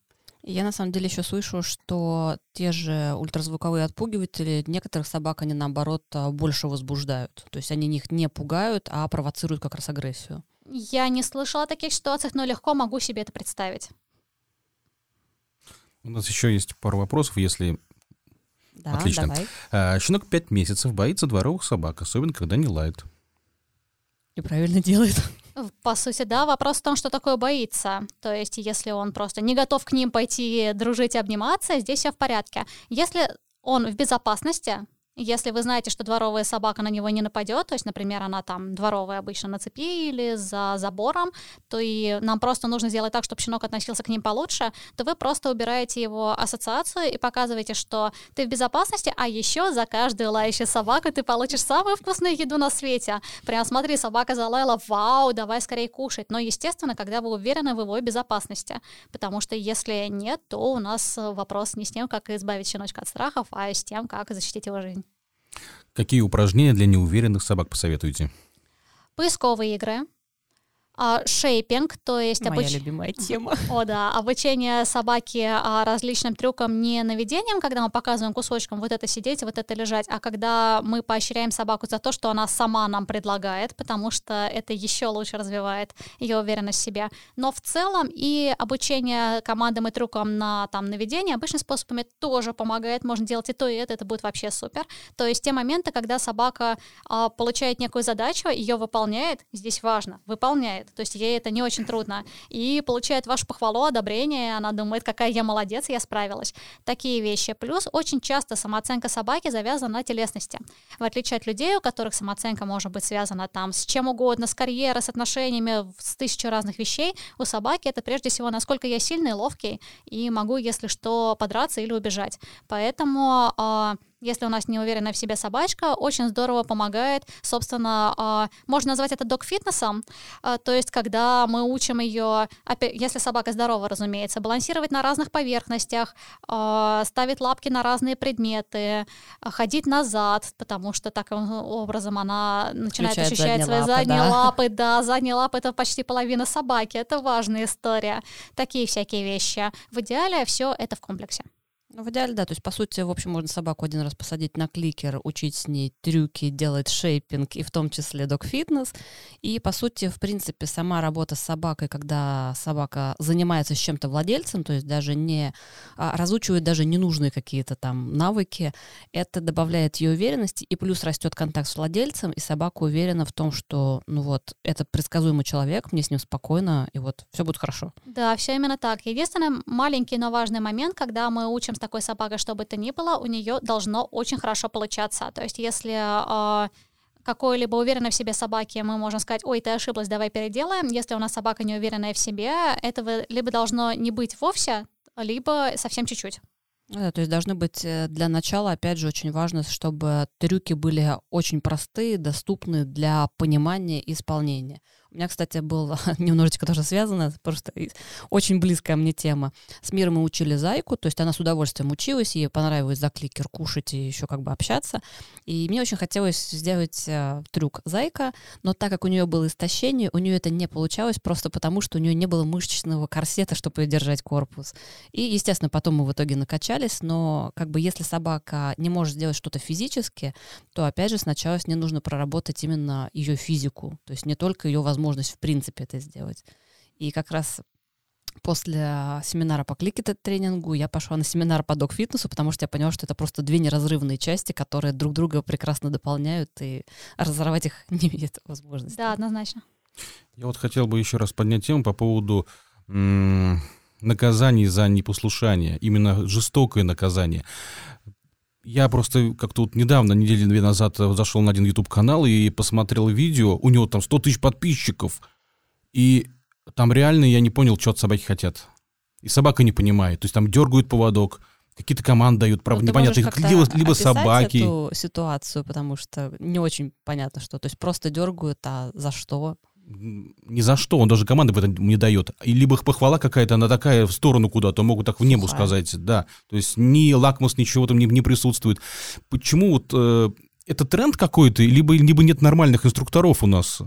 Я на самом деле еще слышу, что те же ультразвуковые отпугиватели некоторых собак они наоборот а, больше возбуждают. То есть они их не пугают, а провоцируют как раз агрессию. Я не слышала о таких ситуациях, но легко могу себе это представить. У нас еще есть пару вопросов, если... Да, Отлично. давай. А, щенок 5 месяцев боится дворовых собак, особенно когда не лают. И правильно делает. По сути, да, вопрос в том, что такое боится. То есть, если он просто не готов к ним пойти дружить и обниматься, здесь все в порядке. Если он в безопасности, если вы знаете, что дворовая собака на него не нападет, то есть, например, она там дворовая обычно на цепи или за забором, то и нам просто нужно сделать так, чтобы щенок относился к ним получше, то вы просто убираете его ассоциацию и показываете, что ты в безопасности, а еще за каждую лающую собаку ты получишь самую вкусную еду на свете. Прям смотри, собака залаяла, вау, давай скорее кушать. Но, естественно, когда вы уверены в его безопасности, потому что если нет, то у нас вопрос не с тем, как избавить щеночка от страхов, а с тем, как защитить его жизнь. Какие упражнения для неуверенных собак посоветуете? Поисковые игры, шейпинг, то есть Моя обуч- любимая тема. О, да, обучение собаки а, различным трюкам не наведением, когда мы показываем кусочком вот это сидеть, вот это лежать, а когда мы поощряем собаку за то, что она сама нам предлагает, потому что это еще лучше развивает ее уверенность в себе. Но в целом и обучение командам и трюкам на там наведение обычными способами тоже помогает. Можно делать и то, и это, это будет вообще супер. То есть те моменты, когда собака а, получает некую задачу, ее выполняет, здесь важно, выполняет. То есть ей это не очень трудно. И получает вашу похвалу, одобрение, она думает, какая я молодец, я справилась. Такие вещи. Плюс очень часто самооценка собаки завязана на телесности. В отличие от людей, у которых самооценка может быть связана там с чем угодно, с карьерой, с отношениями, с тысячей разных вещей, у собаки это прежде всего, насколько я сильный, ловкий и могу, если что, подраться или убежать. Поэтому а, если у нас не уверенная в себе собачка, очень здорово помогает, собственно, а, можно назвать это док-фитнесом, а, то есть когда мы учим ее, если собака здорова, разумеется, балансировать на разных поверхностях, а, ставить лапки на разные предметы, ходить назад, потому что таким образом она начинает Включает ощущать задние свои лапы, задние да. лапы, да, задние лапы это почти половина собаки, это важная история, такие всякие вещи. В идеале все это в комплексе. Ну, в идеале, да. То есть, по сути, в общем, можно собаку один раз посадить на кликер, учить с ней трюки, делать шейпинг, и в том числе док-фитнес. И, по сути, в принципе, сама работа с собакой, когда собака занимается с чем-то владельцем, то есть даже не а, разучивает даже ненужные какие-то там навыки, это добавляет ее уверенности, и плюс растет контакт с владельцем, и собака уверена в том, что, ну вот, это предсказуемый человек, мне с ним спокойно, и вот все будет хорошо. Да, все именно так. Единственный маленький, но важный момент, когда мы учим такой собакой, что бы то ни было, у нее должно очень хорошо получаться. То есть если э, какой-либо уверенной в себе собаки мы можем сказать, ой, ты ошиблась, давай переделаем. Если у нас собака не уверенная в себе, этого либо должно не быть вовсе, либо совсем чуть-чуть. Да, то есть должны быть э, для начала, опять же, очень важно, чтобы трюки были очень простые, доступны для понимания и исполнения. У меня, кстати, был [LAUGHS] немножечко тоже связано, просто очень близкая мне тема. С миром мы учили зайку, то есть она с удовольствием училась, ей понравилось за кликер кушать и еще как бы общаться. И мне очень хотелось сделать э, трюк зайка, но так как у нее было истощение, у нее это не получалось просто потому, что у нее не было мышечного корсета, чтобы держать корпус. И, естественно, потом мы в итоге накачались, но как бы если собака не может сделать что-то физически, то, опять же, сначала с ней нужно проработать именно ее физику, то есть не только ее возможность возможность в принципе это сделать. И как раз после семинара по кликет-тренингу я пошла на семинар по док-фитнесу, потому что я поняла, что это просто две неразрывные части, которые друг друга прекрасно дополняют, и разорвать их [LAUGHS] не имеет возможности. Да, однозначно. Я вот хотел бы еще раз поднять тему по поводу наказаний за непослушание, именно жестокое наказание. Я просто как-то вот недавно, недели две назад, э, зашел на один YouTube-канал и посмотрел видео. У него там 100 тысяч подписчиков. И там реально я не понял, что от собаки хотят. И собака не понимает. То есть там дергают поводок, какие-то команды дают, правда, ну, непонятно, либо, либо собаки. эту ситуацию, потому что не очень понятно, что. То есть просто дергают, а за что? Ни за что, он даже команды в этом не дает. И либо их похвала какая-то, она такая в сторону куда-то, могут так в небо Сухая. сказать, да. То есть ни лакмус, ничего там не, не присутствует. Почему вот э, это тренд какой-то, либо, либо нет нормальных инструкторов у нас?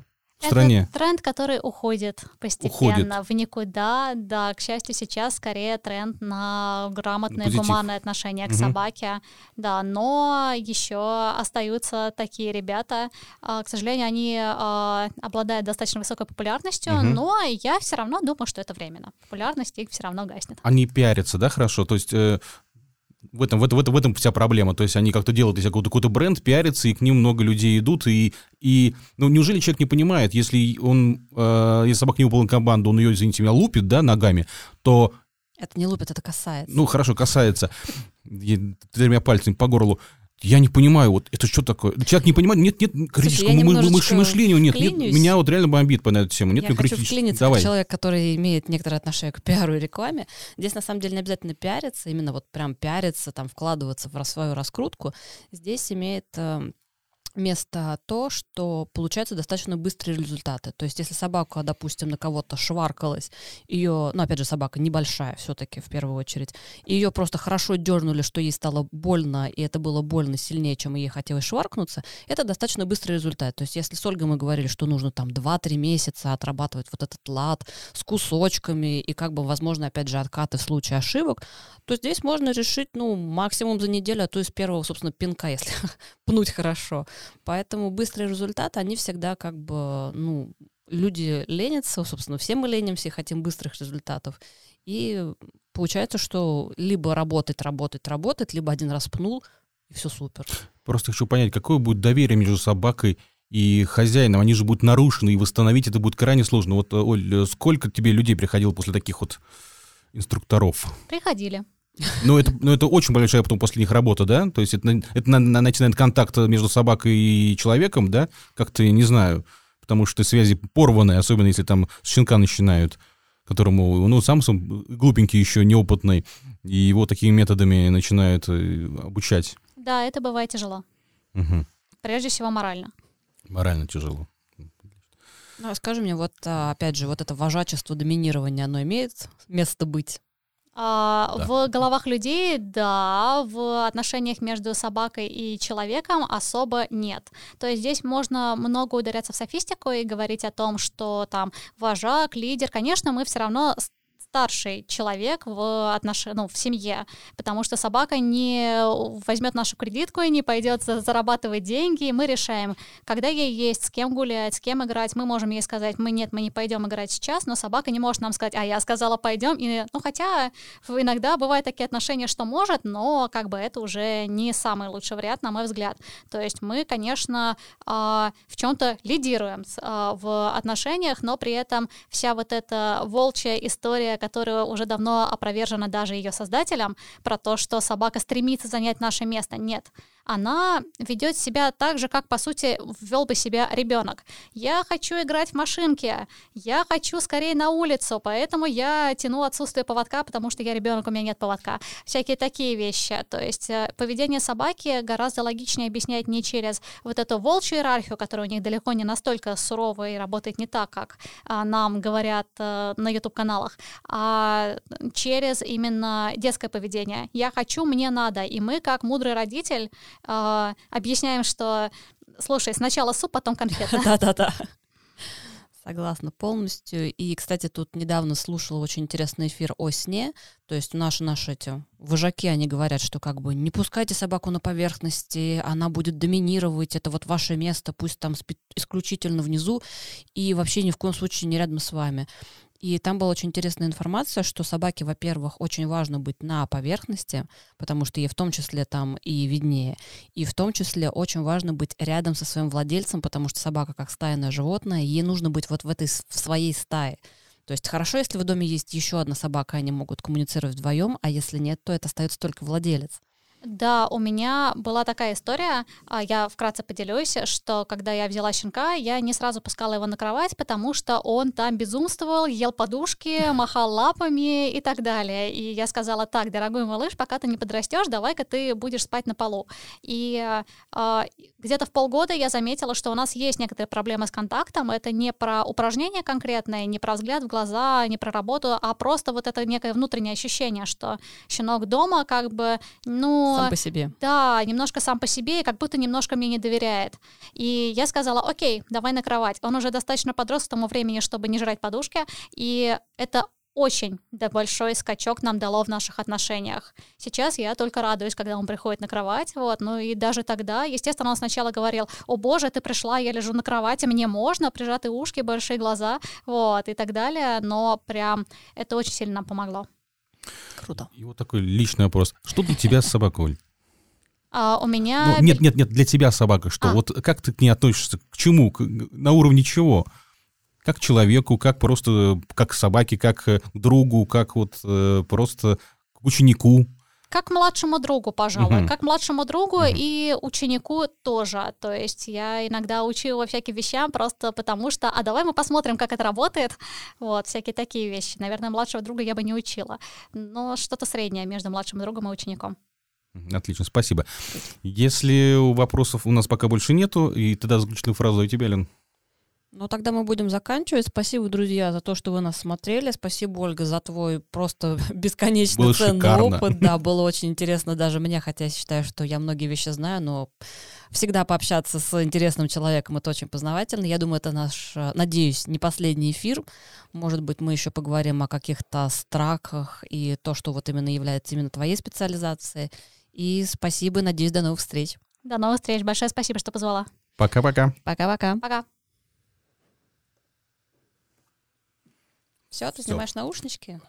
В стране. Это тренд, который уходит постепенно уходит. в никуда. Да, к счастью, сейчас скорее тренд на грамотное, Позитив. гуманное отношение к угу. собаке. Да, но еще остаются такие ребята. А, к сожалению, они а, обладают достаточно высокой популярностью, угу. но я все равно думаю, что это временно. Популярность их все равно гаснет. Они пиарятся, да, хорошо? То есть э, в этом, в, этом, в, этом, в этом вся проблема. То есть они как-то делают из какой-то, какой-то бренд, пиарятся, и к ним много людей идут. И, и ну, неужели человек не понимает, если он, э, если собака не выполнила команду, он ее, извините меня, лупит, да, ногами, то... Это не лупит, это касается. Ну, хорошо, касается. Тремя пальцами по горлу. Я не понимаю, вот это что такое? Человек не понимает, нет, нет критического Слушай, мышления, нет, нет, меня вот реально бомбит по эту тему, нет я хочу вклиниться Давай. как человек, который имеет некоторое отношение к пиару и рекламе. Здесь на самом деле не обязательно пиариться, именно вот прям пиариться, там вкладываться в свою раскрутку. Здесь имеет эм, место то, что получаются достаточно быстрые результаты. То есть, если собака, допустим, на кого-то шваркалась, ее, ну, опять же, собака небольшая все-таки в первую очередь, ее просто хорошо дернули, что ей стало больно, и это было больно сильнее, чем ей хотелось шваркнуться, это достаточно быстрый результат. То есть, если с Ольгой мы говорили, что нужно там 2-3 месяца отрабатывать вот этот лад с кусочками и как бы, возможно, опять же, откаты в случае ошибок, то здесь можно решить, ну, максимум за неделю, а то и с первого, собственно, пинка, [LAUGHS] если пнуть хорошо. Поэтому быстрые результаты, они всегда как бы, ну, люди ленятся, собственно, все мы ленимся и хотим быстрых результатов. И получается, что либо работать, работать, работать, либо один раз пнул, и все супер. Просто хочу понять, какое будет доверие между собакой и хозяином, они же будут нарушены, и восстановить это будет крайне сложно. Вот, Оль, сколько тебе людей приходило после таких вот инструкторов? Приходили. Ну, это, ну, это очень большая потом после них работа, да? То есть это, это на, на, начинает контакт между собакой и человеком, да? Как-то, не знаю, потому что связи порваны, особенно если там с щенка начинают, которому, ну, сам глупенький еще, неопытный, и его такими методами начинают э, обучать. Да, это бывает тяжело. Угу. Прежде всего морально. Морально тяжело. Ну, а скажи мне, вот а, опять же, вот это вожачество, доминирование, оно имеет место быть? А, да. В головах людей, да, в отношениях между собакой и человеком особо нет. То есть здесь можно много ударяться в софистику и говорить о том, что там вожак, лидер, конечно, мы все равно старший человек в, отнош... ну, в семье, потому что собака не возьмет нашу кредитку и не пойдет зарабатывать деньги, и мы решаем, когда ей есть, с кем гулять, с кем играть, мы можем ей сказать, мы нет, мы не пойдем играть сейчас, но собака не может нам сказать, а я сказала, пойдем, и, ну, хотя иногда бывают такие отношения, что может, но как бы это уже не самый лучший вариант, на мой взгляд. То есть мы, конечно, а, в чем-то лидируем а, в отношениях, но при этом вся вот эта волчья история, которая уже давно опровержена даже ее создателям, про то, что собака стремится занять наше место. Нет. Она ведет себя так же, как, по сути, ввел бы себя ребенок. Я хочу играть в машинки, я хочу скорее на улицу, поэтому я тяну отсутствие поводка, потому что я ребенок, у меня нет поводка. Всякие такие вещи. То есть э, поведение собаки гораздо логичнее объяснять не через вот эту волчью иерархию, которая у них далеко не настолько суровая и работает не так, как а, нам говорят а, на YouTube-каналах, а через именно детское поведение. Я хочу, мне надо. И мы, как мудрый родитель, а, объясняем, что слушай, сначала суп, потом конфеты. [LAUGHS] Да-да-да. Согласна полностью. И, кстати, тут недавно слушала очень интересный эфир о сне. То есть наши, наши эти вожаки, они говорят, что как бы не пускайте собаку на поверхности, она будет доминировать, это вот ваше место, пусть там спит исключительно внизу и вообще ни в коем случае не рядом с вами. И там была очень интересная информация, что собаке, во-первых, очень важно быть на поверхности, потому что ей в том числе там и виднее. И в том числе очень важно быть рядом со своим владельцем, потому что собака как стайное животное, ей нужно быть вот в этой в своей стае. То есть хорошо, если в доме есть еще одна собака, они могут коммуницировать вдвоем, а если нет, то это остается только владелец. Да, у меня была такая история, а, я вкратце поделюсь, что когда я взяла щенка, я не сразу пускала его на кровать, потому что он там безумствовал, ел подушки, [LAUGHS] махал лапами и так далее. И я сказала, так, дорогой малыш, пока ты не подрастешь, давай-ка ты будешь спать на полу. И э, где-то в полгода я заметила, что у нас есть некоторые проблемы с контактом. Это не про упражнение конкретное, не про взгляд в глаза, не про работу, а просто вот это некое внутреннее ощущение, что щенок дома как бы, ну, сам по себе. Да, немножко сам по себе, и как будто немножко мне не доверяет. И я сказала, окей, давай на кровать. Он уже достаточно подрос к тому времени, чтобы не жрать подушки, и это очень да, большой скачок нам дало в наших отношениях. Сейчас я только радуюсь, когда он приходит на кровать, вот, ну и даже тогда, естественно, он сначала говорил, о боже, ты пришла, я лежу на кровати, мне можно, прижатые ушки, большие глаза, вот, и так далее, но прям это очень сильно нам помогло. Круто. И вот такой личный вопрос. Что для тебя с собакой? А, у меня... Ну, нет, нет, нет, для тебя собака что? А. Вот как ты к ней относишься? К чему? К, на уровне чего? Как к человеку, как просто как собаке, как к другу, как вот э, просто к ученику? Как младшему другу, пожалуй. Угу. Как младшему другу угу. и ученику тоже. То есть я иногда учу его всяким вещам просто потому что, а давай мы посмотрим, как это работает. Вот, всякие такие вещи. Наверное, младшего друга я бы не учила. Но что-то среднее между младшим другом и учеником. Отлично, спасибо. Если вопросов у нас пока больше нету, и тогда заключительную фразу у тебя, Лен. Ну, тогда мы будем заканчивать. Спасибо, друзья, за то, что вы нас смотрели. Спасибо, Ольга, за твой просто [LAUGHS] бесконечно было ценный шикарно. опыт. Да, было [LAUGHS] очень интересно даже мне, хотя я считаю, что я многие вещи знаю, но всегда пообщаться с интересным человеком это очень познавательно. Я думаю, это наш, надеюсь, не последний эфир. Может быть, мы еще поговорим о каких-то страхах и то, что вот именно является именно твоей специализацией. И спасибо, надеюсь, до новых встреч. До новых встреч. Большое спасибо, что позвала. Пока-пока. Пока-пока. Пока. Все, ты Всё. снимаешь наушнички?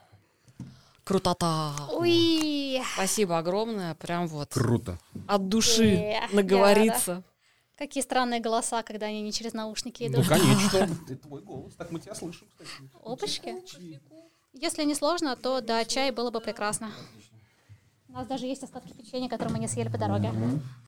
Крутота! Ой! Спасибо огромное, прям вот. Круто. От души yeah, наговориться. Какие странные голоса, когда они не через наушники идут. Ну, конечно. [LAUGHS] Это твой голос. Так мы тебя слышим, кстати. Опачки. Если не сложно, то да, чай было бы прекрасно. У нас даже есть остатки печенья, которые мы не съели по дороге.